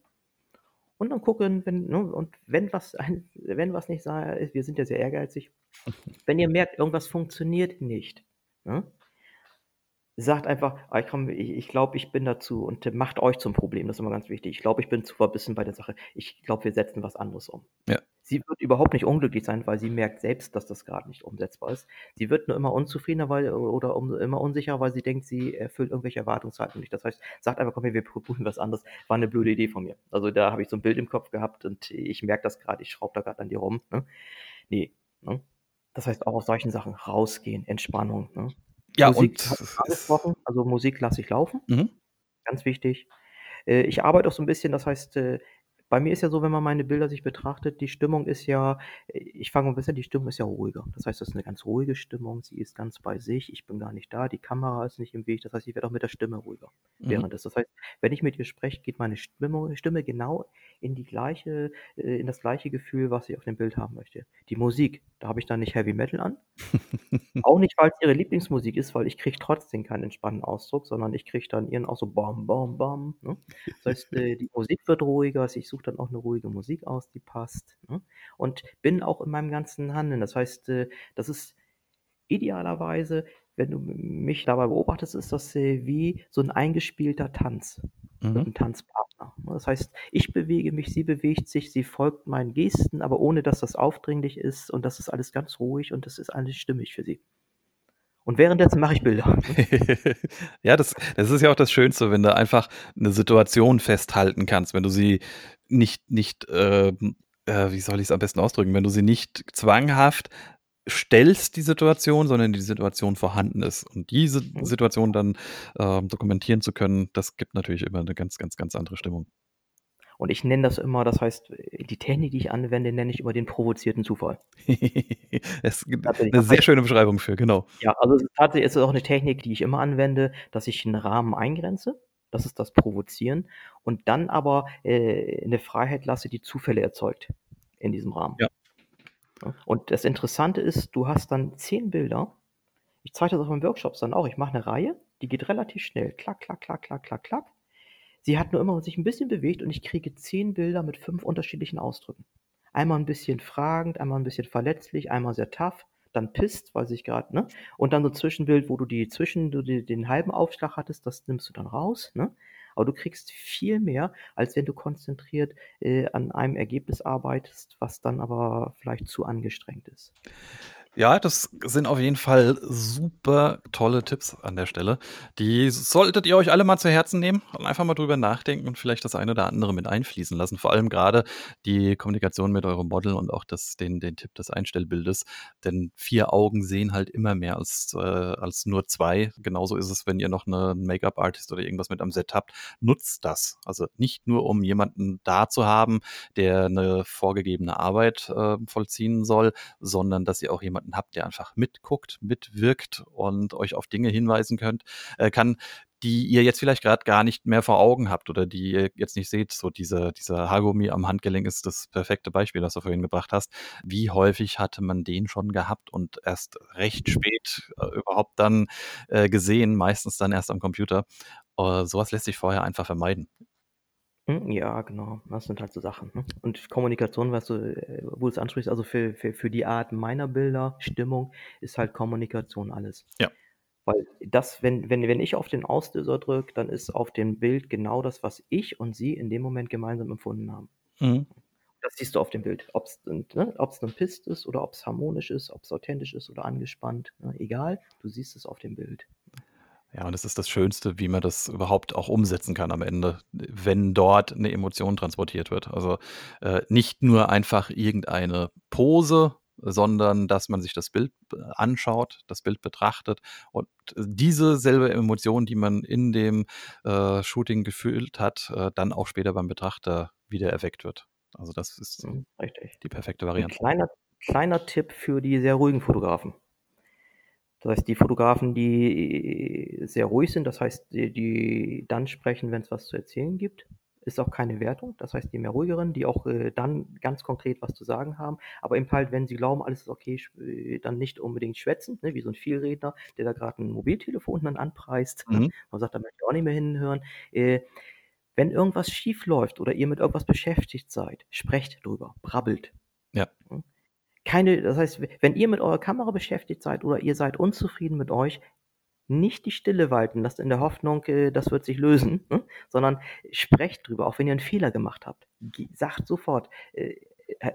und dann gucken, wenn ne, und wenn was ein wenn was nicht sei wir sind ja sehr ehrgeizig. [LAUGHS] Wenn ihr merkt, irgendwas funktioniert nicht, ne? Sagt einfach: „Ah, komm, ich ich glaube, ich bin dazu“ und macht euch zum Problem. Das ist immer ganz wichtig. „Ich glaube, ich bin zu verbissen bei der Sache. Ich glaube, wir setzen was anderes um.“ Ja. Sie wird überhaupt nicht unglücklich sein, weil sie merkt selbst, dass das grad nicht umsetzbar ist. Sie wird nur immer unzufriedener, weil oder um immer unsicherer, weil sie denkt, sie erfüllt irgendwelche Erwartungshaltungen nicht. Das heißt, sagt einfach: „Komm, wir probieren was anderes.“ War 'ne blöde Idee von mir. Also, da habe ich so 'n Bild im Kopf gehabt und ich merke das grad, ich schraube da grad an dir rum, ne? Ne, ne? Das heißt, auch aus solchen Sachen rausgehen, Entspannung, ne? Ja, Musik und angesprochen, also Musik lasse ich laufen. Mhm. Ganz wichtig. Äh, ich arbeite auch so 'n bisschen das heißt, äh, bei mir ist ja so, wenn man meine Bilder sich betrachtet, die Stimmung ist ja ich fange mal besser die Stimmung ist ja ruhiger. Das heißt, das ist 'ne ganz ruhige Stimmung. Sie ist ganz bei sich. Ich bin gar nicht da. Die Kamera ist nicht im Weg. Das heißt, ich werde auch mit der Stimme ruhiger Mhm. währenddessen. Das heißt, wenn ich mit ihr spreche, geht meine Stimmung Stimme genau in die gleiche äh, in das gleiche Gefühl, was ich auf dem Bild haben möchte. Die Musik, da habe ich dann nicht Heavy Metal an. [LAUGHS] Auch nicht, weil's ihre Lieblingsmusik ist, weil ich kriege trotzdem keinen entspannten Ausdruck, sondern ich kriege dann ihren auch so bam, bam, bam, ne? Das heißt, äh, die Musik wird ruhiger, ich suche suche dann auch eine ruhige Musik aus, die passt, ne? Und bin auch in meinem ganzen Handeln. Das heißt, äh, das ist idealerweise, wenn du mich dabei beobachtest, ist das äh, wie so ein eingespielter Tanz mit Mhm. 'nem Tanzpartner, ne? Das heißt, ich bewege mich, sie bewegt sich, sie folgt meinen Gesten, aber ohne dass das aufdringlich ist und das ist alles ganz ruhig und das ist alles stimmig für sie. Und währenddessen mache ich Bilder. [LAUGHS] Ja, das das ist ja auch das Schönste, wenn du einfach 'ne Situation festhalten kannst, wenn du sie nicht nicht, ähm, äh, wie soll ich's am besten ausdrücken? Wenn du sie nicht zwanghaft stellst, die Situation, sondern die Situation vorhanden ist. Und diese Mhm. Situation dann, ähm, dokumentieren zu können, das gibt natürlich immer 'ne ganz, ganz, ganz andere Stimmung. Und ich nenne das immer das heißt, die Technik, die ich anwende, nenne ich immer den provozierten Zufall. [LAUGHS] Es gibt Tatsächlich, 'ne das sehr schöne Beschreibung für, genau. Ja, also, es ist tatsächlich es ist auch 'ne Technik, die ich immer anwende, dass ich 'n Rahmen eingrenze. Das ist das Provozieren und dann aber, äh, 'ne Freiheit lasse, die Zufälle erzeugt in diesem Rahmen. Ja. Und das Interessante ist, du hast dann 10 Bilder. Ich zeige das auch in Workshops dann auch. Ich mache 'ne Reihe, die geht relativ schnell. Klack, klack, klack, klack, klack, klack. Sie hat nur immer sich 'n bisschen bewegt und ich kriege 10 Bilder mit 5 unterschiedlichen Ausdrücken. Einmal 'n bisschen fragend, einmal 'n bisschen verletzlich, einmal sehr tough, dann pissed, weil sich grad ne? Und dann so 'n Zwischenbild, wo du die zwischen du die den halben Aufschlag hattest, das nimmst du dann raus, ne? Aber du kriegst viel mehr, als wenn du konzentriert, äh, an einem Ergebnis arbeitest, was dann aber vielleicht zu angestrengt ist. Ja, das sind auf jeden Fall super tolle Tipps an der Stelle. Die solltet ihr euch alle mal zu Herzen nehmen und einfach mal drüber nachdenken und vielleicht das eine oder andere mit einfließen lassen. Vor allem grade die Kommunikation mit eurem Model und auch das den den Tipp des Einstellbildes, denn 4 Augen sehen halt immer mehr als, äh als nur 2. Genauso ist es, wenn ihr noch 'ne 'n Make-up-Artist oder irgendwas mit am Set habt. Nutzt das. Also, nicht nur, um jemanden da zu haben, der 'ne vorgegebene Arbeit, äh, vollziehen soll, sondern dass ihr auch jemanden habt, der einfach mitguckt, mitwirkt und euch auf Dinge hinweisen könnt äh, kann, die ihr jetzt vielleicht grad gar nicht mehr vor Augen habt oder die ihr jetzt nicht seht. So diese dieser Haargummi am Handgelenk ist das perfekte Beispiel, das du vorhin gebracht hast. Wie häufig hatte man den schon gehabt und erst recht spät, äh, überhaupt dann, äh, gesehen, meistens dann erst am Computer. Äh, so was lässt sich vorher einfach vermeiden. Hm, ja, genau. Das sind halt so Sachen, ne? Und Kommunikation, was du äh, wo du's ansprichst, also, für für für die Art meiner Bilder, Stimmung, ist halt Kommunikation alles. Ja. Weil das wenn wenn wenn ich auf den Auslöser drücke, dann ist auf dem Bild genau das, was ich und sie in dem Moment gemeinsam empfunden haben. Mhm. Das siehst du auf dem Bild. Ob's n ne, ob's nun pisst ist oder ob's harmonisch ist, ob's authentisch ist oder angespannt, ne, egal, du siehst es auf dem Bild. Ja, und das ist das Schönste, wie man das überhaupt auch umsetzen kann am Ende, wenn dort 'ne Emotion transportiert wird. Also, äh, nicht nur einfach irgendeine Pose, sondern dass man sich das Bild b anschaut, das Bild betrachtet und diese selbe Emotion, die man in dem, äh, Shooting gefühlt hat, äh, dann auch später beim Betrachter wieder erweckt wird. Also, das ist Mhm, richtig. die perfekte Variante. kleiner kleiner Tipp für die sehr ruhigen Fotografen. Das heißt, die Fotografen, die sehr ruhig sind, das heißt, die die dann sprechen, wenn's was zu erzählen gibt, ist auch keine Wertung. Das heißt, die mehr ruhigeren, die auch, äh, dann ganz konkret was zu sagen haben, aber eben halt, wenn sie glauben, alles ist okay, äh, dann nicht unbedingt schwätzen, ne, wie so 'n Vielredner, der da grad 'n Mobiltelefon dann anpreist, ne? Mhm. Man sagt: „Da möchte ich auch nicht mehr hinhören.“ Äh, wenn irgendwas schiefläuft oder ihr mit irgendwas beschäftigt seid, sprecht drüber, brabbelt. Ja. Ne? Keine das heißt, wenn ihr mit eurer Kamera beschäftigt seid oder ihr seid unzufrieden mit euch, nicht die Stille walten lassen in der Hoffnung, äh, das wird sich lösen, ne, sondern sprecht drüber, auch wenn ihr 'n Fehler gemacht habt. Sagt sofort, äh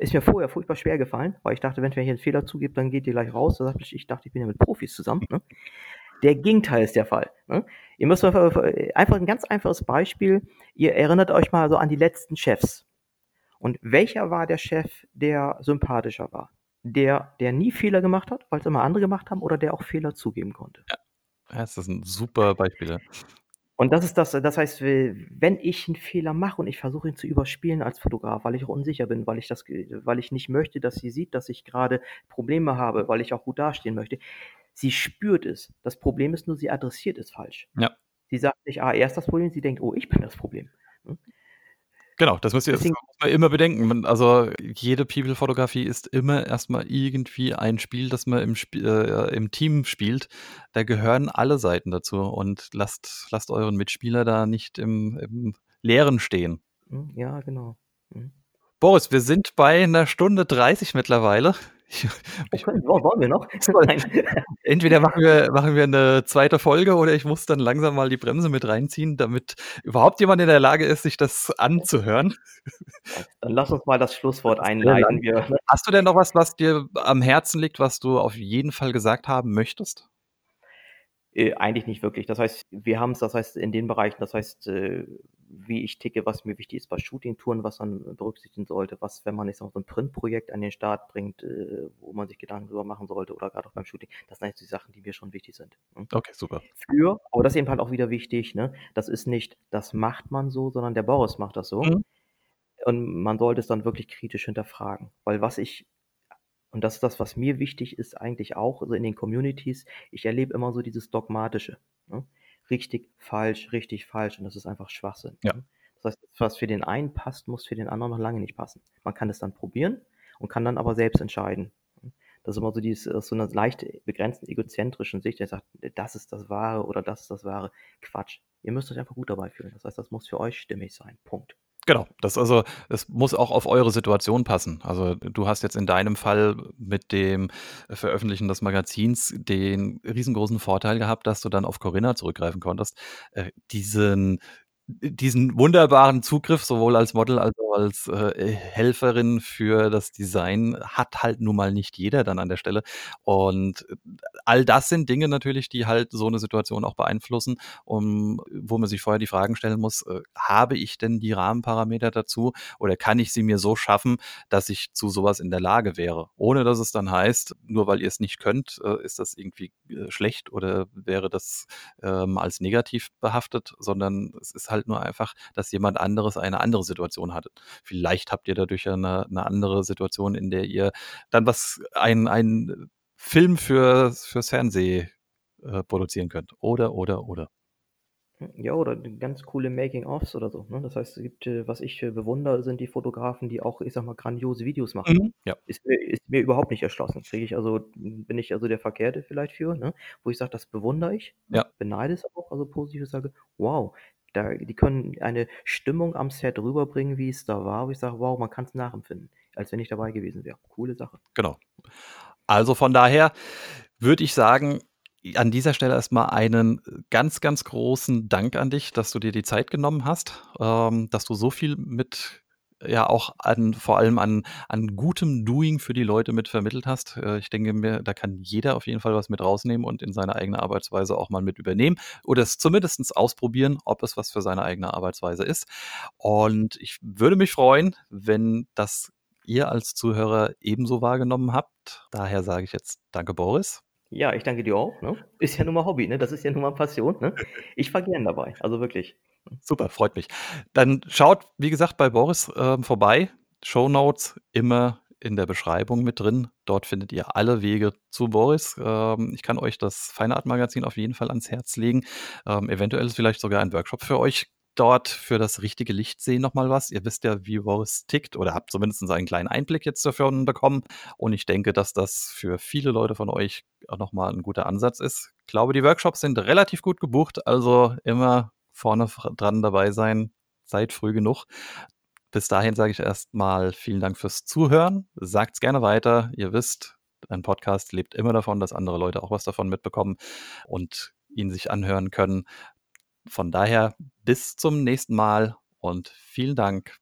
ist mir vorher furchtbar schwer gefallen, weil ich dachte, wenn ich hier 'n Fehler zugebe, dann geht ihr gleich raus. Ich: „Ich dachte, ich bin ja mit Profis zusammen“, ne? Der Gegenteil ist der Fall, ne? Ihr müsst einfach einfach 'n ganz einfaches Beispiel. Ihr erinnert euch mal so an die letzten Chefs. Und welcher war der Chef, der sympathischer war? Der, der nie Fehler gemacht hat, weil's immer andere gemacht haben oder der auch Fehler zugeben konnte? Ja. Ja, das ist 'n super Beispiel, ja. Und das ist das das heißt, wenn ich 'n Fehler mache und ich versuche ihn zu überspielen als Fotograf, weil ich auch unsicher bin, weil ich das weil ich nicht möchte, dass sie sieht, dass ich grade Probleme habe, weil ich auch gut dastehen möchte. Sie spürt es. Das Problem ist nur, sie adressiert es falsch. Ja. Sie sagt nicht: „Ah, er ist das Problem“, sie denkt: „Oh, ich bin das Problem“, ne? Genau, das müsst ihr das Deswegen muss man immer bedenken. Man also, jede People-Fotografie ist immer erst mal irgendwie ein Spiel, das man im Sp äh, im Team spielt. Da gehören alle Seiten dazu und lasst lasst euren Mitspieler da nicht im im Leeren stehen. Mhm, ja, genau. Mhm. Boris, wir sind bei einer Stunde 30 mittlerweile. Ich, [LAUGHS] ich, okay, wollen wir noch? [LAUGHS] [LAUGHS] Entweder machen wir, machen wir eine zweite Folge oder ich muss dann langsam mal die Bremse mit reinziehen, damit überhaupt jemand in der Lage ist, sich das anzuhören. Dann lass uns mal das Schlusswort einleiten. Hast du denn noch was, was dir am Herzen liegt, was du auf jeden Fall gesagt haben möchtest? Äh, eigentlich nicht wirklich. Das heißt, wir haben es, das heißt, in den Bereichen, das heißt, äh, wie ich ticke, was mir wichtig ist bei Shooting-Touren, was man berücksichtigen sollte, was, wenn man jetzt noch so ein Printprojekt an den Start bringt, äh, wo man sich Gedanken drüber machen sollte oder gerade auch beim Shooting, das sind eigentlich die Sachen, die mir schon wichtig sind. Ne? Okay, super. Für, aber das ist eben halt auch wieder wichtig, ne? Das ist nicht, das macht man so, sondern der Boris macht das so. Mhm. Und man sollte es dann wirklich kritisch hinterfragen. Weil was ich und das ist das, was mir wichtig ist eigentlich auch, also in den Communities. Ich erlebe immer so dieses Dogmatische. Ne? Richtig, falsch, richtig, falsch. Und das ist einfach Schwachsinn. Ja. Ne? Das heißt, was für den einen passt, muss für den anderen noch lange nicht passen. Man kann es dann probieren und kann dann aber selbst entscheiden. Ne? Das ist immer so dieses, so eine leicht begrenzten egozentrischen Sicht, der sagt, das ist das Wahre oder das ist das Wahre. Quatsch. Ihr müsst euch einfach gut dabei fühlen. Das heißt, das muss für euch stimmig sein. Punkt. Genau, das also, es muss auch auf eure Situation passen. Also du hast jetzt in deinem Fall mit dem Veröffentlichen des Magazins den riesengroßen Vorteil gehabt, dass du dann auf Corinna zurückgreifen konntest. Äh, diesen diesen wunderbaren Zugriff sowohl als Model als auch als äh, Helferin für das Design hat halt nun mal nicht jeder dann an der Stelle. Und all das sind Dinge natürlich, die halt so eine Situation auch beeinflussen, um, wo man sich vorher die Fragen stellen muss, äh, habe ich denn die Rahmenparameter dazu oder kann ich sie mir so schaffen, dass ich zu sowas in der Lage wäre? Ohne dass es dann heißt, nur weil ihr es nicht könnt, äh, ist das irgendwie äh, schlecht oder wäre das ähm, als negativ behaftet, sondern es ist halt halt nur einfach, dass jemand anderes eine andere Situation hatte. Vielleicht habt ihr dadurch eine, eine andere Situation, in der ihr dann was, ein, ein Film für, fürs Fernsehen äh, produzieren könnt. Oder, oder, oder. Ja, oder ganz coole Making-ofs oder so. Ne? Das heißt, es gibt, äh, was ich äh, bewundere, sind die Fotografen, die auch, ich sag mal, grandiose Videos machen. Mhm, ja. Ist mir, ist mir überhaupt nicht erschlossen. Kriege ich also, bin ich also der Verkehrte vielleicht für, ne? Wo ich sage, das bewundere ich, Ja. beneide es auch, also positiv sage, wow, da, die können eine Stimmung am Set rüberbringen, wie es da war, wo ich sage, wow, man kann es nachempfinden, als wenn ich dabei gewesen wäre. Coole Sache. Genau. Also von daher würde ich sagen, an dieser Stelle erstmal einen ganz, ganz großen Dank an dich, dass du dir die Zeit genommen hast, ähm, dass du so viel mit ja auch an vor allem an an gutem Doing für die Leute mit vermittelt hast. Äh, ich denke mir, da kann jeder auf jeden Fall was mit rausnehmen und in seine eigene Arbeitsweise auch mal mit übernehmen oder es zumindest ausprobieren, ob es was für seine eigene Arbeitsweise ist. Und ich würde mich freuen, wenn das ihr als Zuhörer ebenso wahrgenommen habt. Daher sage ich jetzt danke, Boris. Ja, ich danke dir auch. Ne? Ist ja nun mal Hobby, ne? Das ist ja nun mal Passion. Ne? Ich fahre gern dabei, also wirklich. Super, freut mich. Dann schaut, wie gesagt, bei Boris äh, vorbei. Show Notes immer in der Beschreibung mit drin. Dort findet ihr alle Wege zu Boris. Ähm, ich kann euch das Fine Art Magazin auf jeden Fall ans Herz legen. Ähm, eventuell ist vielleicht sogar ein Workshop für euch dort für das richtige Licht sehen nochmal was. Ihr wisst ja, wie Boris tickt oder habt zumindest einen kleinen Einblick jetzt davon bekommen. Und ich denke, dass das für viele Leute von euch auch nochmal ein guter Ansatz ist. Ich glaube, die Workshops sind relativ gut gebucht, also immer vorne dran dabei sein. Seid früh genug. Bis dahin sage ich erstmal vielen Dank fürs Zuhören. Sagt's gerne weiter. Ihr wisst, ein Podcast lebt immer davon, dass andere Leute auch was davon mitbekommen und ihn sich anhören können. Von daher bis zum nächsten Mal und vielen Dank.